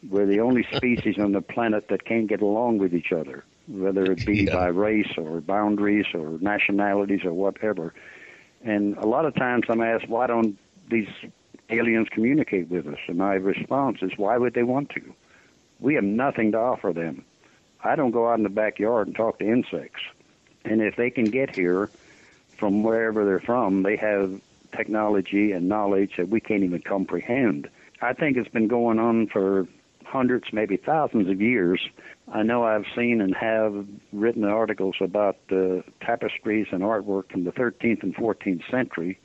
We're the only species on the planet that can't get along with each other whether it be yeah. by race or boundaries or nationalities or whatever. And a lot of times I'm asked, why don't these aliens communicate with us? And my response is, why would they want to? We have nothing to offer them. I don't go out in the backyard and talk to insects. And if they can get here from wherever they're from, they have technology and knowledge that we can't even comprehend. I think it's been going on for hundreds, maybe thousands of years. I know I've seen and have written articles about uh, tapestries and artwork from the 13th and 14th century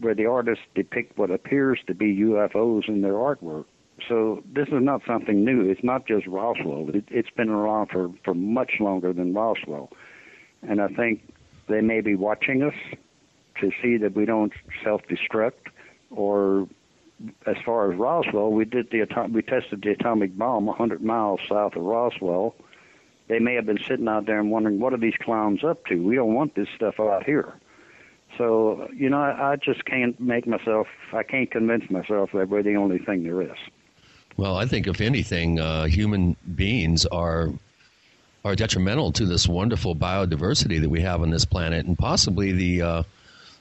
where the artists depict what appears to be UFOs in their artwork. So this is not something new. It's not just Roswell. It, it's been around for, for much longer than Roswell. And I think they may be watching us to see that we don't self-destruct or as far as Roswell, we did the we tested the atomic bomb 100 miles south of Roswell. They may have been sitting out there and wondering what are these clowns up to. We don't want this stuff out here. So you know, I, I just can't make myself. I can't convince myself that we're the only thing there is. Well, I think if anything, uh, human beings are are detrimental to this wonderful biodiversity that we have on this planet, and possibly the uh,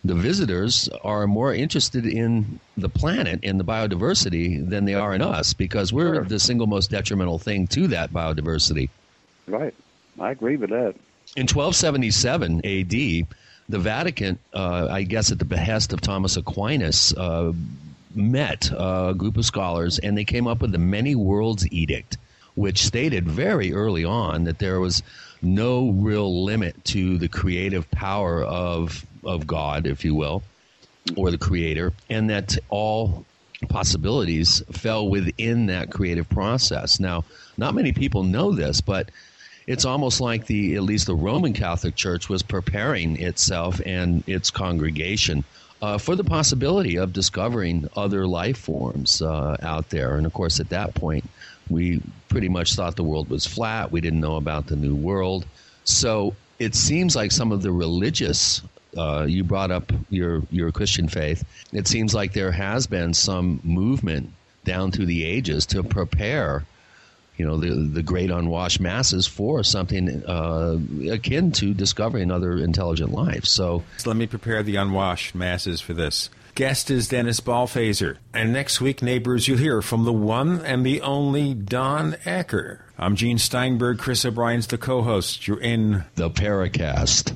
the visitors are more interested in the planet and the biodiversity than they are in us because we're sure. the single most detrimental thing to that biodiversity. Right. I agree with that. In 1277 AD, the Vatican, uh, I guess at the behest of Thomas Aquinas, uh, met a group of scholars and they came up with the Many Worlds Edict, which stated very early on that there was no real limit to the creative power of of God, if you will, or the creator, and that all possibilities fell within that creative process. Now, not many people know this, but it's almost like the at least the Roman Catholic Church was preparing itself and its congregation uh, for the possibility of discovering other life forms uh, out there. And of course, at that point, we pretty much thought the world was flat. We didn't know about the new world. So it seems like some of the religious uh, you brought up your your Christian faith. It seems like there has been some movement down through the ages to prepare, you know, the the great unwashed masses for something uh, akin to discovering other intelligent life. So, so let me prepare the unwashed masses for this. Guest is Dennis Balthaser. And next week, neighbors, you'll hear from the one and the only Don Ecker. I'm Gene Steinberg. Chris O'Brien's the co host. You're in the Paracast.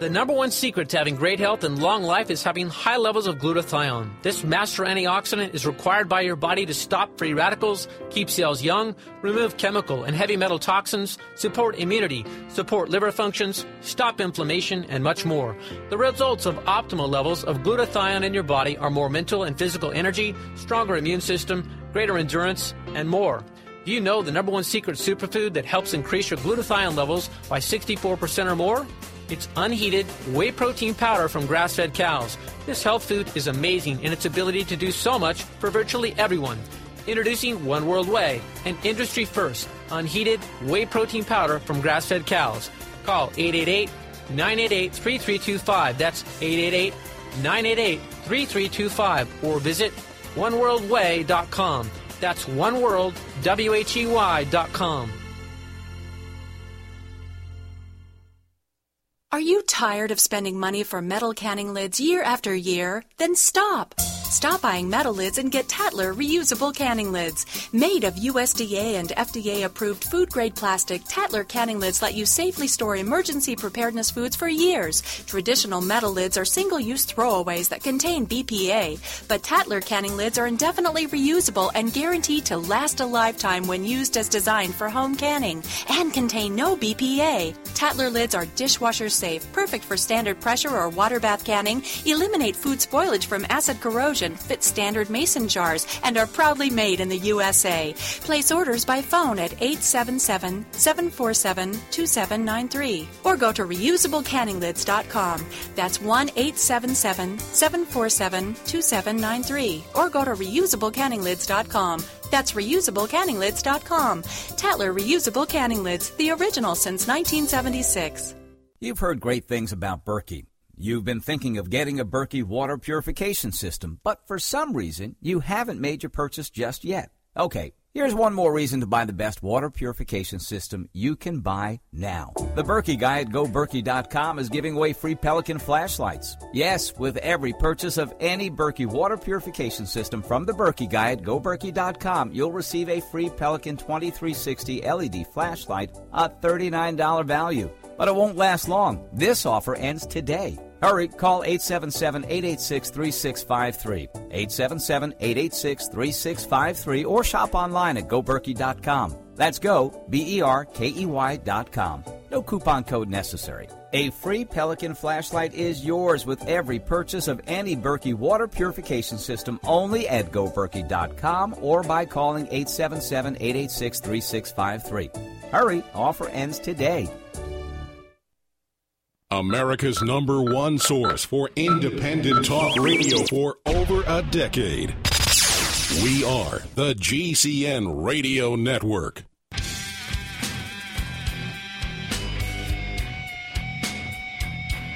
The number one secret to having great health and long life is having high levels of glutathione. This master antioxidant is required by your body to stop free radicals, keep cells young, remove chemical and heavy metal toxins, support immunity, support liver functions, stop inflammation, and much more. The results of optimal levels of glutathione in your body are more mental and physical energy, stronger immune system, greater endurance, and more. Do you know the number one secret superfood that helps increase your glutathione levels by 64% or more? It's unheated whey protein powder from grass fed cows. This health food is amazing in its ability to do so much for virtually everyone. Introducing One World Whey, an industry first, unheated whey protein powder from grass fed cows. Call 888 988 3325. That's 888 988 3325. Or visit oneworldwhey.com. That's oneworld, W H E Y.com. Are you tired of spending money for metal canning lids year after year? Then stop! Stop buying metal lids and get Tatler reusable canning lids. Made of USDA and FDA approved food grade plastic, Tatler canning lids let you safely store emergency preparedness foods for years. Traditional metal lids are single use throwaways that contain BPA, but Tatler canning lids are indefinitely reusable and guaranteed to last a lifetime when used as designed for home canning and contain no BPA. Tatler lids are dishwasher safe, perfect for standard pressure or water bath canning, eliminate food spoilage from acid corrosion fit standard mason jars and are proudly made in the USA. Place orders by phone at 877 747 2793 or go to reusablecanninglids.com. That's 1 877 747 2793 or go to reusablecanninglids.com. That's reusablecanninglids.com. Tatler Reusable Canning Lids, the original since 1976. You've heard great things about Berkey. You've been thinking of getting a Berkey water purification system, but for some reason you haven't made your purchase just yet. Okay, here's one more reason to buy the best water purification system you can buy now. The Berkey guy at GoBerkey.com is giving away free Pelican flashlights. Yes, with every purchase of any Berkey water purification system from the Berkey guy at GoBerkey.com, you'll receive a free Pelican 2360 LED flashlight, a $39 value. But it won't last long. This offer ends today. Hurry, call 877 886 3653. 877 886 3653 or shop online at goberkey.com. That's go, B E R K E Y.com. No coupon code necessary. A free Pelican flashlight is yours with every purchase of any Berkey water purification system only at goberkey.com or by calling 877 886 3653. Hurry, offer ends today. America's number one source for independent talk radio for over a decade. We are the GCN Radio Network.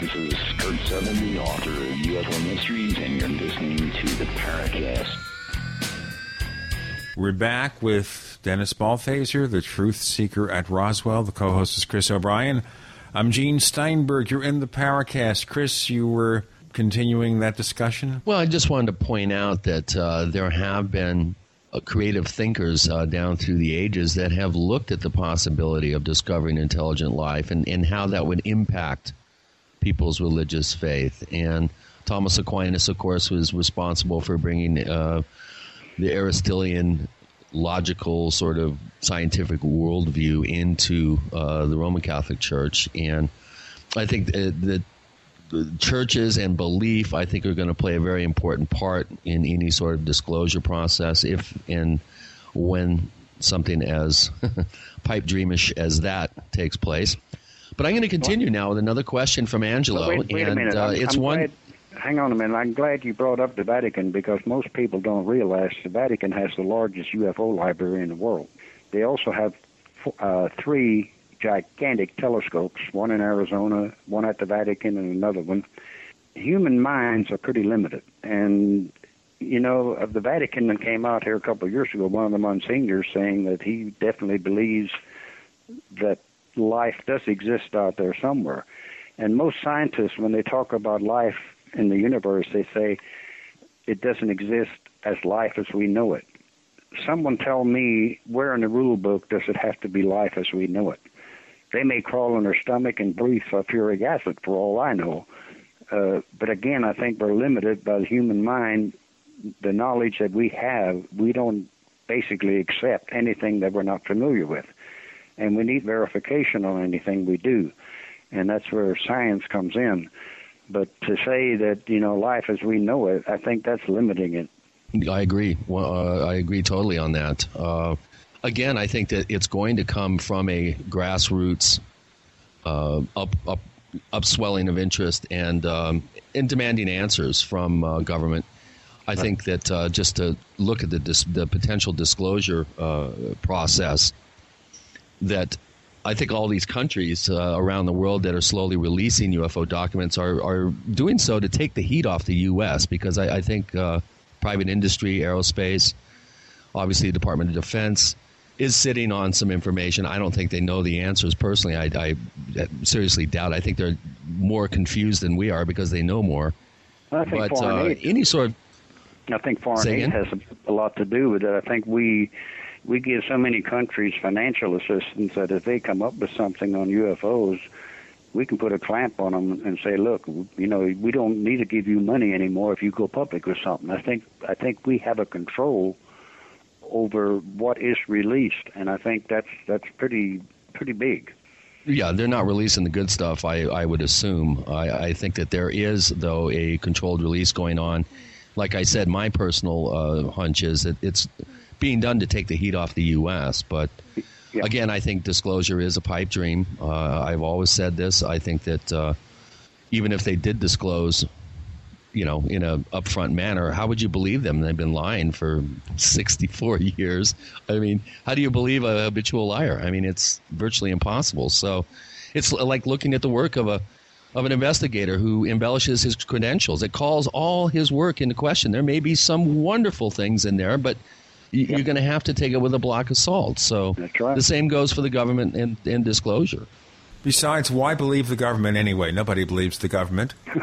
This is Kurt Southern, the author of UFO Mysteries, and you're listening to the Paracast. We're back with Dennis Balthaser, the truth seeker at Roswell. The co host is Chris O'Brien. I'm Gene Steinberg. You're in the Paracast. Chris, you were continuing that discussion? Well, I just wanted to point out that uh, there have been uh, creative thinkers uh, down through the ages that have looked at the possibility of discovering intelligent life and, and how that would impact people's religious faith. And Thomas Aquinas, of course, was responsible for bringing uh, the Aristotelian logical sort of scientific worldview into uh, the Roman Catholic Church. And I think that churches and belief, I think, are going to play a very important part in any sort of disclosure process if and when something as pipe dreamish as that takes place. But I'm going to continue now with another question from Angelo, wait, wait and uh, it's I'm one. Glad, hang on a minute. I'm glad you brought up the Vatican because most people don't realize the Vatican has the largest UFO library in the world. They also have uh, three gigantic telescopes, one in Arizona, one at the Vatican, and another one. Human minds are pretty limited, and you know, of the Vatican that came out here a couple of years ago, one of the monsignors saying that he definitely believes that life does exist out there somewhere. And most scientists, when they talk about life in the universe, they say it doesn't exist as life as we know it. Someone tell me where in the rule book does it have to be life as we know it? They may crawl on their stomach and breathe sulfuric acid for all I know. Uh, but again, I think we're limited by the human mind. The knowledge that we have, we don't basically accept anything that we're not familiar with. And we need verification on anything we do. And that's where science comes in. But to say that, you know, life as we know it, I think that's limiting it. I agree. Well, uh, I agree totally on that. Uh, again, I think that it's going to come from a grassroots uh, up up upswelling of interest and um, and demanding answers from uh, government. I think that uh, just to look at the dis- the potential disclosure uh, process, that I think all these countries uh, around the world that are slowly releasing UFO documents are, are doing so to take the heat off the U.S. because I, I think uh, private industry, aerospace, obviously the Department of Defense is sitting on some information. I don't think they know the answers personally. I, I seriously doubt. I think they're more confused than we are because they know more. I think but foreign uh, aid, any sort of I think foreign aid has a, a lot to do with it. I think we we give so many countries financial assistance that if they come up with something on UFOs, we can put a clamp on them and say, look, you know, we don't need to give you money anymore if you go public with something. I think I think we have a control over what is released, and I think that's that's pretty pretty big. Yeah, they're not releasing the good stuff. I, I would assume. I, I think that there is, though, a controlled release going on. Like I said, my personal uh, hunch is that it's being done to take the heat off the U.S. But again, I think disclosure is a pipe dream. Uh, I've always said this. I think that uh, even if they did disclose, you know, in a upfront manner, how would you believe them? They've been lying for 64 years. I mean, how do you believe a habitual liar? I mean, it's virtually impossible. So it's like looking at the work of a of an investigator who embellishes his credentials. It calls all his work into question. There may be some wonderful things in there, but y- you're going to have to take it with a block of salt. So the same goes for the government and, and disclosure. Besides, why believe the government anyway? Nobody believes the government.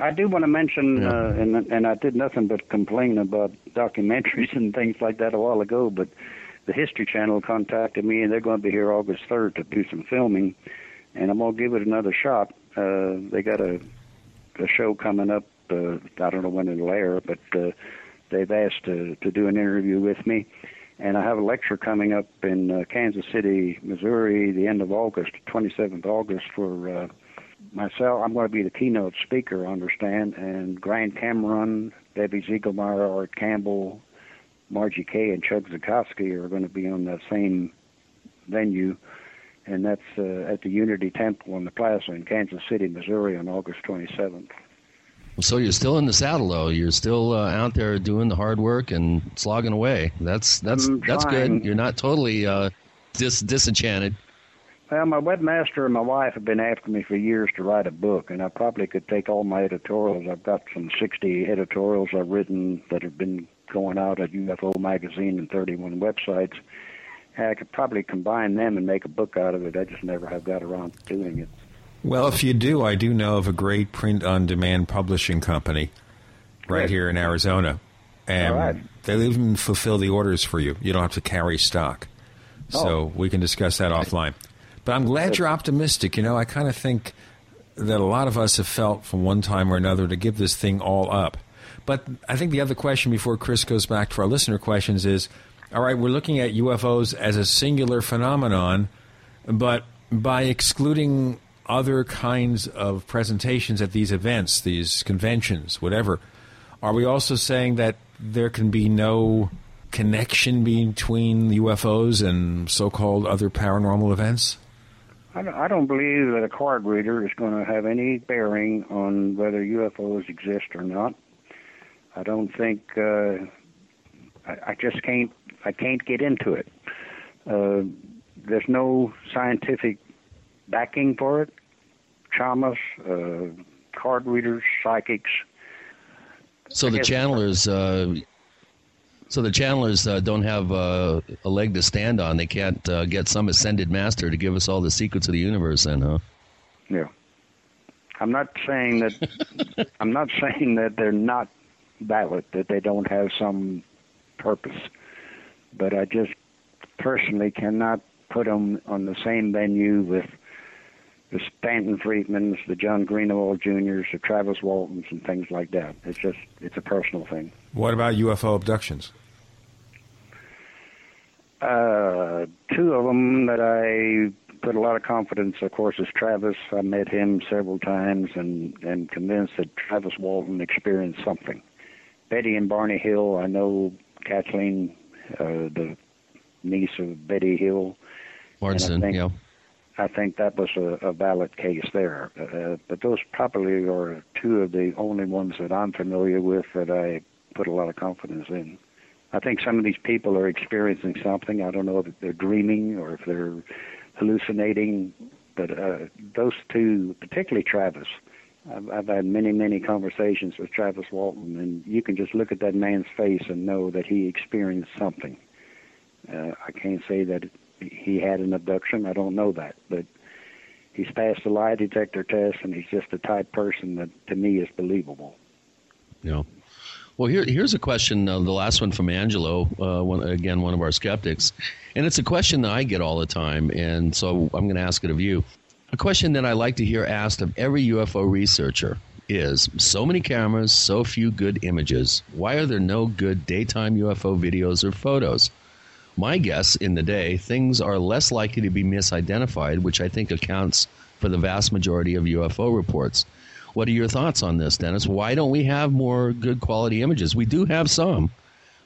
I do want to mention, uh, and and I did nothing but complain about documentaries and things like that a while ago, but the History Channel contacted me, and they're going to be here August 3rd to do some filming, and I'm going to give it another shot. Uh, they got a a show coming up. Uh, I don't know when it'll air, but uh, they've asked to to do an interview with me, and I have a lecture coming up in uh, Kansas City, Missouri, the end of August, 27th August for. Uh, myself, I'm going to be the keynote speaker, I understand, and Grant Cameron, Debbie Ziegelmeyer, Art Campbell, Margie Kay, and Chuck Zukowski are going to be on that same venue, and that's uh, at the Unity Temple on the Plaza in Kansas City, Missouri, on August 27th. So you're still in the saddle, though. You're still uh, out there doing the hard work and slogging away. That's that's I'm that's trying. good. You're not totally uh, dis- disenchanted. Well, my webmaster and my wife have been after me for years to write a book, and I probably could take all my editorials. I've got some 60 editorials I've written that have been going out at UFO magazine and 31 websites. And I could probably combine them and make a book out of it. I just never have got around to doing it. Well, if you do, I do know of a great print on demand publishing company right Great. here in Arizona. And All right. they even fulfill the orders for you. You don't have to carry stock. Oh. So Oh. we can discuss that offline. But I'm glad you're optimistic. You know, I kind of think that a lot of us have felt from one time or another to give this thing all up. But I think the other question before Chris goes back to our listener questions is all right, we're looking at UFOs as a singular phenomenon, but by excluding other kinds of presentations at these events, these conventions, whatever, are we also saying that there can be no connection between UFOs and so called other paranormal events? I don't, I don't believe that a card reader is going to have any bearing on whether UFOs exist or not. I don't think uh, I, I just can't I can't get into it. Uh, there's no scientific backing for it. Chamas, uh, card readers, psychics. So the channelers, uh, so the channelers uh, don't have uh, a leg to stand on. They can't uh, get some ascended master to give us all the secrets of the universe, then, huh? Yeah. I'm not saying that I'm not saying that they're not valid, that they don't have some purpose, but I just personally cannot put them on the same venue with the Stanton Friedmans, the John Greenewald Juniors, the Travis Waltons, and things like that. It's just it's a personal thing. What about UFO abductions? Uh, two of them that I put a lot of confidence, of course, is Travis. I met him several times and and convinced that Travis Walton experienced something. Betty and Barney Hill, I know Kathleen, uh, the niece of Betty Hill. Marden, And I think- yeah. I think that was a, a valid case there. Uh, but those probably are two of the only ones that I'm familiar with that I put a lot of confidence in. I think some of these people are experiencing something. I don't know if they're dreaming or if they're hallucinating, but uh, those two, particularly Travis, I've, I've had many, many conversations with Travis Walton, and you can just look at that man's face and know that he experienced something. Uh, I can't say that he had an abduction. I don't know that, but he's passed the lie detector test, and he's just the type person that, to me, is believable. Yeah. Well, here, here's a question. Uh, the last one from Angelo, uh, one, again, one of our skeptics, and it's a question that I get all the time, and so I'm going to ask it of you. A question that I like to hear asked of every UFO researcher is: so many cameras, so few good images. Why are there no good daytime UFO videos or photos? My guess in the day, things are less likely to be misidentified, which I think accounts for the vast majority of UFO reports. What are your thoughts on this, Dennis? Why don't we have more good quality images? We do have some,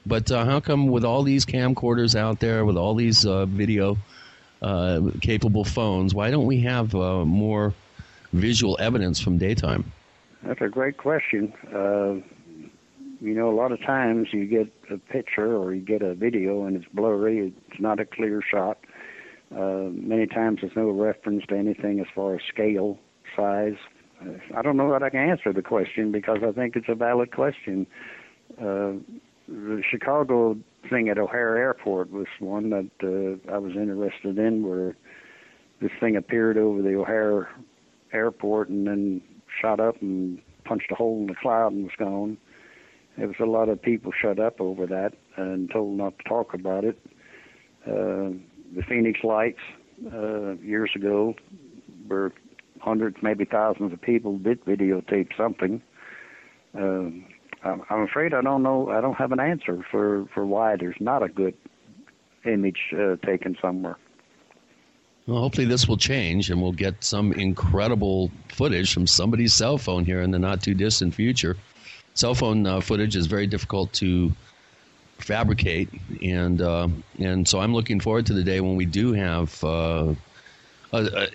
but uh, how come with all these camcorders out there, with all these uh, video uh, capable phones, why don't we have uh, more visual evidence from daytime? That's a great question. Uh, you know, a lot of times you get a picture or you get a video and it's blurry. It's not a clear shot. Uh, many times there's no reference to anything as far as scale, size. I don't know that I can answer the question because I think it's a valid question. Uh, the Chicago thing at O'Hare Airport was one that uh, I was interested in, where this thing appeared over the O'Hare Airport and then shot up and punched a hole in the cloud and was gone. There was a lot of people shut up over that and told not to talk about it. Uh, the Phoenix Lights uh, years ago, where hundreds, maybe thousands of people did videotape something. I'm, I'm afraid I don't know. I don't have an answer for for why there's not a good image uh, taken somewhere. Well, hopefully this will change, and we'll get some incredible footage from somebody's cell phone here in the not too distant future. Cell phone uh, footage is very difficult to fabricate, and uh, and so I'm looking forward to the day when we do have uh, a, a,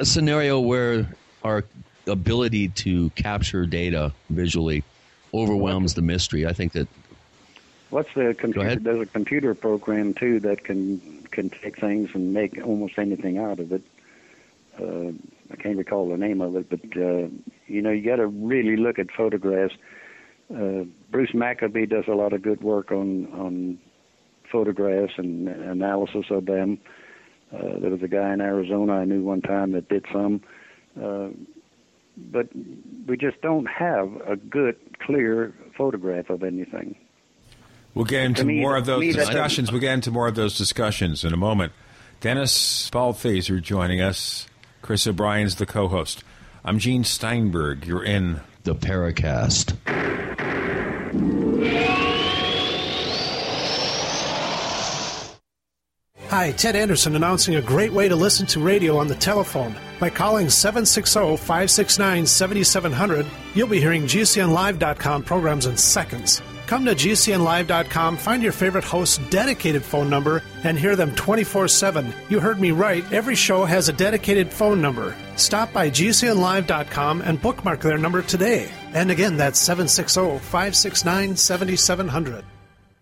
a scenario where our ability to capture data visually overwhelms the mystery. I think that What's the computer? There's a computer program too that can can take things and make almost anything out of it. Uh, I can't recall the name of it, but uh, you know you got to really look at photographs. Uh, Bruce Maccabee does a lot of good work on on photographs and analysis of them. Uh, there was a guy in Arizona I knew one time that did some, uh, but we just don't have a good, clear photograph of anything. We'll get into me- more of those discussions. We'll get into more of those discussions in a moment. Dennis Balthaser joining us. Chris O'Brien's the co-host. I'm Gene Steinberg. You're in the Paracast. Hi, Ted Anderson announcing a great way to listen to radio on the telephone. By calling oh, 760 569 7700, you'll be hearing GCNLive.com programs in seconds. Come to GCNLive.com, find your favorite host's dedicated phone number, and hear them 24 7. You heard me right, every show has a dedicated phone number. Stop by GCNLive.com and bookmark their number today. And again, that's oh, 760 569 7700.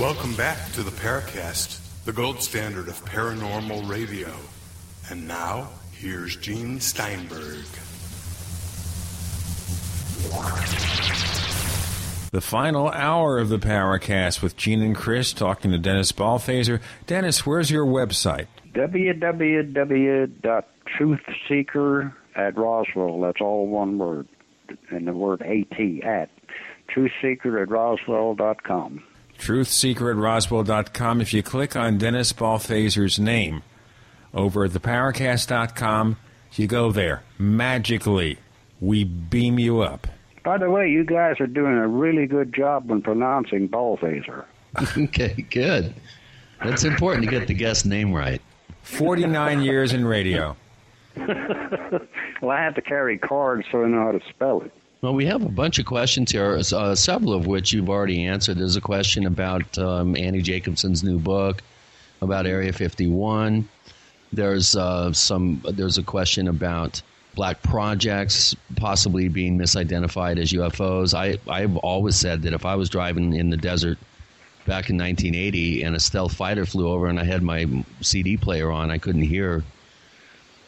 Welcome back to the Paracast, the gold standard of paranormal radio. And now, here's Gene Steinberg. the final hour of the Paracast with Gene and Chris talking to Dennis Balthaser. Dennis, where's your website? www.truthseeker at Roswell. That's all one word, and the word at at truthseeker at roswell.com. truthseeker at roswell.com. If you click on Dennis Balthaser's name over at theparacast.com, you go there. Magically, we beam you up. By the way, you guys are doing a really good job when pronouncing Balthaser. okay, good. That's important to get the guest name right. 49 years in radio. well, I have to carry cards so I know how to spell it. Well, we have a bunch of questions here, uh, several of which you've already answered. There's a question about um, Annie Jacobson's new book, about Area 51. There's uh, some. There's a question about black projects possibly being misidentified as UFOs. I I've always said that if I was driving in the desert back in 1980 and a stealth fighter flew over and I had my CD player on, I couldn't hear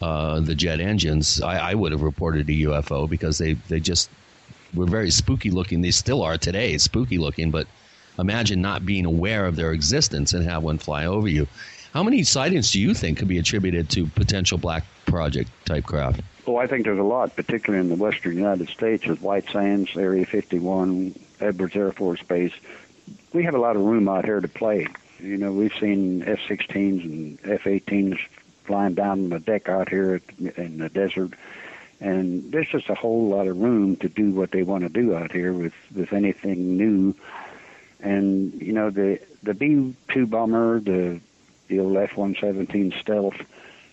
uh, the jet engines. I, I would have reported a UFO because they they just were very spooky looking. They still are today, spooky looking. But imagine not being aware of their existence and have one fly over you. How many sightings do you think could be attributed to potential black project type craft? Oh, I think there's a lot, particularly in the western United States, with White Sands, Area 51, Edwards Air Force Base. We have a lot of room out here to play. You know, we've seen F-16s and F-18s flying down the deck out here in the desert, and there's just a whole lot of room to do what they want to do out here with with anything new. And you know, the the B-2 bomber, the the old F-117 stealth,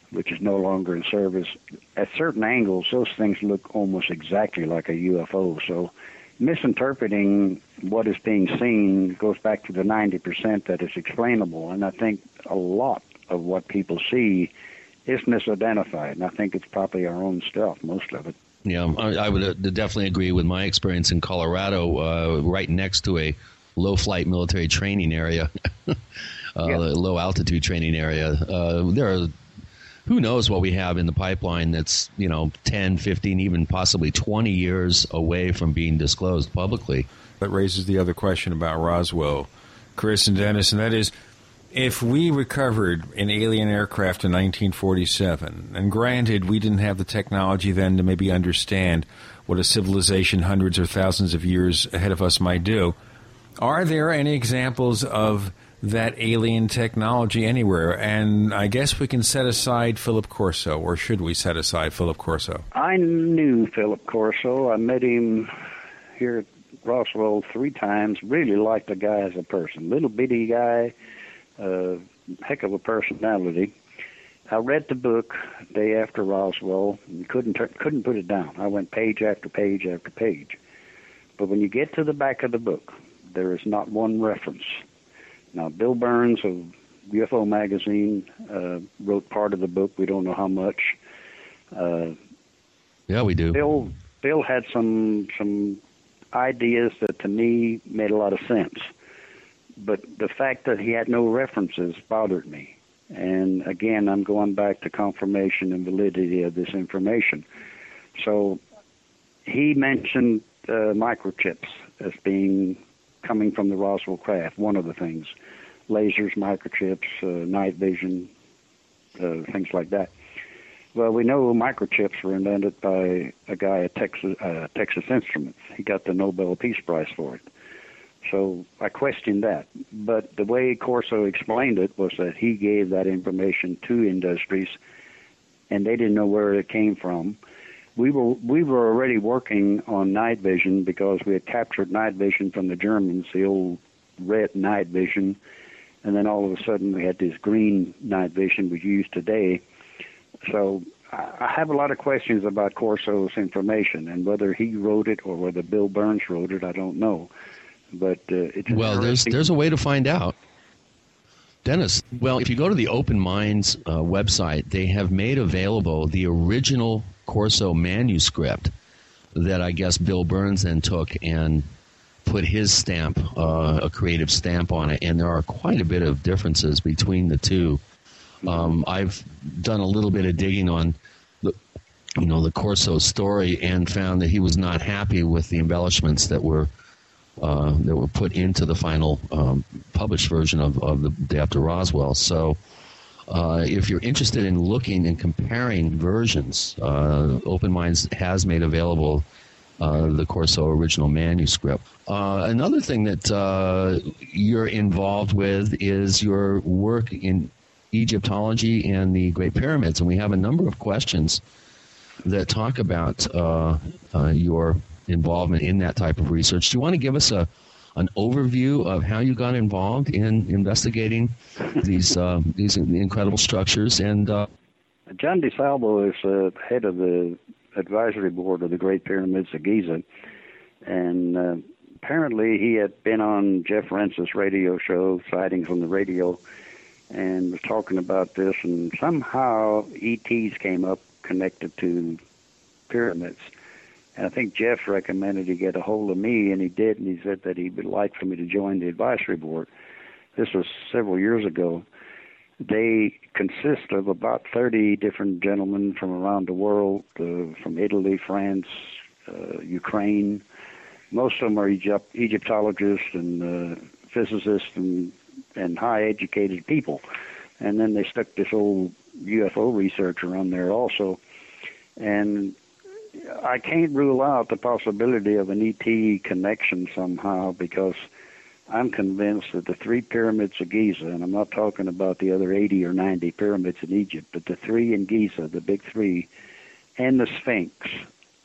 which is no longer in service. At certain angles, those things look almost exactly like a UFO. So, misinterpreting what is being seen goes back to the 90% that is explainable. And I think a lot of what people see is misidentified. And I think it's probably our own stuff, most of it. Yeah, I, I would uh, definitely agree with my experience in Colorado, uh, right next to a low flight military training area, uh, low altitude training area. Uh, there are who knows what we have in the pipeline that's you know 10 15 even possibly 20 years away from being disclosed publicly That raises the other question about Roswell, Chris and Dennis, and that is if we recovered an alien aircraft in 1947, and granted we didn't have the technology then to maybe understand what a civilization hundreds or thousands of years ahead of us might do, are there any examples of that alien technology anywhere? And I guess we can set aside Philip Corso, or should we set aside Philip Corso? I knew Philip Corso. I met him here at Roswell three times. Really liked the guy as a person. Little bitty guy, uh, heck of a personality. I read the book day after Roswell and couldn't couldn't put it down. I went page after page after page. But when you get to the back of the book, there is not one reference. Now, Bill Birnes of UFO Magazine uh, wrote part of the book. We don't know how much. Uh, yeah, we do. Bill Bill had some some ideas that to me made a lot of sense, but the fact that he had no references bothered me. And again, I'm going back to confirmation and validity of this information. So he mentioned uh, microchips as being coming from the Roswell craft, one of the things. Lasers, microchips, uh, night vision, uh, things like that. Well, we know microchips were invented by a guy at Texas, uh, Texas Instruments. He got the Nobel Peace Prize for it. So I questioned that. But the way Corso explained it was that he gave that information to industries and they didn't know where it came from. We were we were already working on night vision because we had captured night vision from the Germans, the old red night vision, and then all of a sudden we had this green night vision we use today. So I have a lot of questions about Corso's information and whether he wrote it or whether Bill Birnes wrote it. I don't know. But uh, it's well, there's there's a way to find out. Dennis, well, if you go to the Open Minds uh, website, they have made available the original Corso manuscript that I guess Bill Birnes then took and put his stamp, uh, a creative stamp on it, and there are quite a bit of differences between the two. Um, I've done a little bit of digging on the, you know, the Corso story and found that he was not happy with the embellishments that were uh, that were put into the final um, published version of, of the Day After Roswell. So, uh, if you're interested in looking and comparing versions, uh, Open Minds has made available uh, the Corso original manuscript. Uh, another thing that uh, you're involved with is your work in Egyptology and the Great Pyramids, and we have a number of questions that talk about your involvement in that type of research. Do you want to give us a an overview of how you got involved in investigating these uh, these incredible structures and uh... John DeSalvo is uh, head of the advisory board of the Great Pyramids of Giza, and uh, apparently he had been on Jeff Rense's radio show, Sightings on the Radio, and was talking about this, and somehow ETs came up connected to pyramids. And I think Jeff recommended he get a hold of me, and he did, and he said that he would like for me to join the advisory board. This was several years ago. They consist of about 30 different gentlemen from around the world, uh, from Italy, France, uh, Ukraine. Most of them are Egypt- Egyptologists and uh, physicists and, and high educated people. And then they stuck this old UFO researcher on there also. And I can't rule out the possibility of an ET connection somehow because I'm convinced that the three pyramids of Giza, and I'm not talking about the other 80 or 90 pyramids in Egypt, but the three in Giza, the big three, and the Sphinx,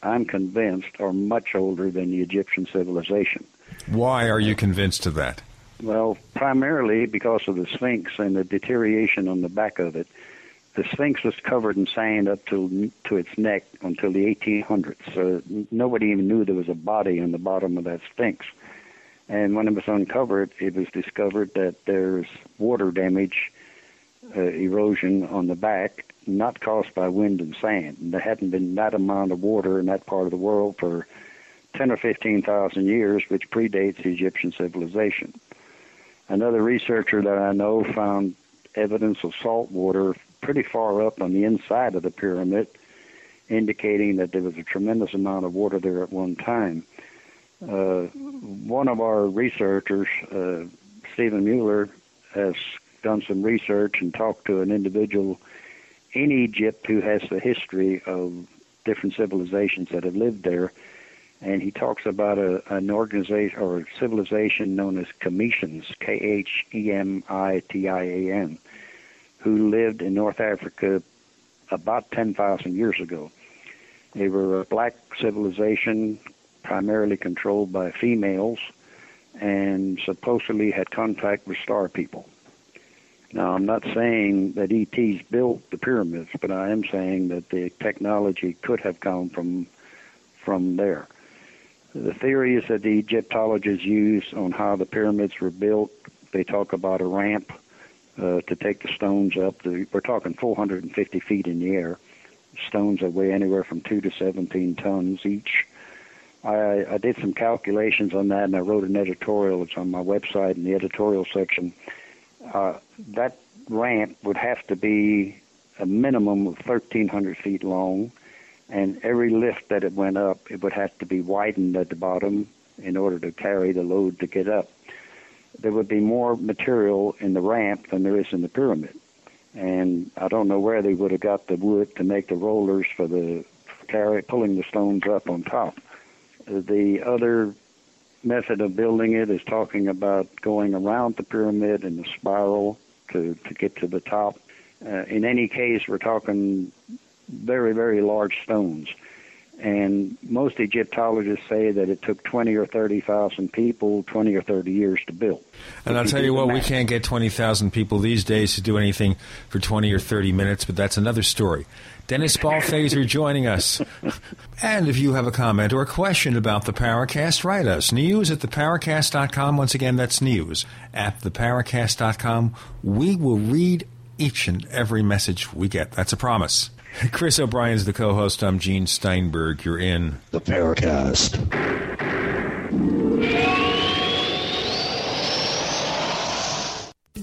I'm convinced are much older than the Egyptian civilization. Why are you convinced of that? Well, primarily because of the Sphinx and the deterioration on the back of it the Sphinx was covered in sand up to to its neck until the 1800s. So nobody even knew there was a body in the bottom of that Sphinx. And when it was uncovered, it was discovered that there's water damage, uh, erosion on the back, not caused by wind and sand. And There hadn't been that amount of water in that part of the world for 10 or 15,000 years, which predates Egyptian civilization. Another researcher that I know found evidence of salt water pretty far up on the inside of the pyramid, indicating that there was a tremendous amount of water there at one time. Uh, one of our researchers, uh, Stephen Mehler, has done some research and talked to an individual in Egypt who has the history of different civilizations that have lived there. And he talks about a, an organization or civilization known as Khemitians, K H E M I T I A N who lived in North Africa about 10,000 years ago. They were a black civilization, primarily controlled by females, and supposedly had contact with star people. Now, I'm not saying that ET's built the pyramids, but I am saying that the technology could have come from from there. The theories that the Egyptologists use on how the pyramids were built, they talk about a ramp uh, to take the stones up. The, we're talking 450 feet in the air. Stones that weigh anywhere from 2 to 17 tons each. I, I did some calculations on that, and I wrote an editorial. It's on my website in the editorial section. Uh, that ramp would have to be a minimum of 1,300 feet long, and every lift that it went up, it would have to be widened at the bottom in order to carry the load to get up. There would be more material in the ramp than there is in the pyramid, and I don't know where they would have got the wood to make the rollers for the for carry pulling the stones up on top. The other method of building it is talking about going around the pyramid in a spiral to, to get to the top. Uh, in any case, we're talking very, very large stones. And most Egyptologists say that it took 20 or 30,000 people 20 or 30 years to build. And I'll tell you what, we can't get 20,000 people these days to do anything for 20 or 30 minutes, but that's another story. Dennis Balthaser joining us. And if you have a comment or a question about the Paracast, write us. News at theparacast.com. Once again, that's news at theparacast.com. We will read each and every message we get. That's a promise. Chris O'Brien's the co-host. I'm Gene Steinberg. You're in the Paracast.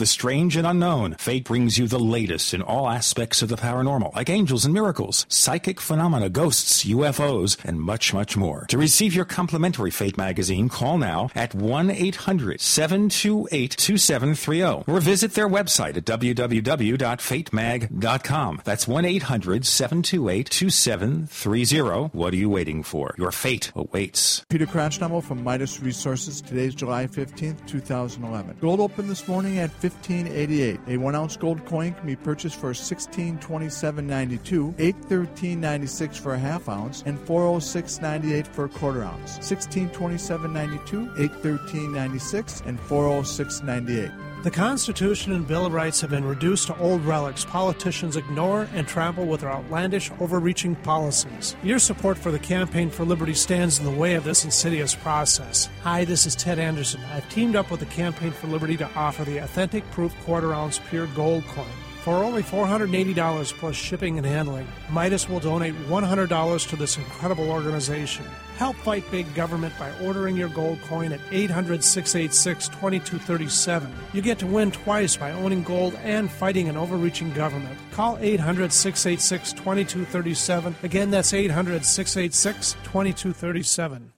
the strange and unknown. Fate brings you the latest in all aspects of the paranormal, like angels and miracles, psychic phenomena, ghosts, UFOs, and much, much more. To receive your complimentary Fate magazine, call now at 1-800-728-2730 or visit their website at www.fatemag.com. That's 1-800-728-2730. What are you waiting for? Your fate awaits. Peter Crouchnumble from Midas Resources. Today's July 15th, 2011. Gold opened this morning at 1588. A one ounce gold coin can be purchased for 1627.92, 813.96 for a half ounce, and 406.98 for a quarter ounce. 1627.92, 813.96, and 406.98. The Constitution and Bill of Rights have been reduced to old relics politicians ignore and trample with their outlandish, overreaching policies. Your support for the Campaign for Liberty stands in the way of this insidious process. Hi, this is Ted Anderson. I've teamed up with the Campaign for Liberty to offer the authentic proof quarter ounce pure gold coin. For only $480 plus shipping and handling, Midas will donate $100 to this incredible organization. Help fight big government by ordering your gold coin at 800 686 2237. You get to win twice by owning gold and fighting an overreaching government. Call 800 686 2237. Again, that's 800 686 2237.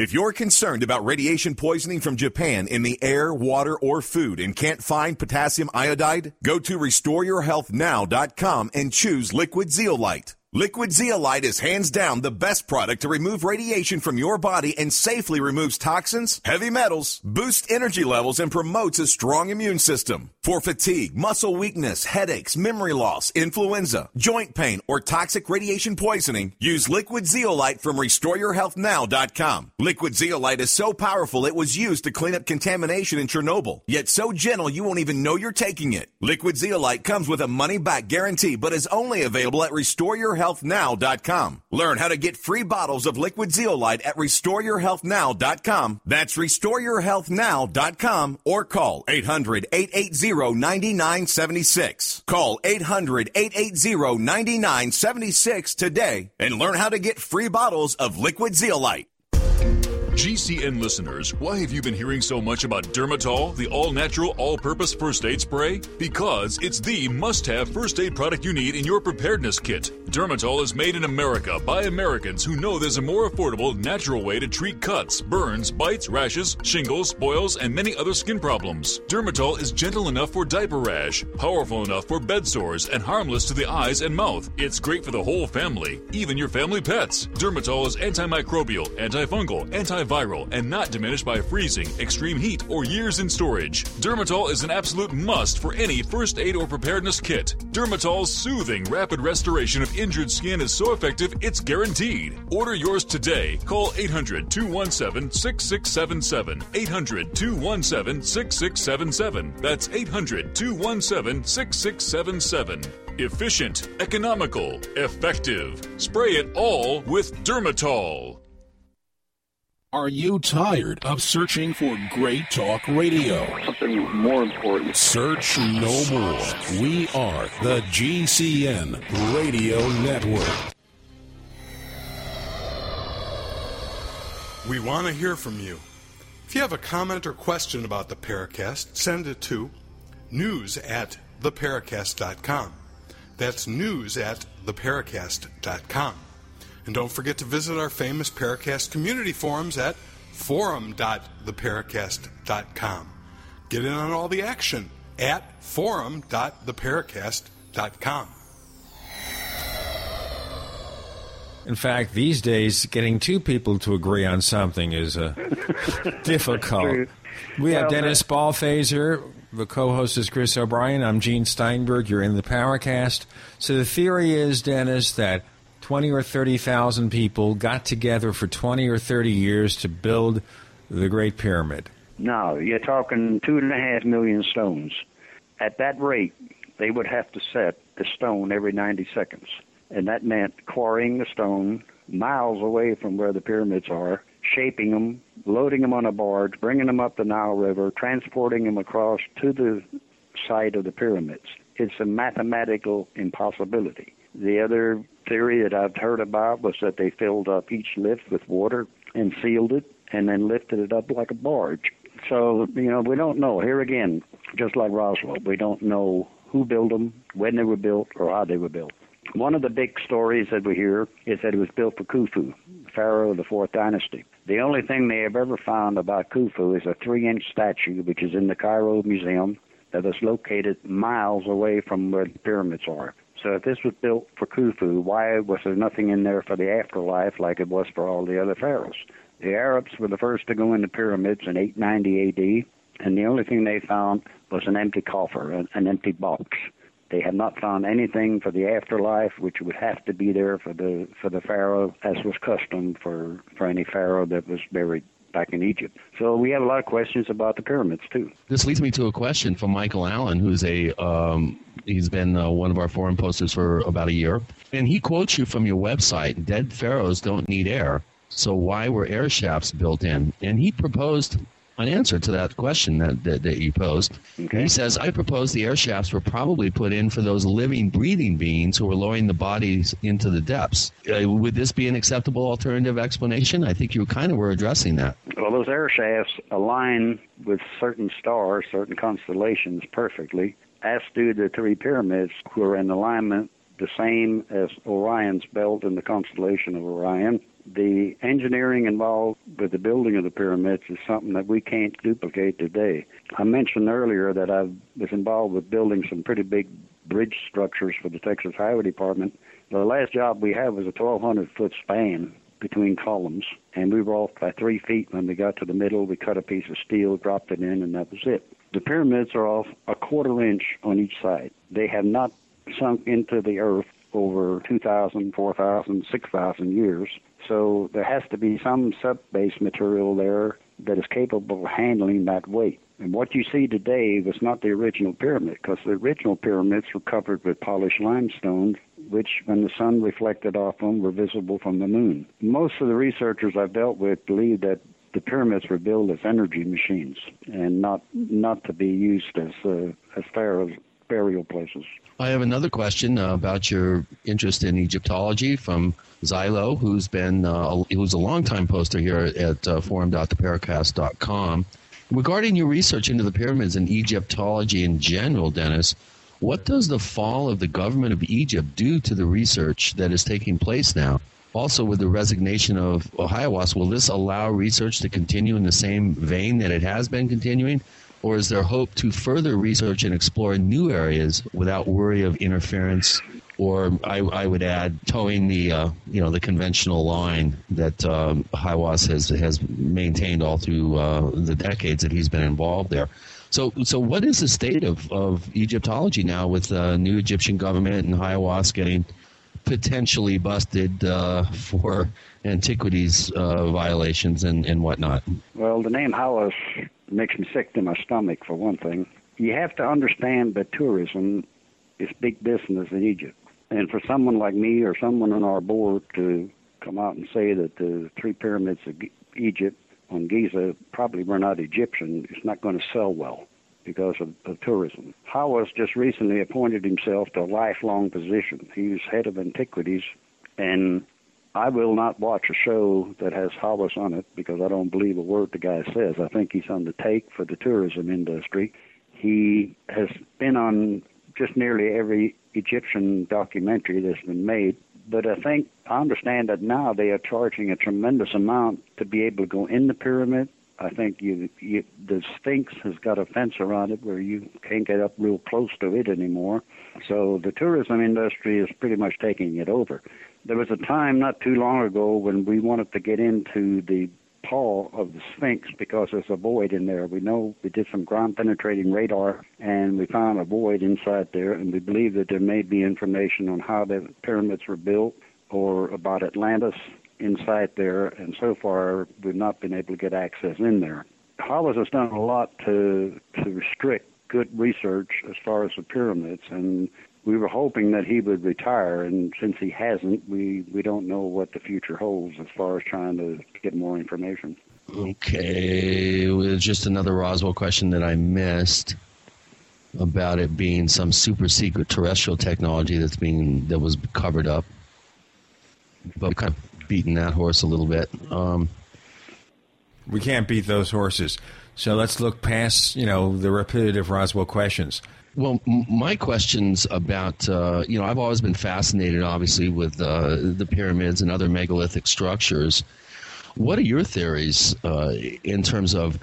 If you're concerned about radiation poisoning from Japan in the air, water, or food and can't find potassium iodide, go to restoreyourhealthnow.com and choose liquid zeolite. Liquid zeolite is hands down the best product to remove radiation from your body and safely removes toxins, heavy metals, boosts energy levels, and promotes a strong immune system. For fatigue, muscle weakness, headaches, memory loss, influenza, joint pain, or toxic radiation poisoning, use liquid zeolite from restoreyourhealthnow.com. Liquid zeolite is so powerful it was used to clean up contamination in Chernobyl, yet so gentle you won't even know you're taking it. Liquid zeolite comes with a money back guarantee, but is only available at restoreyourhealthnow.com restoreyourhealthnow.com. Learn how to get free bottles of liquid zeolite at restoreyourhealthnow.com. That's restoreyourhealthnow.com or call 800-880-9976. Call 800-880-9976 today and learn how to get free bottles of liquid zeolite. GCN listeners, why have you been hearing so much about Dermatol, the all natural, all purpose first aid spray? Because it's the must have first aid product you need in your preparedness kit. Dermatol is made in America by Americans who know there's a more affordable, natural way to treat cuts, burns, bites, rashes, shingles, boils, and many other skin problems. Dermatol is gentle enough for diaper rash, powerful enough for bed sores, and harmless to the eyes and mouth. It's great for the whole family, even your family pets. Dermatol is antimicrobial, antifungal, antiviral, and not diminished by freezing, extreme heat, or years in storage. Dermatol is an absolute must for any first aid or preparedness kit. Dermatol's soothing, rapid restoration of injured skin is so effective, it's guaranteed. Order yours today. Call 800 217 6677. 800 217 6677. That's 800 217 6677. Efficient, economical, effective. Spray it all with Dermatol. Are you tired of searching for great talk radio? Something more important. Search no more. We are the GCN Radio Network. We want to hear from you. If you have a comment or question about the Paracast, send it to news at theparacast.com. That's news at theparacast.com. And don't forget to visit our famous Paracast community forums at forum.theparacast.com. Get in on all the action at forum.theparacast.com. In fact, these days, getting two people to agree on something is uh, difficult. We have Well, Dennis Balthaser. The co-host is Chris O'Brien. I'm Gene Steinberg. You're in the Paracast. So the theory is, Dennis, that 20 or 30,000 people got together for 20 or 30 years to build the Great Pyramid. No, you're talking two and a half million stones. At that rate, they would have to set the stone every 90 seconds. And that meant quarrying the stone miles away from where the pyramids are, shaping them, loading them on a barge, bringing them up the Nile River, transporting them across to the site of the pyramids. It's a mathematical impossibility. The other theory that I've heard about was that they filled up each lift with water and sealed it and then lifted it up like a barge. So, you know, we don't know. Here again, just like Roswell, we don't know who built them, when they were built, or how they were built. One of the big stories that we hear is that it was built for Khufu, pharaoh of the fourth dynasty. The only thing they have ever found about Khufu is a three inch statue, which is in the Cairo Museum, that is located miles away from where the pyramids are. So if this was built for Khufu, why was there nothing in there for the afterlife like it was for all the other pharaohs? The Arabs were the first to go into pyramids in 890 AD, and the only thing they found was an empty coffer, an, an empty box. They have not found anything for the afterlife, which would have to be there for the for the pharaoh, as was custom for for any pharaoh that was buried back in Egypt. So we have a lot of questions about the pyramids too. This leads me to a question from Michael Allen, who's a um, he's been uh, one of our forum posters for about a year, and he quotes you from your website: "Dead pharaohs don't need air, so why were air shafts built in?" And he proposed an answer to that question that that, that you posed. He says, "I propose the air shafts were probably put in for those living, breathing beings who were lowering the bodies into the depths. Uh, would this be an acceptable alternative explanation?" I think you kind of were addressing that. Well, those air shafts align with certain stars, certain constellations perfectly, as do the three pyramids, who are in alignment the same as Orion's belt in the constellation of Orion. The engineering involved with the building of the pyramids is something that we can't duplicate today. I mentioned earlier that I was involved with building some pretty big bridge structures for the Texas Highway Department. The last job we had was a 1,200 foot span between columns, and we were off by three feet when we got to the middle. We cut a piece of steel, dropped it in, and that was it. The pyramids are off a quarter inch on each side. They have not sunk into the earth over 2,000, 4,000, 6,000 years. So there has to be some sub-base material there that is capable of handling that weight. And what you see today was not the original pyramid, because the original pyramids were covered with polished limestone, which, when the sun reflected off them, were visible from the moon. Most of the researchers I've dealt with believe that the pyramids were built as energy machines and not not to be used as uh, as pharaohs burial places. I have another question uh, about your interest in Egyptology from Xylo, who's been uh, who's a longtime poster here at uh, forum.theparacast.com. Regarding your research into the pyramids and Egyptology in general, Dennis, what does the fall of the government of Egypt do to the research that is taking place now? Also, with the resignation of Hawass, will this allow research to continue in the same vein that it has been continuing? Or is there hope to further research and explore new areas without worry of interference or I, I would add towing the uh, you know the conventional line that um, Hawass has has maintained all through uh, the decades that he's been involved there. So so what is the state of, of Egyptology now with the new Egyptian government and Hawass getting potentially busted uh, for antiquities uh, violations and, and whatnot? Well, the name Hawass makes me sick to my stomach for one thing. You have to understand that tourism is big business in Egypt. And for someone like me or someone on our board to come out and say that the three pyramids of Egypt on Giza probably were not Egyptian, it's not going to sell well because of, of tourism. Hawass just recently appointed himself to a lifelong position. He was head of antiquities, and I will not watch a show that has Hawass on it because I don't believe a word the guy says. I think he's on the take for the tourism industry. He has been on just nearly every Egyptian documentary that's been made. But I think I understand that now they are charging a tremendous amount to be able to go in the pyramid. I think you, you the Sphinx has got a fence around it where you can't get up real close to it anymore. So the tourism industry is pretty much taking it over. There was a time not too long ago when we wanted to get into the paw of the Sphinx because there's a void in there. We know we did some ground penetrating radar and we found a void inside there, and we believe that there may be information on how the pyramids were built or about Atlantis inside there, and so far we've not been able to get access in there. Hawass has done a lot to to restrict good research as far as the pyramids, and we were hoping that he would retire, and since he hasn't, we we don't know what the future holds as far as trying to get more information. Okay, it's just another Roswell question that I missed about it being some super secret terrestrial technology that's being that was covered up, but we kind of beating that horse a little bit. Um, we can't beat those horses, so let's look past you know the repetitive Roswell questions. Well, my questions about uh, you know I've always been fascinated, obviously, with uh, the pyramids and other megalithic structures. What are your theories uh, in terms of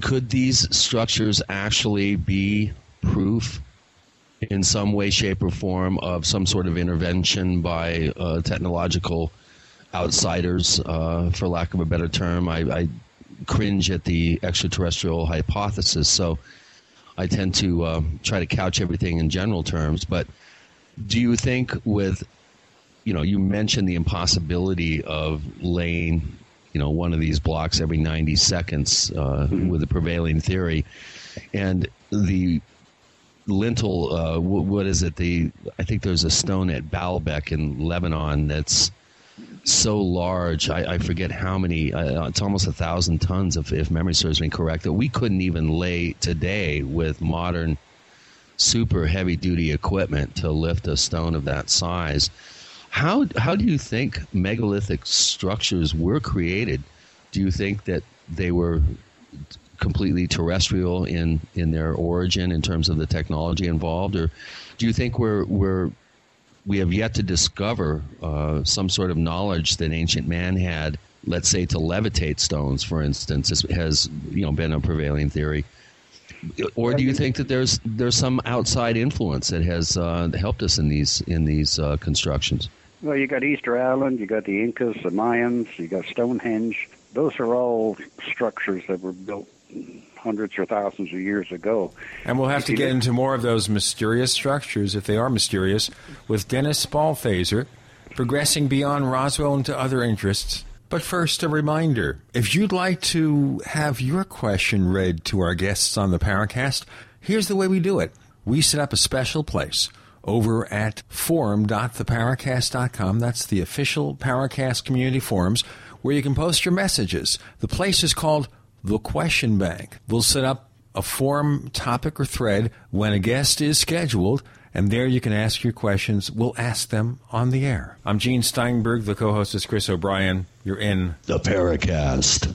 could these structures actually be proof in some way, shape, or form of some sort of intervention by uh, technological outsiders, uh, for lack of a better term? I, I cringe at the extraterrestrial hypothesis. So I tend to uh, try to couch everything in general terms. But do you think with you know you mentioned the impossibility of laying you know one of these blocks every 90 seconds uh, mm-hmm. with the prevailing theory and the lintel uh, what is it the I think there's a stone at Baalbek in Lebanon that's so large. I, I forget how many. Uh, it's almost a thousand tons, if, if memory serves me correct. That we couldn't even lay today with modern, super heavy duty equipment to lift a stone of that size. How how do you think megalithic structures were created? Do you think that they were completely terrestrial in in their origin in terms of the technology involved, or do you think we're we're we have yet to discover uh, some sort of knowledge that ancient man had. Let's say to levitate stones, for instance, has you know been a prevailing theory. Or do you think that there's there's some outside influence that has uh, helped us in these in these uh, constructions? Well, you got Easter Island, you got the Incas, the Mayans, you got Stonehenge. Those are all structures that were built hundreds or thousands of years ago. And we'll have to get into more of those mysterious structures, if they are mysterious, with Dennis Balthaser, progressing beyond Roswell into other interests. But first, a reminder if you'd like to have your question read to our guests on the Paracast, here's the way we do it. We set up a special place over at forum.theparacast.com. That's the official Paracast community forums where you can post your messages. The place is called the question bank. We'll set up a forum topic or thread when a guest is scheduled, and there you can ask your questions. We'll ask them on the air. I'm Gene Steinberg. The co host is Chris O'Brien. You're in the Paracast.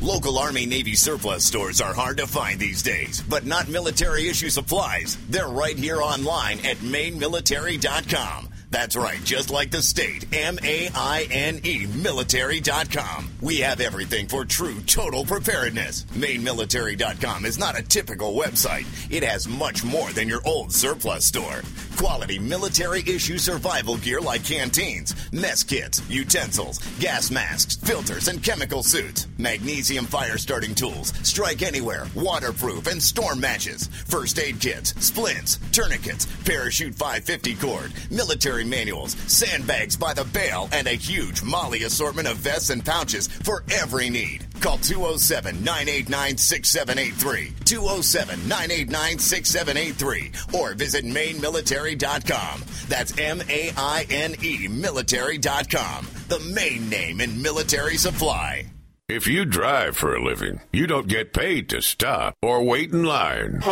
Local Army Navy surplus stores are hard to find these days, but not military issue supplies. They're right here online at mainemilitary.com. That's right, just like the state. M A I N E military.com. We have everything for true total preparedness. Mainemilitary.com is not a typical website. It has much more than your old surplus store. Quality military issue survival gear like canteens, mess kits, utensils, gas masks, filters, and chemical suits. Magnesium fire starting tools, strike anywhere, waterproof, and storm matches. First aid kits, splints, tourniquets, parachute 550 cord, military manuals, sandbags by the bale, and a huge MOLLE assortment of vests and pouches for every need. Call 207 989 6783, 207 989 6783, or visit mainemilitary.com. That's M A I N E military.com, the main name in military supply. If you drive for a living, you don't get paid to stop or wait in line.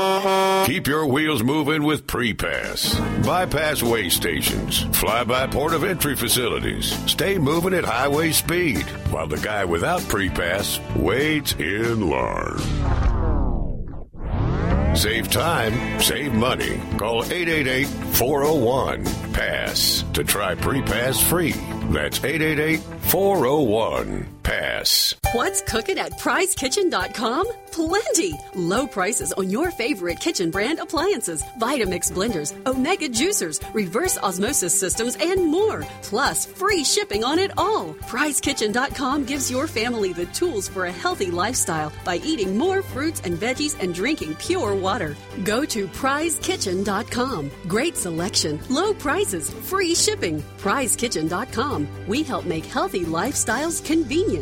Keep your wheels moving with pre-pass. Bypass way stations, fly-by port of entry facilities. Stay moving at highway speed while the guy without pre-pass waits in line. Save time, save money. Call 888-401-PASS to try pre-pass free. That's oh 888-401-PASS. What's cooking at PrizeKitchen.com? Plenty! Low prices on your favorite kitchen brand appliances, Vitamix blenders, Omega juicers, reverse osmosis systems, and more. Plus, free shipping on it all. PrizeKitchen.com gives your family the tools for a healthy lifestyle by eating more fruits and veggies and drinking pure water. Go to PrizeKitchen.com. Great selection, low prices, free shipping. PrizeKitchen.com. We help make healthy lifestyles convenient.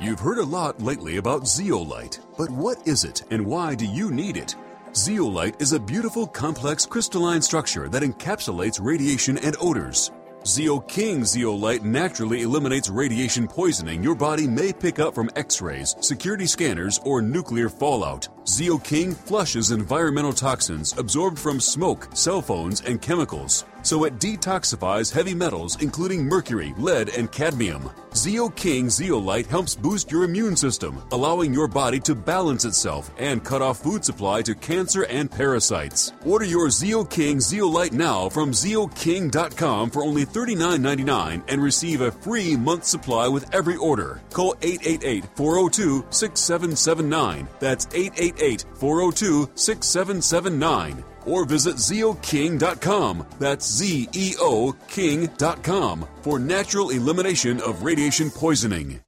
You've heard a lot lately about Zeolite, but what is it and why do you need it? Zeolite is a beautiful, complex crystalline structure that encapsulates radiation and odors. Zeo King Zeolite naturally eliminates radiation poisoning your body may pick up from x rays, security scanners, or nuclear fallout. Zeo King flushes environmental toxins absorbed from smoke, cell phones, and chemicals. So it detoxifies heavy metals, including mercury, lead, and cadmium. Zeo King Zeolite helps boost your immune system, allowing your body to balance itself and cut off food supply to cancer and parasites. Order your Zeo King Zeolite now from zeoking.com for only $39.99 and receive a free month supply with every order. Call 888 402 6779. That's 888 402 6779 or visit zeoking.com. That's Z E O King.com for natural elimination of radiation poisoning.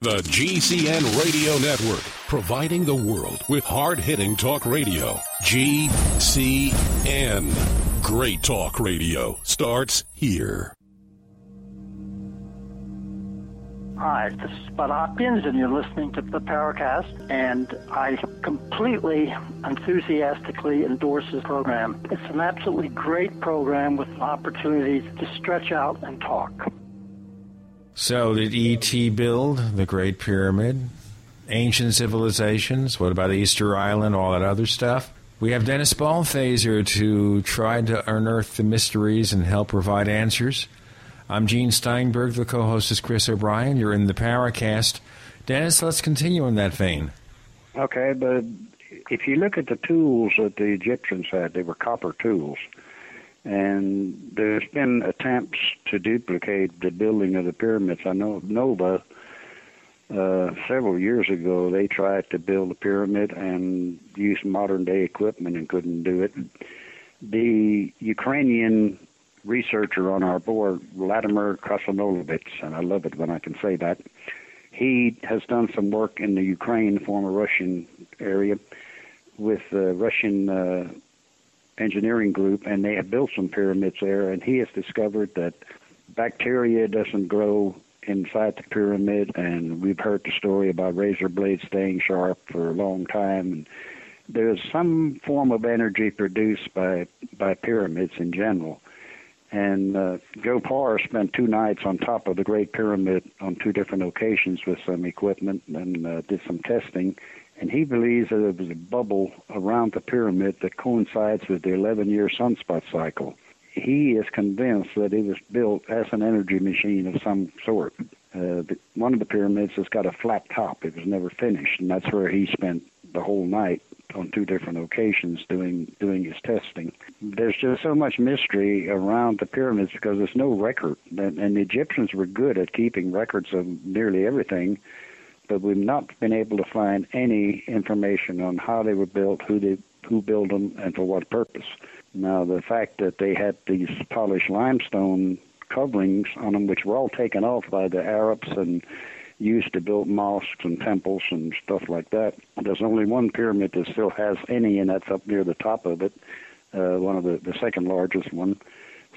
The GCN Radio Network, providing the world with hard hitting talk radio. GCN. Great talk radio starts here. Hi, this is Budd Hopkins, and you're listening to the Paracast, and I completely, enthusiastically endorse this program. It's an absolutely great program with opportunities to stretch out and talk. So, did E.T. build the Great Pyramid? Ancient civilizations? What about Easter Island? All that other stuff? We have Dennis Balthaser to try to unearth the mysteries and help provide answers. I'm Gene Steinberg. The co host is Chris O'Brien. You're in the Paracast. Dennis, let's continue in that vein. Okay, but if you look at the tools that the Egyptians had, they were copper tools. And there's been attempts to duplicate the building of the pyramids. I know of Nova, uh, several years ago, they tried to build a pyramid and use modern day equipment and couldn't do it. The Ukrainian researcher on our board, Vladimir Krasnolovich, and I love it when I can say that, he has done some work in the Ukraine, former Russian area, with the Russian uh, engineering group, and they have built some pyramids there. And he has discovered that bacteria doesn't grow inside the pyramid, and we've heard the story about razor blades staying sharp for a long time. And there's some form of energy produced by by pyramids in general. And uh, Joe Parr spent two nights on top of the Great Pyramid on two different occasions with some equipment and uh, did some testing and he believes that there was a bubble around the pyramid that coincides with the 11 year sunspot cycle. He is convinced that it was built as an energy machine of some sort. Uh, the, one of the pyramids has got a flat top. It was never finished, and that's where he spent the whole night on two different occasions doing doing his testing. There's just so much mystery around the pyramids because there's no record, and, and the Egyptians were good at keeping records of nearly everything but we've not been able to find any information on how they were built, who they who built them, and for what purpose. Now, the fact that they had these polished limestone coverings on them, which were all taken off by the Arabs and used to build mosques and temples and stuff like that. There's only one pyramid that still has any, and that's up near the top of it, uh, one of the, the second largest one.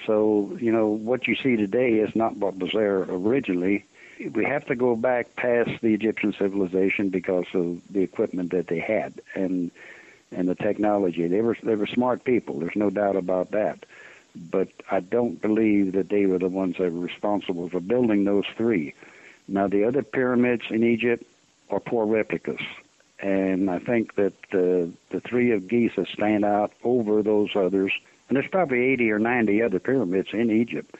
So, you know, what you see today is not what was there originally we have to go back past the Egyptian civilization because of the equipment that they had and and the technology. They were they were smart people. There's no doubt about that. But I don't believe that they were the ones that were responsible for building those three. Now the other pyramids in Egypt are poor replicas, and I think that the the three of Giza stand out over those others. And there's probably 80 or 90 other pyramids in Egypt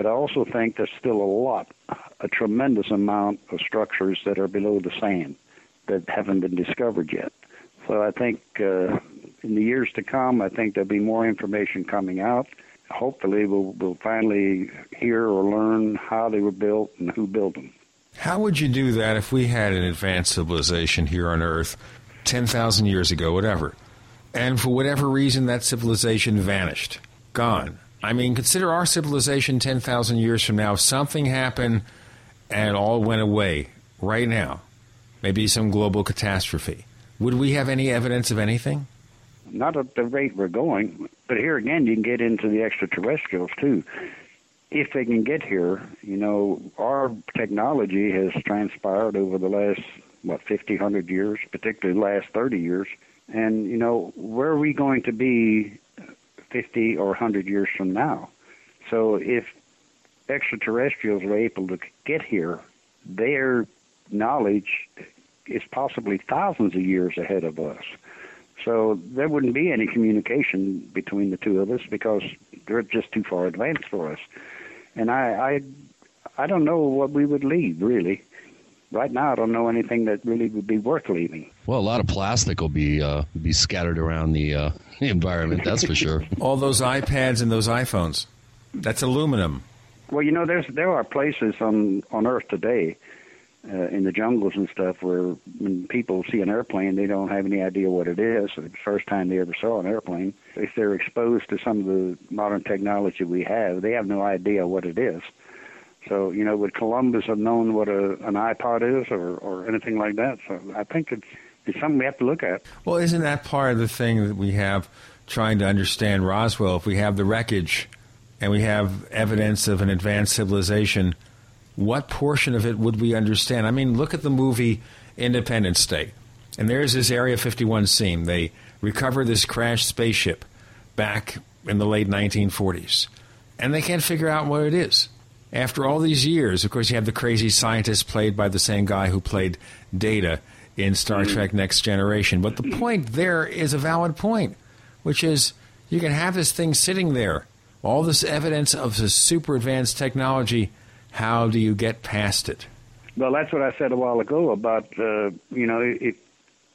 but I also think there's still a lot, a tremendous amount of structures that are below the sand that haven't been discovered yet. So I think uh, in the years to come, I think there'll be more information coming out. Hopefully, we'll, we'll finally hear or learn how they were built and who built them. How would you do that if we had an advanced civilization here on Earth 10,000 years ago, whatever, and for whatever reason that civilization vanished, gone? I mean, consider our civilization 10,000 years from now. Something happened and all went away right now. Maybe some global catastrophe. Would we have any evidence of anything? Not at the rate we're going. But here again, you can get into the extraterrestrials too. If they can get here, you know, our technology has transpired over the last, what, 50, 100 years, particularly the last 30 years. And, you know, where are we going to be 50 or 100 years from now. So if extraterrestrials are able to get here, their knowledge is possibly thousands of years ahead of us. So there wouldn't be any communication between the two of us because they're just too far advanced for us. And I, I, I don't know what we would leave really right now, I don't know anything that really would be worth leaving. Well, a lot of plastic will be uh, be scattered around the, uh, the environment. That's for sure. All those iPads and those iPhones. That's aluminum. Well, you know, there's there are places on on Earth today, uh, in the jungles and stuff, where when people see an airplane, they don't have any idea what it is. the first time they ever saw an airplane. If they're exposed to some of the modern technology we have, they have no idea what it is. So, you know, would Columbus have known what a, an iPod is or, or anything like that? So I think it's, it's something we have to look at. Well, isn't that part of the thing that we have trying to understand Roswell? If we have the wreckage and we have evidence of an advanced civilization, what portion of it would we understand? I mean, look at the movie Independence Day. And there's this Area 51 scene. They recover this crashed spaceship back in the late 1940s. And they can't figure out what it is after all these years, of course, you have the crazy scientist played by the same guy who played Data in Star mm-hmm. Trek Next Generation. But the point there is a valid point, which is you can have this thing sitting there, all this evidence of this super advanced technology. How do you get past it? Well, that's what I said a while ago about, uh, you know, if,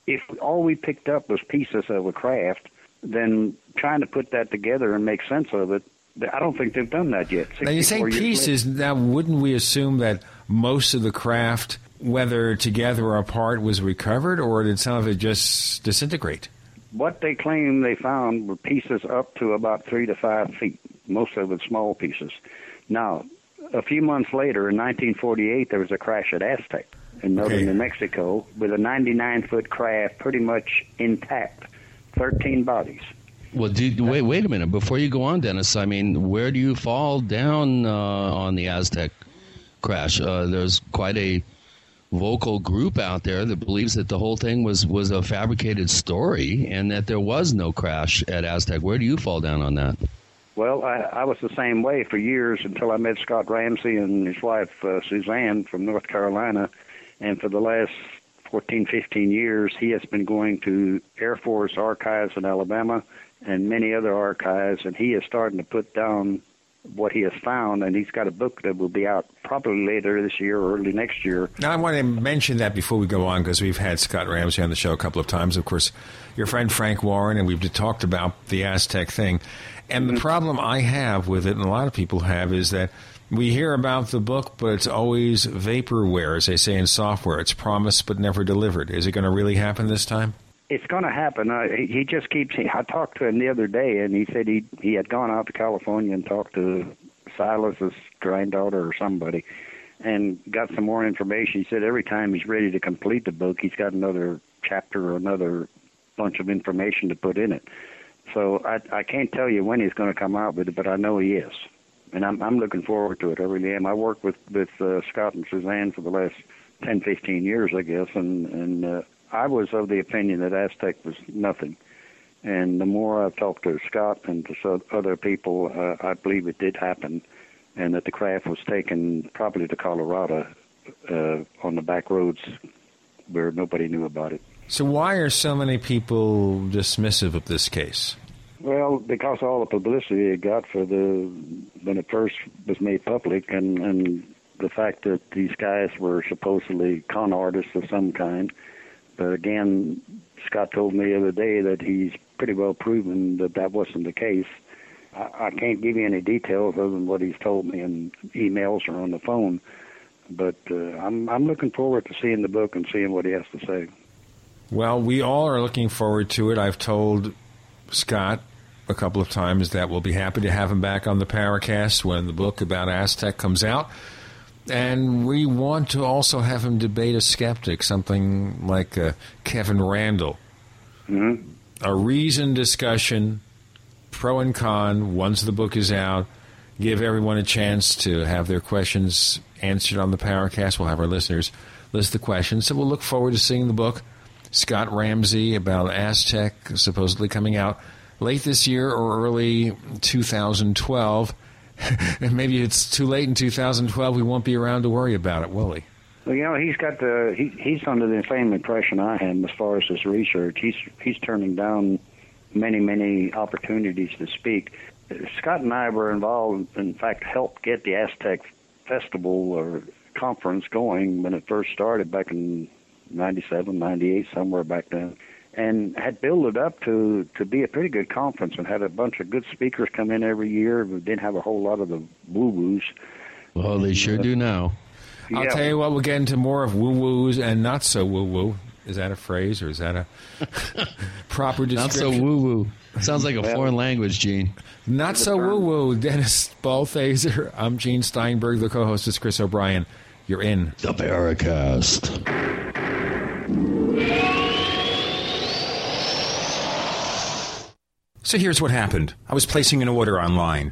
if all we picked up was pieces of a craft, then trying to put that together and make sense of it, I don't think they've done that yet. Now you say 64 years pieces. Now, wouldn't we assume that most of the craft, whether together or apart, was recovered, or did some of it just disintegrate? What they claim they found were pieces up to about three to five feet, most of it small pieces. Now, a few months later, in 1948, there was a crash at Aztec in northern Okay. New Mexico with a 99 foot craft pretty much intact, 13 bodies. Well, dude, wait, wait a minute. Before you go on, Dennis, I mean, where do you fall down uh, on the Aztec crash? Uh, there's quite a vocal group out there that believes that the whole thing was was a fabricated story and that there was no crash at Aztec. Where do you fall down on that? Well, I, I was the same way for years until I met Scott Ramsey and his wife, uh, Suzanne, from North Carolina. And for the last 14, 15 years, he has been going to Air Force archives in Alabama and many other archives, and he is starting to put down what he has found, and he's got a book that will be out probably later this year or early next year. Now, I want to mention that before we go on because we've had Scott Ramsey on the show a couple of times. Of course, your friend Frank Warren, and we've talked about the Aztec thing. And the problem I have with it, and a lot of people have, is that we hear about the book, but it's always vaporware, as they say in software. It's promised but never delivered. Is it going to really happen this time? It's going to happen. Uh, he he just keeps. I talked to him the other day, and he said he he had gone out to California and talked to Silas's granddaughter or somebody, and got some more information. He said every time he's ready to complete the book, he's got another chapter or another bunch of information to put in it. So I I can't tell you when he's going to come out with it, but I know he is, and I'm I'm looking forward to it. I really am. I worked with with uh, Scott and Suzanne for the last ten, fifteen years, I guess, and and uh, I was of the opinion that Aztec was nothing. And the more I've talked to Scott and to other people, uh, I believe it did happen, and that the craft was taken probably to Colorado uh, on the back roads where nobody knew about it. So, why are so many people dismissive of this case? Well, because all the publicity it got for the when it first was made public, and and the fact that these guys were supposedly con artists of some kind. But again, Scott told me the other day that he's pretty well proven that that wasn't the case. I, I can't give you any details other than what he's told me in emails or on the phone. But uh, I'm I'm looking forward to seeing the book and seeing what he has to say. Well, we all are looking forward to it. I've told Scott a couple of times that we'll be happy to have him back on the Paracast when the book about Aztec comes out. And we want to also have him debate a skeptic, something like uh, Kevin Randle. Mm-hmm. A reasoned discussion, pro and con, once the book is out. Give everyone a chance to have their questions answered on the Paracast. We'll have our listeners list the questions. So we'll look forward to seeing the book. Scott Ramsey about Aztec supposedly coming out late this year or early 2012. and maybe it's too late in 2012. We won't be around to worry about it, will we? Well, you know, he's got the he, he's under the same impression I am as far as his research. He's he's turning down many many opportunities to speak. Scott and I were involved, in fact, helped get the Aztec Festival or conference going when it first started back in '97, '98, somewhere back then, and had built it up to to be a pretty good conference and had a bunch of good speakers come in every year. We didn't have a whole lot of the woo woos. Well, they sure do now. I'll Yeah. tell you what, we'll get into more of woo woos and not so woo woo. Is that a phrase or is that a proper description? Not description? so woo woo. Sounds like a foreign language, Gene. Not so woo woo. Dennis Balthaser. I'm Gene Steinberg. The co host is Chris O'Brien. You're in the Paracast. So here's what happened. I was placing an order online.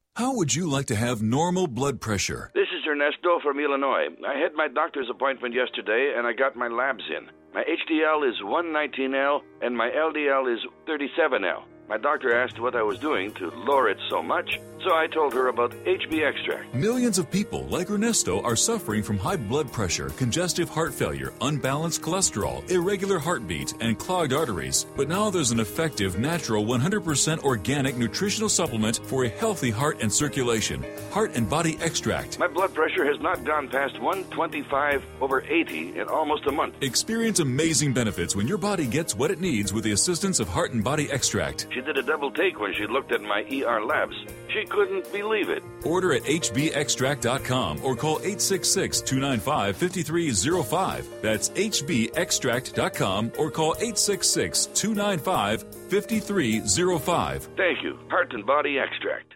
How would you like to have normal blood pressure? This is Ernesto from Illinois. I had my doctor's appointment yesterday and I got my labs in. My HDL is 119L and my LDL is 37L. My doctor asked what I was doing to lower it so much, so I told her about HB Extract. Millions of people like Ernesto are suffering from high blood pressure, congestive heart failure, unbalanced cholesterol, irregular heartbeat, and clogged arteries. But now there's an effective, natural, 100% organic nutritional supplement for a healthy heart and circulation Heart and Body Extract. My blood pressure has not gone past 125 over 80 in almost a month. Experience amazing benefits when your body gets what it needs with the assistance of Heart and Body Extract. She did a double take when she looked at my ER labs. She couldn't believe it. Order at hbextract.com or call 866 295 5305. That's hbextract.com or call 866 295 5305. Thank you. Heart and Body Extract.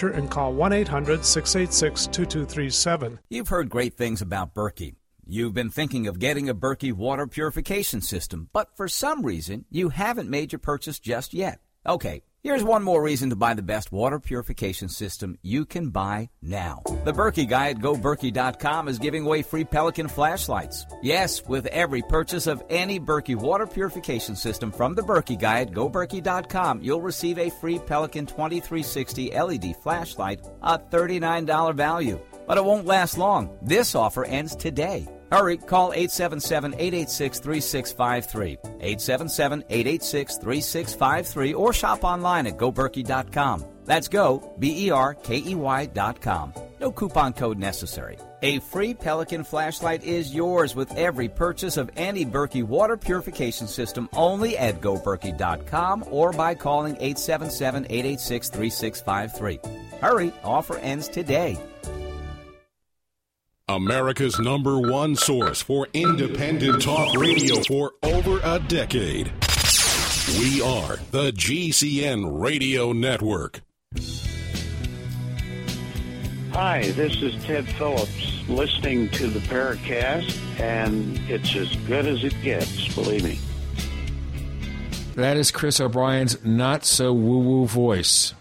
and call 1 800 686 2237. You've heard great things about Berkey. You've been thinking of getting a Berkey water purification system, but for some reason you haven't made your purchase just yet. Okay, here's one more reason to buy the best water purification system you can buy now. The Berkey guy at GoBerkey.com is giving away free Pelican flashlights. Yes, with every purchase of any Berkey water purification system from the Berkey guy at GoBerkey.com, you'll receive a free Pelican 2360 LED flashlight, a $39 value. But it won't last long. This offer ends today. Hurry, call 877 886 3653. 877 886 3653 or shop online at goberkey.com. That's go, B E R K E Y.com. No coupon code necessary. A free Pelican flashlight is yours with every purchase of any Berkey water purification system only at goberkey.com or by calling 877 886 3653. Hurry, offer ends today. America's number one source for independent talk radio for over a decade. We are the GCN Radio Network. Hi, this is Ted Phillips listening to the Paracast, and it's as good as it gets, believe me. That is Chris O'Brien's not so woo woo voice.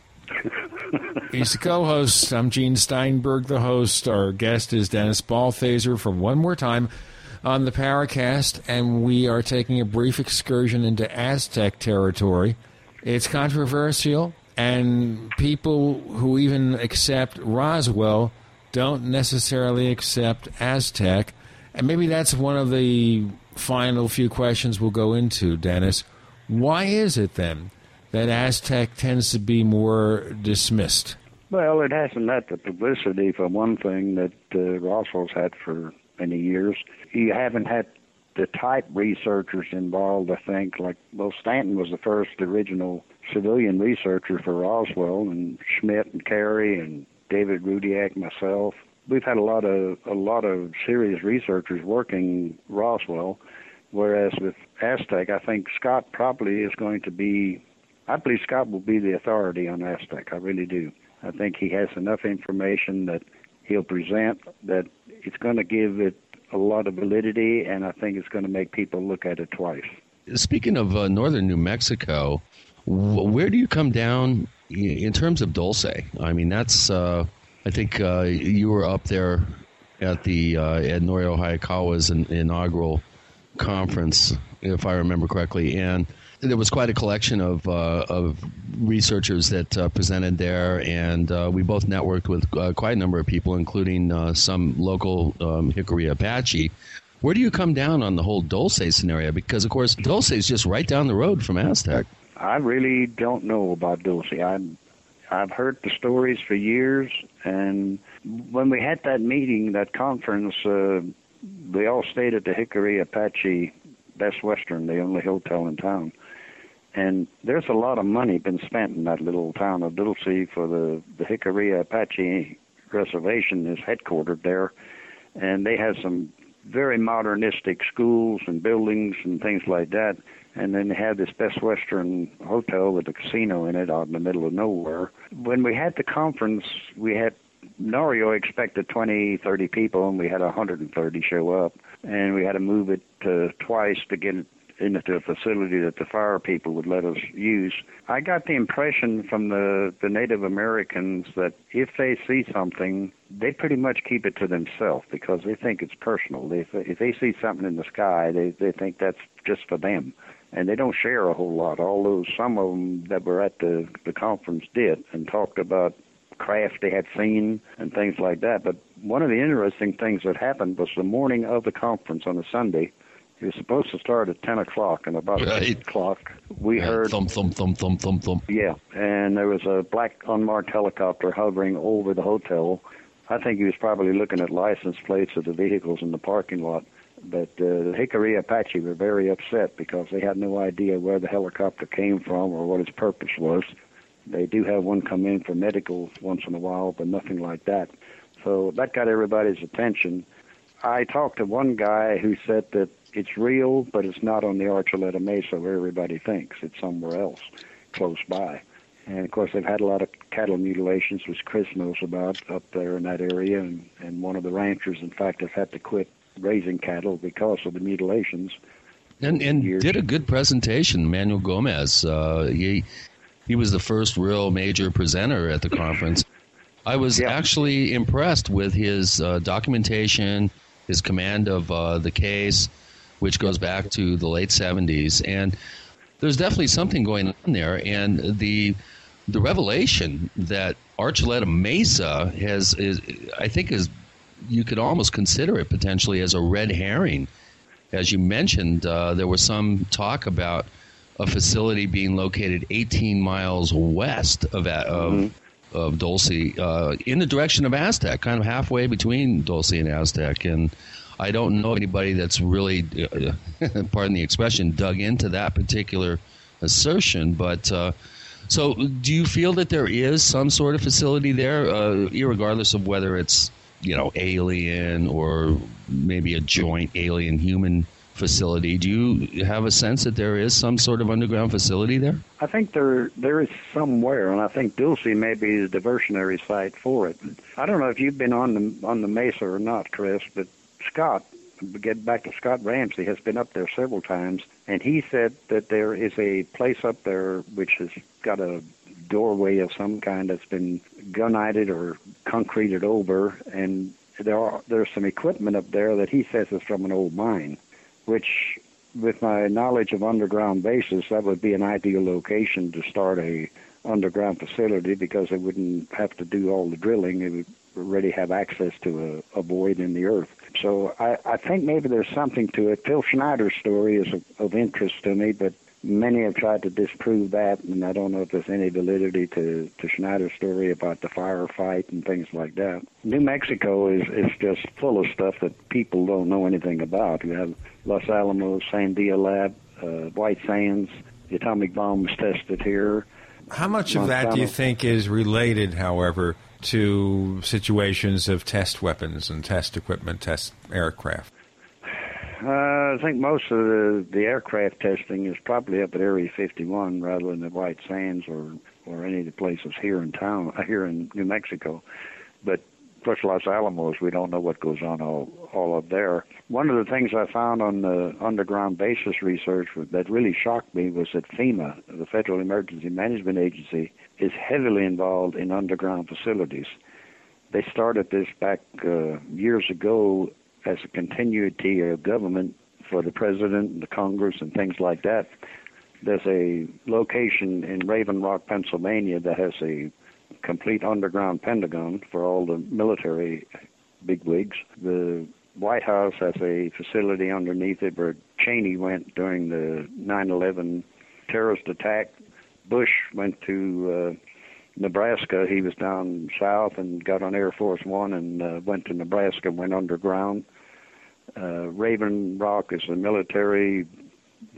He's the co host. I'm Gene Steinberg, the host. Our guest is Dennis Balthaser from one more time on the Paracast, and we are taking a brief excursion into Aztec territory. It's controversial, and people who even accept Roswell don't necessarily accept Aztec. And maybe that's one of the final few questions we'll go into, Dennis. Why is it then that Aztec tends to be more dismissed? Well, it hasn't had the publicity, for one thing, that uh, Roswell's had for many years. You haven't had the type researchers involved, I think. Like, well, Stanton was the first original civilian researcher for Roswell, and Schmitt and Carey and David Rudiak, myself. We've had a lot of a lot of serious researchers working Roswell, whereas with Aztec, I think Scott probably is going to be. I believe Scott will be the authority on Aztec. I really do. I think he has enough information that he'll present that it's going to give it a lot of validity, and I think it's going to make people look at it twice. Speaking of uh, northern New Mexico, wh- where do you come down in terms of Dulce? I mean, that's uh, I think uh, you were up there at the uh, at Norio Hayakawa's in, inaugural conference, if I remember correctly, and there was quite a collection of uh, of researchers that uh, presented there, and uh, we both networked with uh, quite a number of people, including uh, some local um, Jicarilla Apache. Where do you come down on the whole Dulce scenario? Because of course, Dulce is just right down the road from Aztec. I really don't know about Dulce. I I've heard the stories for years, and when we had that meeting, that conference, uh, we all stayed at the Jicarilla Apache Best Western, the only hotel in town. And there's a lot of money been spent in that little town of Dulce for the the Jicarilla Apache Reservation is headquartered there, and they have some very modernistic schools and buildings and things like that. And then they have this Best Western hotel with a casino in it out in the middle of nowhere. When we had the conference, we had Norio expected 20, 30 people, and we had 130 show up. And we had to move it uh, twice to get into a facility that the fire people would let us use. I got the impression from the, the Native Americans that if they see something, they pretty much keep it to themselves because they think it's personal. They, if they see something in the sky, they, they think that's just for them. And they don't share a whole lot, although some of them that were at the, the conference did and talked about craft they had seen and things like that. But one of the interesting things that happened was the morning of the conference on a Sunday, it was supposed to start at 10 o'clock, and about Right. 8 o'clock, we heard. thump, thump, thump, thump, thump, thump. Yeah, and there was a black unmarked helicopter hovering over the hotel. I think he was probably looking at license plates of the vehicles in the parking lot. But uh, the Jicarilla Apache were very upset because they had no idea where the helicopter came from or what its purpose was. They do have one come in for medical once in a while, but nothing like that. So that got everybody's attention. I talked to one guy who said that it's real, but it's not on the Archuleta Mesa where everybody thinks. It's somewhere else, close by. And of course, they've had a lot of cattle mutilations, which Chris knows about up there in that area. And, and one of the ranchers, in fact, has had to quit raising cattle because of the mutilations. and and did a good presentation. Manuel Gomez, uh, he he was the first real major presenter at the conference. I was actually impressed with his uh, documentation, his command of uh, the case, which goes back to the late '70s, and there's definitely something going on there. And the the revelation that Archuleta Mesa has is, I think, is you could almost consider it potentially as a red herring. As you mentioned, uh, there was some talk about a facility being located 18 miles west of of, of Dulce, uh, in the direction of Aztec, kind of halfway between Dulce and Aztec. And I don't know anybody that's really, uh, pardon the expression, dug into that particular assertion. But uh, so, do you feel that there is some sort of facility there, uh, regardless of whether it's you know alien or maybe a joint alien human facility? Do you have a sense that there is some sort of underground facility there? I think there there is somewhere, and I think Dulce may be the diversionary site for it. I don't know if you've been on the on the mesa or not, Chris, but Scott, get back to Scott Ramsey, has been up there several times, and he said that there is a place up there which has got a doorway of some kind that's been gunited or concreted over, and there are there's some equipment up there that he says is from an old mine, which with my knowledge of underground bases, that would be an ideal location to start a underground facility because they wouldn't have to do all the drilling. It would already have access to a, a void in the earth. So I, I think maybe there's something to it. Phil Schneider's story is of, of interest to me, but many have tried to disprove that, and I don't know if there's any validity to, to Schneider's story about the firefight and things like that. New Mexico is, is just full of stuff that people don't know anything about. You have Los Alamos, Sandia Lab, uh, White Sands, the atomic bomb was tested here. How much of that do you think is related, however, to situations of test weapons and test equipment, test aircraft? Uh, I think most of the, the aircraft testing is probably up at Area 51 rather than at White Sands or, or any of the places here in town, here in New Mexico. But Plus Los Alamos, we don't know what goes on all all up there. One of the things I found on the underground basis research that really shocked me was that FEMA, the Federal Emergency Management Agency, is heavily involved in underground facilities. They started this back uh, years ago as a continuity of government for the president and the Congress and things like that. There's a location in Raven Rock, Pennsylvania that has a complete underground Pentagon for all the military bigwigs. The White House has a facility underneath it where Cheney went during the 9/11 terrorist attack. Bush went to uh, Nebraska. He was down south and got on Air Force One and uh, went to Nebraska went underground. Uh, Raven Rock is a military.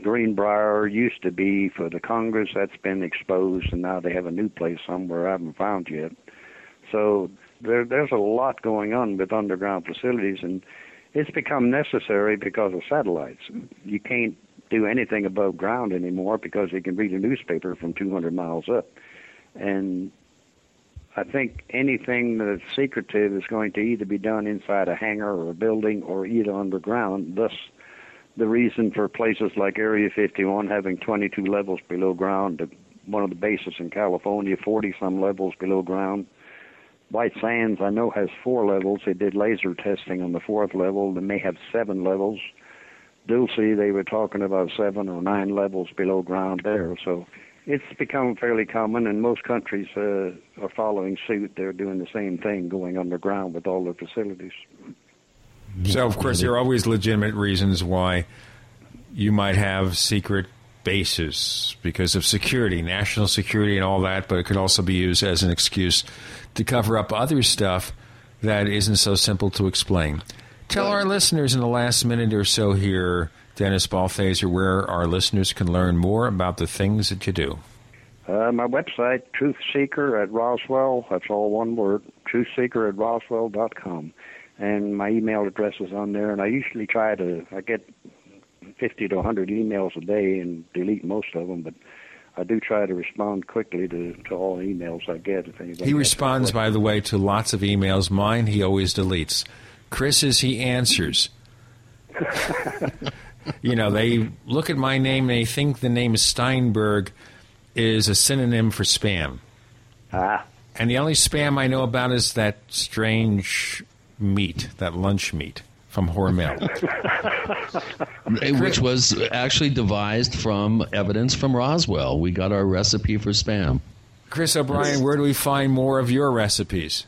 Greenbrier used to be for the Congress. That's been exposed, and now they have a new place somewhere I haven't found yet. So there, there's a lot going on with underground facilities, and it's become necessary because of satellites. You can't do anything above ground anymore because you can read a newspaper from 200 miles up. And I think anything that's secretive is going to either be done inside a hangar or a building or either underground. Thus, the reason for places like Area 51 having 22 levels below ground, one of the bases in California, 40 some levels below ground. White Sands, I know, has four levels. They did laser testing on the fourth level. They may have seven levels. Dulce, they were talking about seven or nine levels below ground there. So it's become fairly common, and most countries uh, are following suit. They're doing the same thing, going underground with all their facilities. So, of course, there are always legitimate reasons why you might have secret bases because of security, national security, and all that, but it could also be used as an excuse to cover up other stuff that isn't so simple to explain. Tell our listeners in the last minute or so here, Dennis Balthaser, where our listeners can learn more about the things that you do. Uh, my website, Truthseeker at Roswell, that's all one word, truthseeker at roswell.com. And my email address is on there, and I usually try to, I get 50 to 100 emails a day and delete most of them, but I do try to respond quickly to, to all emails I get. If anybody he responds, by the way, to lots of emails. Mine, he always deletes. Chris's, he answers. you know, they look at my name and they think the name Steinberg is a synonym for spam. Ah. And the only spam I know about is that strange meat, that lunch meat from Hormel. Which was actually devised from evidence from Roswell. We got our recipe for spam. Chris O'Brien, where do we find more of your recipes?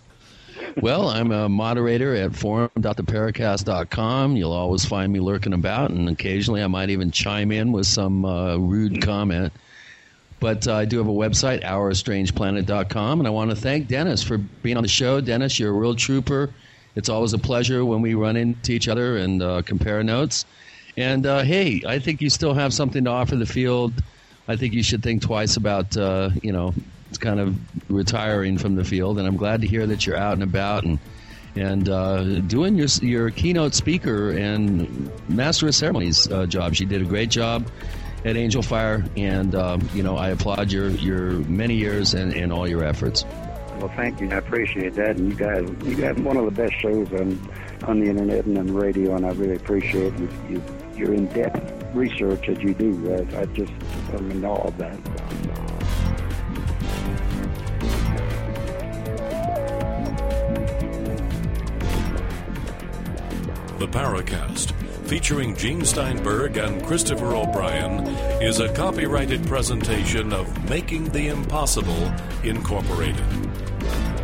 Well, I'm a moderator at forum.theparacast.com. You'll always find me lurking about, and occasionally I might even chime in with some uh, rude comment. But uh, I do have a website, OurStrangePlanet.com, and I want to thank Dennis for being on the show. Dennis, you're a real trooper. It's always a pleasure when we run into each other and uh, compare notes. And uh, hey, I think you still have something to offer the field. I think you should think twice about, uh, you know, kind of retiring from the field. And I'm glad to hear that you're out and about and and uh, doing your your keynote speaker and master of ceremonies uh, jobs. You did a great job at Angel Fire, and um, you know I applaud your your many years and, and all your efforts. Well, thank you. I appreciate that. And you guys, you got one of the best shows on on the internet and on the radio, and I really appreciate you, you, your in-depth research that you do. I, I just I'm in awe of that. The Paracast, featuring Gene Steinberg and Christopher O'Brien, is a copyrighted presentation of Making the Impossible Incorporated.